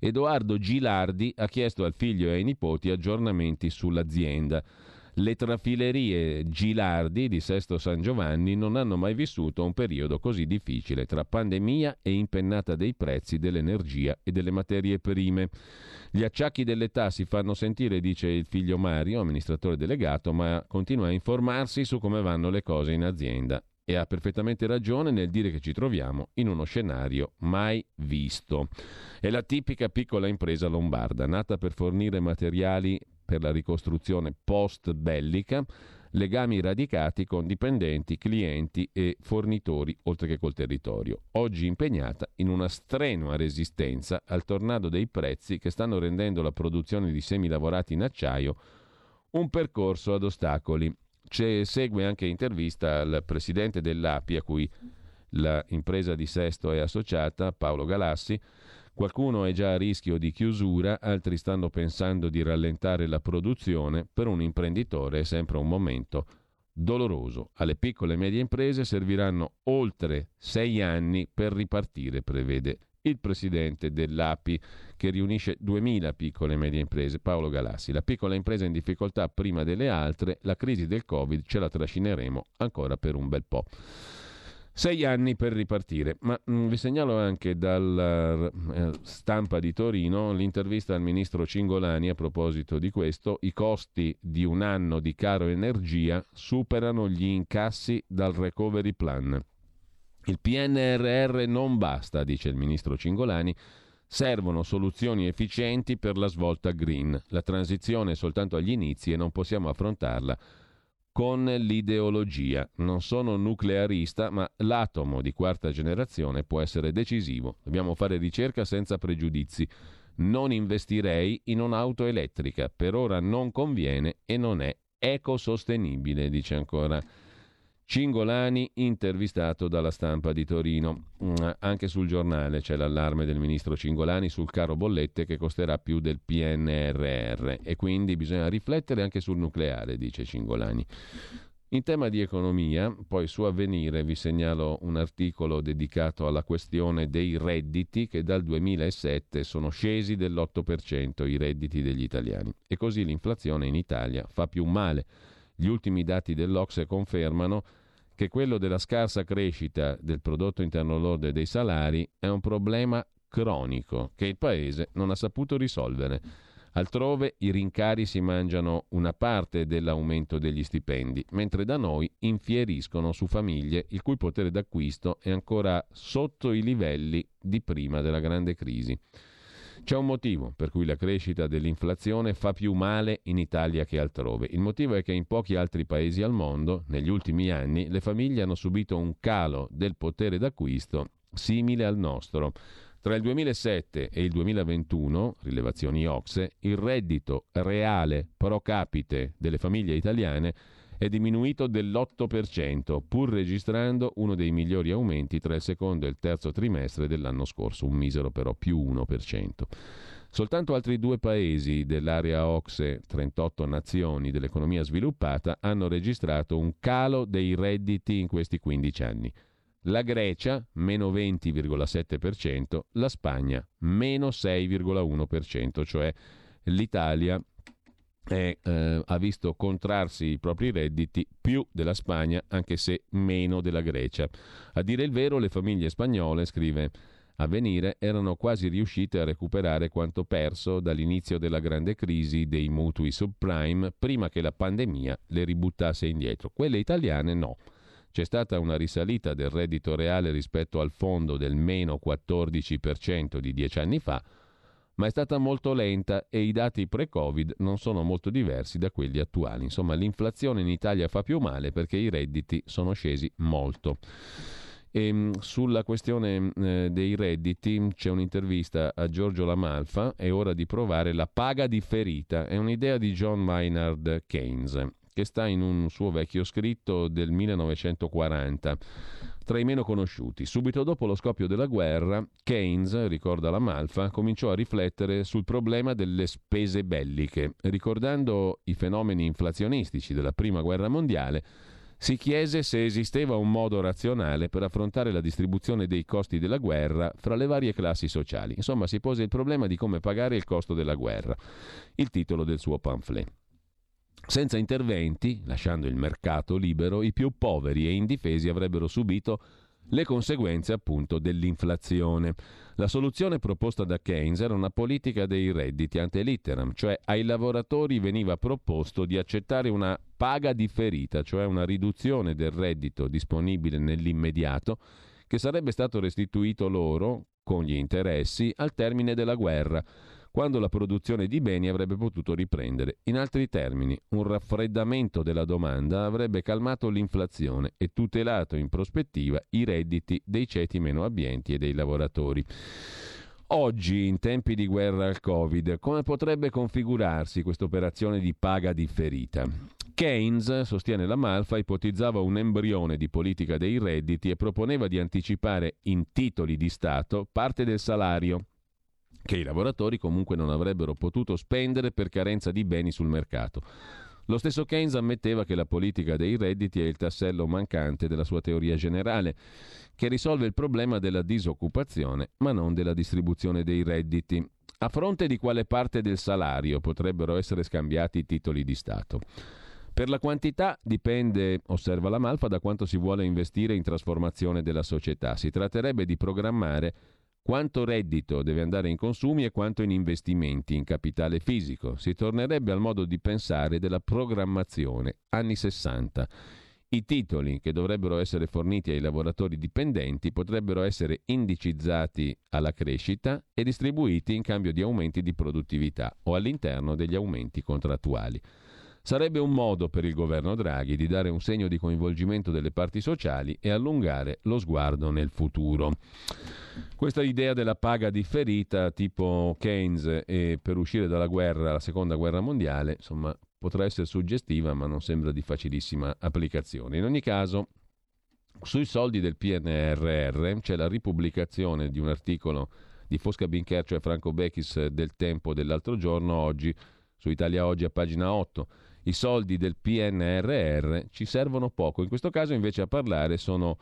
Edoardo Gilardi ha chiesto al figlio e ai nipoti aggiornamenti sull'azienda. Le trafilerie Gilardi di Sesto San Giovanni non hanno mai vissuto un periodo così difficile tra pandemia e impennata dei prezzi dell'energia e delle materie prime. Gli acciacchi dell'età si fanno sentire, dice il figlio Mario, amministratore delegato, ma continua a informarsi su come vanno le cose in azienda e ha perfettamente ragione nel dire che ci troviamo in uno scenario mai visto. È la tipica piccola impresa lombarda, nata per fornire materiali per la ricostruzione post bellica, legami radicati con dipendenti, clienti e fornitori, oltre che col territorio. Oggi impegnata in una strenua resistenza al tornado dei prezzi che stanno rendendo la produzione di semi lavorati in acciaio un percorso ad ostacoli c'è, segue anche intervista al presidente dell'API, a cui l'impresa di Sesto è associata, Paolo Galassi. Qualcuno è già a rischio di chiusura, altri stanno pensando di rallentare la produzione. Per un imprenditore è sempre un momento doloroso. Alle piccole e medie imprese serviranno oltre sei anni per ripartire, prevede il presidente dell'API che riunisce 2000 piccole e medie imprese, Paolo Galassi. La piccola impresa in difficoltà prima delle altre, la crisi del Covid ce la trascineremo ancora per un bel po'. Sei anni per ripartire, ma mh, mm, vi segnalo anche dalla uh, stampa di Torino l'intervista al ministro Cingolani a proposito di questo. I costi di un anno di caro energia superano gli incassi dal recovery plan. Il PNRR non basta, dice il ministro Cingolani, servono soluzioni efficienti per la svolta green. La transizione è soltanto agli inizi e non possiamo affrontarla con l'ideologia. Non sono nuclearista, ma l'atomo di quarta generazione può essere decisivo. Dobbiamo fare ricerca senza pregiudizi. Non investirei in un'auto elettrica, per ora non conviene e non è ecosostenibile, dice ancora Cingolani intervistato dalla stampa di Torino. Mm, anche sul giornale c'è l'allarme del ministro Cingolani sul caro bollette che costerà più del PNRR e quindi bisogna riflettere anche sul nucleare, dice Cingolani. In tema di economia, poi su Avvenire vi segnalo un articolo dedicato alla questione dei redditi che dal 2007 sono scesi dell'8% i redditi degli italiani e così l'inflazione in Italia fa più male. Gli ultimi dati dell'Ocse confermano che quello della scarsa crescita del prodotto interno lordo e dei salari è un problema cronico che il Paese non ha saputo risolvere. Altrove i rincari si mangiano una parte dell'aumento degli stipendi, mentre da noi infieriscono su famiglie il cui potere d'acquisto è ancora sotto i livelli di prima della grande crisi. C'è un motivo per cui la crescita dell'inflazione fa più male in Italia che altrove. Il motivo è che in pochi altri paesi al mondo, negli ultimi anni, le famiglie hanno subito un calo del potere d'acquisto simile al nostro. Tra il 2007 e il 2021, rilevazioni Ocse, il reddito reale pro capite delle famiglie italiane è diminuito dell'8%, pur registrando uno dei migliori aumenti tra il secondo e il terzo trimestre dell'anno scorso, un misero però più 1%. Soltanto altri due paesi dell'area OXE, 38 nazioni dell'economia sviluppata, hanno registrato un calo dei redditi in questi 15 anni. La Grecia meno 20,7%, la Spagna meno 6,1%, cioè l'Italia è, eh, ha visto contrarsi i propri redditi più della Spagna, anche se meno della Grecia. A dire il vero, le famiglie spagnole, scrive Avvenire, erano quasi riuscite a recuperare quanto perso dall'inizio della grande crisi dei mutui subprime prima che la pandemia le ributtasse indietro. Quelle italiane no. c'è stata una risalita del reddito reale rispetto al fondo del meno 14% di dieci anni fa, ma è stata molto lenta e i dati pre-Covid non sono molto diversi da quelli attuali. Insomma, l'inflazione in Italia fa più male perché i redditi sono scesi molto. E, ehm, sulla questione eh, dei redditi c'è un'intervista a Giorgio Lamalfa, è ora di provare la paga differita, è un'idea di John Maynard Keynes che sta in un suo vecchio scritto del 1940 tra i meno conosciuti. Subito dopo lo scoppio della guerra, Keynes, ricorda la Malfa, cominciò a riflettere sul problema delle spese belliche. Ricordando i fenomeni inflazionistici della Prima Guerra Mondiale, si chiese se esisteva un modo razionale per affrontare la distribuzione dei costi della guerra fra le varie classi sociali. Insomma, si pose il problema di come pagare il costo della guerra, il titolo del suo pamphlet. Senza interventi, lasciando il mercato libero, i più poveri e indifesi avrebbero subito le conseguenze appunto dell'inflazione. La soluzione proposta da Keynes era una politica dei redditi ante litteram, cioè ai lavoratori veniva proposto di accettare una paga differita, cioè una riduzione del reddito disponibile nell'immediato che sarebbe stato restituito loro con gli interessi al termine della guerra quando la produzione di beni avrebbe potuto riprendere. In altri termini, un raffreddamento della domanda avrebbe calmato l'inflazione e tutelato in prospettiva i redditi dei ceti meno abbienti e dei lavoratori. Oggi, in tempi di guerra al Covid, come potrebbe configurarsi questa operazione di paga differita? Keynes, sostiene la Malfa, ipotizzava un embrione di politica dei redditi e proponeva di anticipare in titoli di Stato parte del salario che i lavoratori comunque non avrebbero potuto spendere per carenza di beni sul mercato. Lo stesso Keynes ammetteva che la politica dei redditi è il tassello mancante della sua teoria generale, che risolve il problema della disoccupazione, ma non della distribuzione dei redditi. A fronte di quale parte del salario potrebbero essere scambiati i titoli di Stato? Per la quantità dipende, osserva la Malfa, da quanto si vuole investire in trasformazione della società. Si tratterebbe di programmare quanto reddito deve andare in consumi e quanto in investimenti, in capitale fisico. Si tornerebbe al modo di pensare della programmazione, anni 60. I titoli che dovrebbero essere forniti ai lavoratori dipendenti potrebbero essere indicizzati alla crescita e distribuiti in cambio di aumenti di produttività o all'interno degli aumenti contrattuali. Sarebbe un modo per il governo Draghi di dare un segno di coinvolgimento delle parti sociali e allungare lo sguardo nel futuro. Questa idea della paga differita tipo Keynes e per uscire dalla guerra, la seconda guerra mondiale, insomma, potrà essere suggestiva ma non sembra di facilissima applicazione. In ogni caso, sui soldi del PNRR c'è la ripubblicazione di un articolo di Fosca Bincher, cioè Franco Bechis del Tempo dell'altro giorno, oggi su Italia Oggi a pagina 8 i soldi del PNRR ci servono poco. In questo caso invece a parlare sono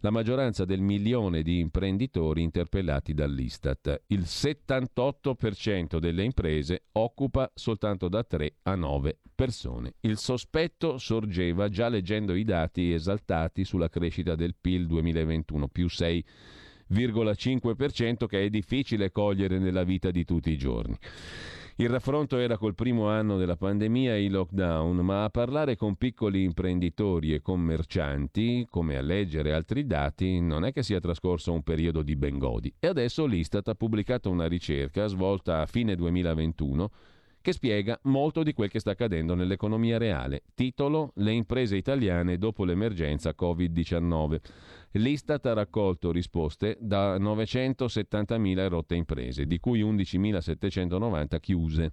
la maggioranza del milione di imprenditori interpellati dall'Istat. Il 78% delle imprese occupa soltanto da 3 a 9 persone. Il sospetto sorgeva già leggendo i dati esaltati sulla crescita del PIL 2021, più 6,5% che è difficile cogliere nella vita di tutti i giorni. Il raffronto era col primo anno della pandemia e i lockdown, ma a parlare con piccoli imprenditori e commercianti, come a leggere altri dati, non è che sia trascorso un periodo di bengodi. E adesso l'Istat ha pubblicato una ricerca svolta a fine 2021 che spiega molto di quel che sta accadendo nell'economia reale. Titolo Le imprese italiane dopo l'emergenza Covid-19. L'Istat ha raccolto risposte da 970.000 erotte imprese, di cui 11.790 chiuse.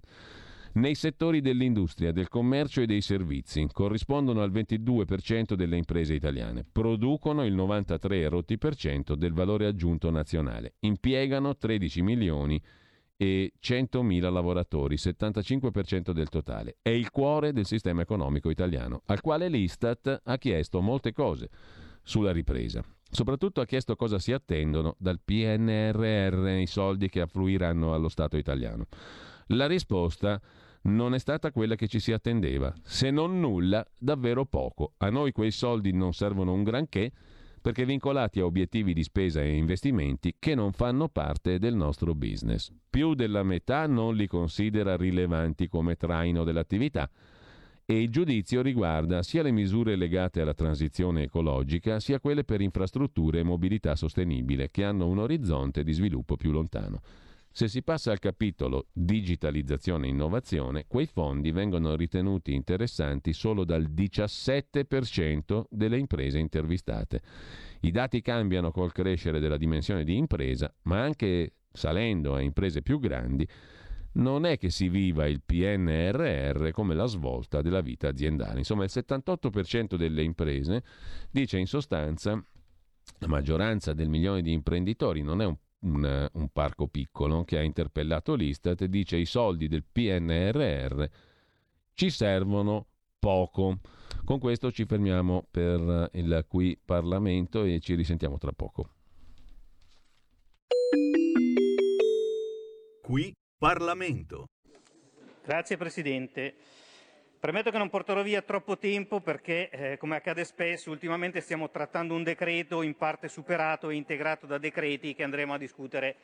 Nei settori dell'industria, del commercio e dei servizi corrispondono al 22% delle imprese italiane, producono il 93% del valore aggiunto nazionale, impiegano 13 milioni e 100.000 lavoratori, 75% del totale. È il cuore del sistema economico italiano, al quale l'Istat ha chiesto molte cose sulla ripresa. Soprattutto ha chiesto cosa si attendono dal PNRR, i soldi che affluiranno allo Stato italiano. La risposta non è stata quella che ci si attendeva. Se non nulla, davvero poco. A noi quei soldi non servono un granché perché vincolati a obiettivi di spesa e investimenti che non fanno parte del nostro business. Più della metà non li considera rilevanti come traino dell'attività e il giudizio riguarda sia le misure legate alla transizione ecologica, sia quelle per infrastrutture e mobilità sostenibile, che hanno un orizzonte di sviluppo più lontano. Se si passa al capitolo digitalizzazione e innovazione, quei fondi vengono ritenuti interessanti solo dal 17% delle imprese intervistate. I dati cambiano col crescere della dimensione di impresa, ma anche salendo a imprese più grandi, non è che si viva il PNRR come la svolta della vita aziendale. Insomma, il 78% delle imprese dice in sostanza la maggioranza del milione di imprenditori non è un, un, un parco piccolo che ha interpellato l'Istat, dice i soldi del PNRR ci servono poco. Con questo ci fermiamo per il qui Parlamento e ci risentiamo tra poco. Qui Parlamento. Grazie Presidente. Premetto che non porterò via troppo tempo perché, eh, come accade spesso, ultimamente stiamo trattando un decreto in parte superato e integrato da decreti che andremo a discutere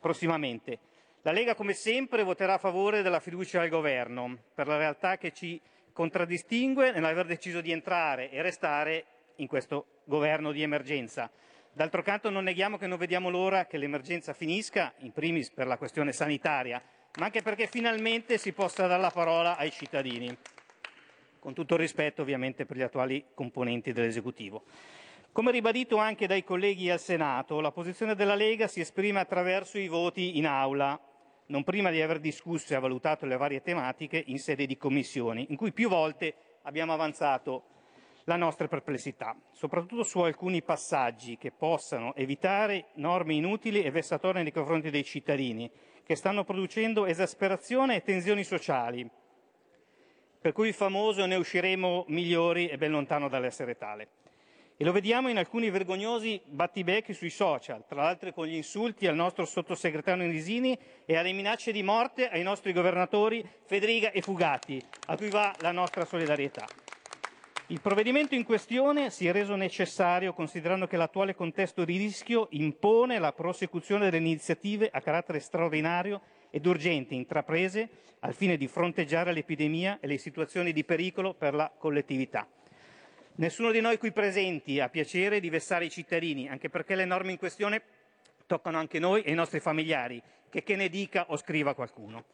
prossimamente. La Lega, come sempre, voterà a favore della fiducia al Governo per la realtà che ci contraddistingue nell'aver deciso di entrare e restare in questo governo di emergenza. D'altro canto non neghiamo che non vediamo l'ora che l'emergenza finisca, in primis per la questione sanitaria, ma anche perché finalmente si possa dare la parola ai cittadini, con tutto il rispetto ovviamente per gli attuali componenti dell'esecutivo. Come ribadito anche dai colleghi al Senato, la posizione della Lega si esprime attraverso i voti in aula, non prima di aver discusso e valutato le varie tematiche in sede di commissioni, in cui più volte abbiamo avanzato la nostra perplessità, soprattutto su alcuni passaggi che possano evitare norme inutili e vessatorie nei confronti dei cittadini, che stanno producendo esasperazione e tensioni sociali, per cui famoso ne usciremo migliori e ben lontano dall'essere tale. E lo vediamo in alcuni vergognosi battibecchi sui social, tra l'altro con gli insulti al nostro sottosegretario Nisini e alle minacce di morte ai nostri governatori Federica e Fugatti, a cui va la nostra solidarietà. Il provvedimento in questione si è reso necessario considerando che l'attuale contesto di rischio impone la prosecuzione delle iniziative a carattere straordinario ed urgente intraprese al fine di fronteggiare l'epidemia e le situazioni di pericolo per la collettività. Nessuno di noi qui presenti ha piacere di vessare i cittadini, anche perché le norme in questione toccano anche noi e i nostri familiari, che che ne dica o scriva qualcuno.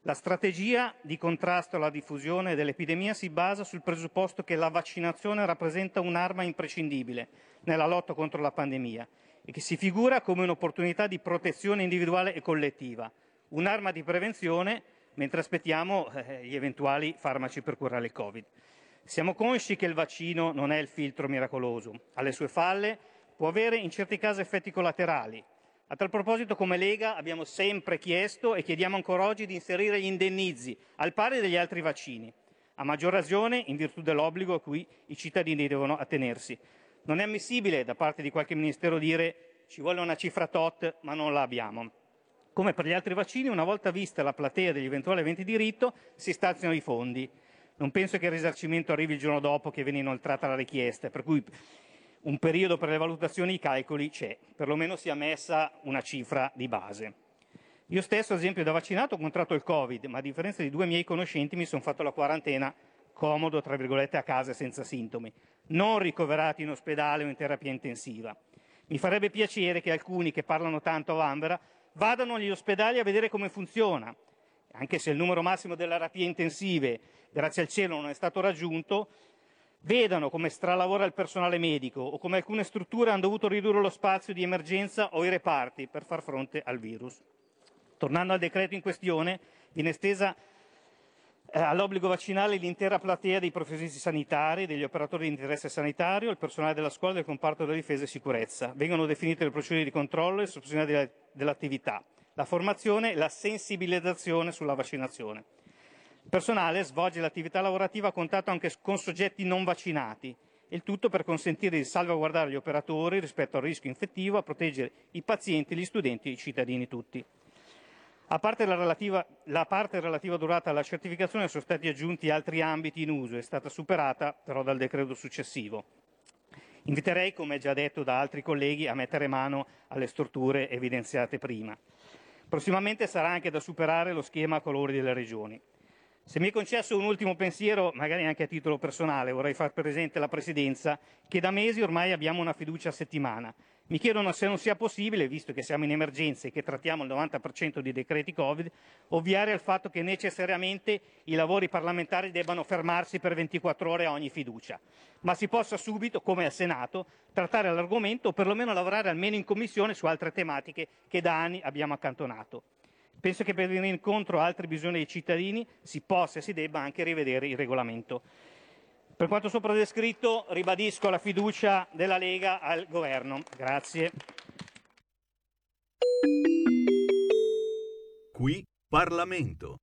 La strategia di contrasto alla diffusione dell'epidemia si basa sul presupposto che la vaccinazione rappresenta un'arma imprescindibile nella lotta contro la pandemia e che si figura come un'opportunità di protezione individuale e collettiva, un'arma di prevenzione mentre aspettiamo eh, gli eventuali farmaci per curare il Covid. Siamo consci che il vaccino non è il filtro miracoloso, alle sue falle può avere in certi casi effetti collaterali, a tal proposito, come Lega, abbiamo sempre chiesto e chiediamo ancora oggi di inserire gli indennizi al pari degli altri vaccini, a maggior ragione in virtù dell'obbligo a cui i cittadini devono attenersi. Non è ammissibile da parte di qualche ministero dire ci vuole una cifra tot, ma non la abbiamo. Come per gli altri vaccini, una volta vista la platea degli eventuali eventi di diritto, si staziano i fondi. Non penso che il risarcimento arrivi il giorno dopo che viene inoltrata la richiesta, per cui un periodo per le valutazioni e i calcoli c'è, perlomeno sia messa una cifra di base. Io stesso, ad esempio, da vaccinato ho contratto il Covid, ma a differenza di due miei conoscenti mi sono fatto la quarantena comodo, tra virgolette, a casa senza sintomi, non ricoverato in ospedale o in terapia intensiva. Mi farebbe piacere che alcuni che parlano tanto a Vanvera vadano agli ospedali a vedere come funziona, anche se il numero massimo delle terapie intensive, grazie al cielo, non è stato raggiunto, vedano come stralavora il personale medico o come alcune strutture hanno dovuto ridurre lo spazio di emergenza o i reparti per far fronte al virus. Tornando al decreto in questione, viene estesa all'obbligo vaccinale l'intera platea dei professionisti sanitari, degli operatori di interesse sanitario, il personale della scuola del comparto della difesa e sicurezza. Vengono definite le procedure di controllo e sospensione dell'attività, la formazione e la sensibilizzazione sulla vaccinazione. Il personale svolge l'attività lavorativa a contatto anche con soggetti non vaccinati, il tutto per consentire di salvaguardare gli operatori rispetto al rischio infettivo, a proteggere i pazienti, gli studenti e i cittadini tutti. A parte la, relativa, la parte relativa durata alla certificazione sono stati aggiunti altri ambiti in uso, è stata superata però dal decreto successivo. Inviterei, come già detto da altri colleghi, a mettere mano alle strutture evidenziate prima. Prossimamente sarà anche da superare lo schema a colori delle regioni. Se mi è concesso un ultimo pensiero, magari anche a titolo personale, vorrei far presente alla Presidenza che da mesi ormai abbiamo una fiducia a settimana. Mi chiedono se non sia possibile, visto che siamo in emergenza e che trattiamo il 90% di decreti Covid, ovviare al fatto che necessariamente i lavori parlamentari debbano fermarsi per 24 ore a ogni fiducia, ma si possa subito, come al Senato, trattare l'argomento o perlomeno lavorare almeno in commissione su altre tematiche che da anni abbiamo accantonato. Penso che per venire incontro a altri bisogni dei cittadini si possa e si debba anche rivedere il regolamento. Per quanto sopra descritto, ribadisco la fiducia della Lega al Governo. Grazie. Qui Parlamento.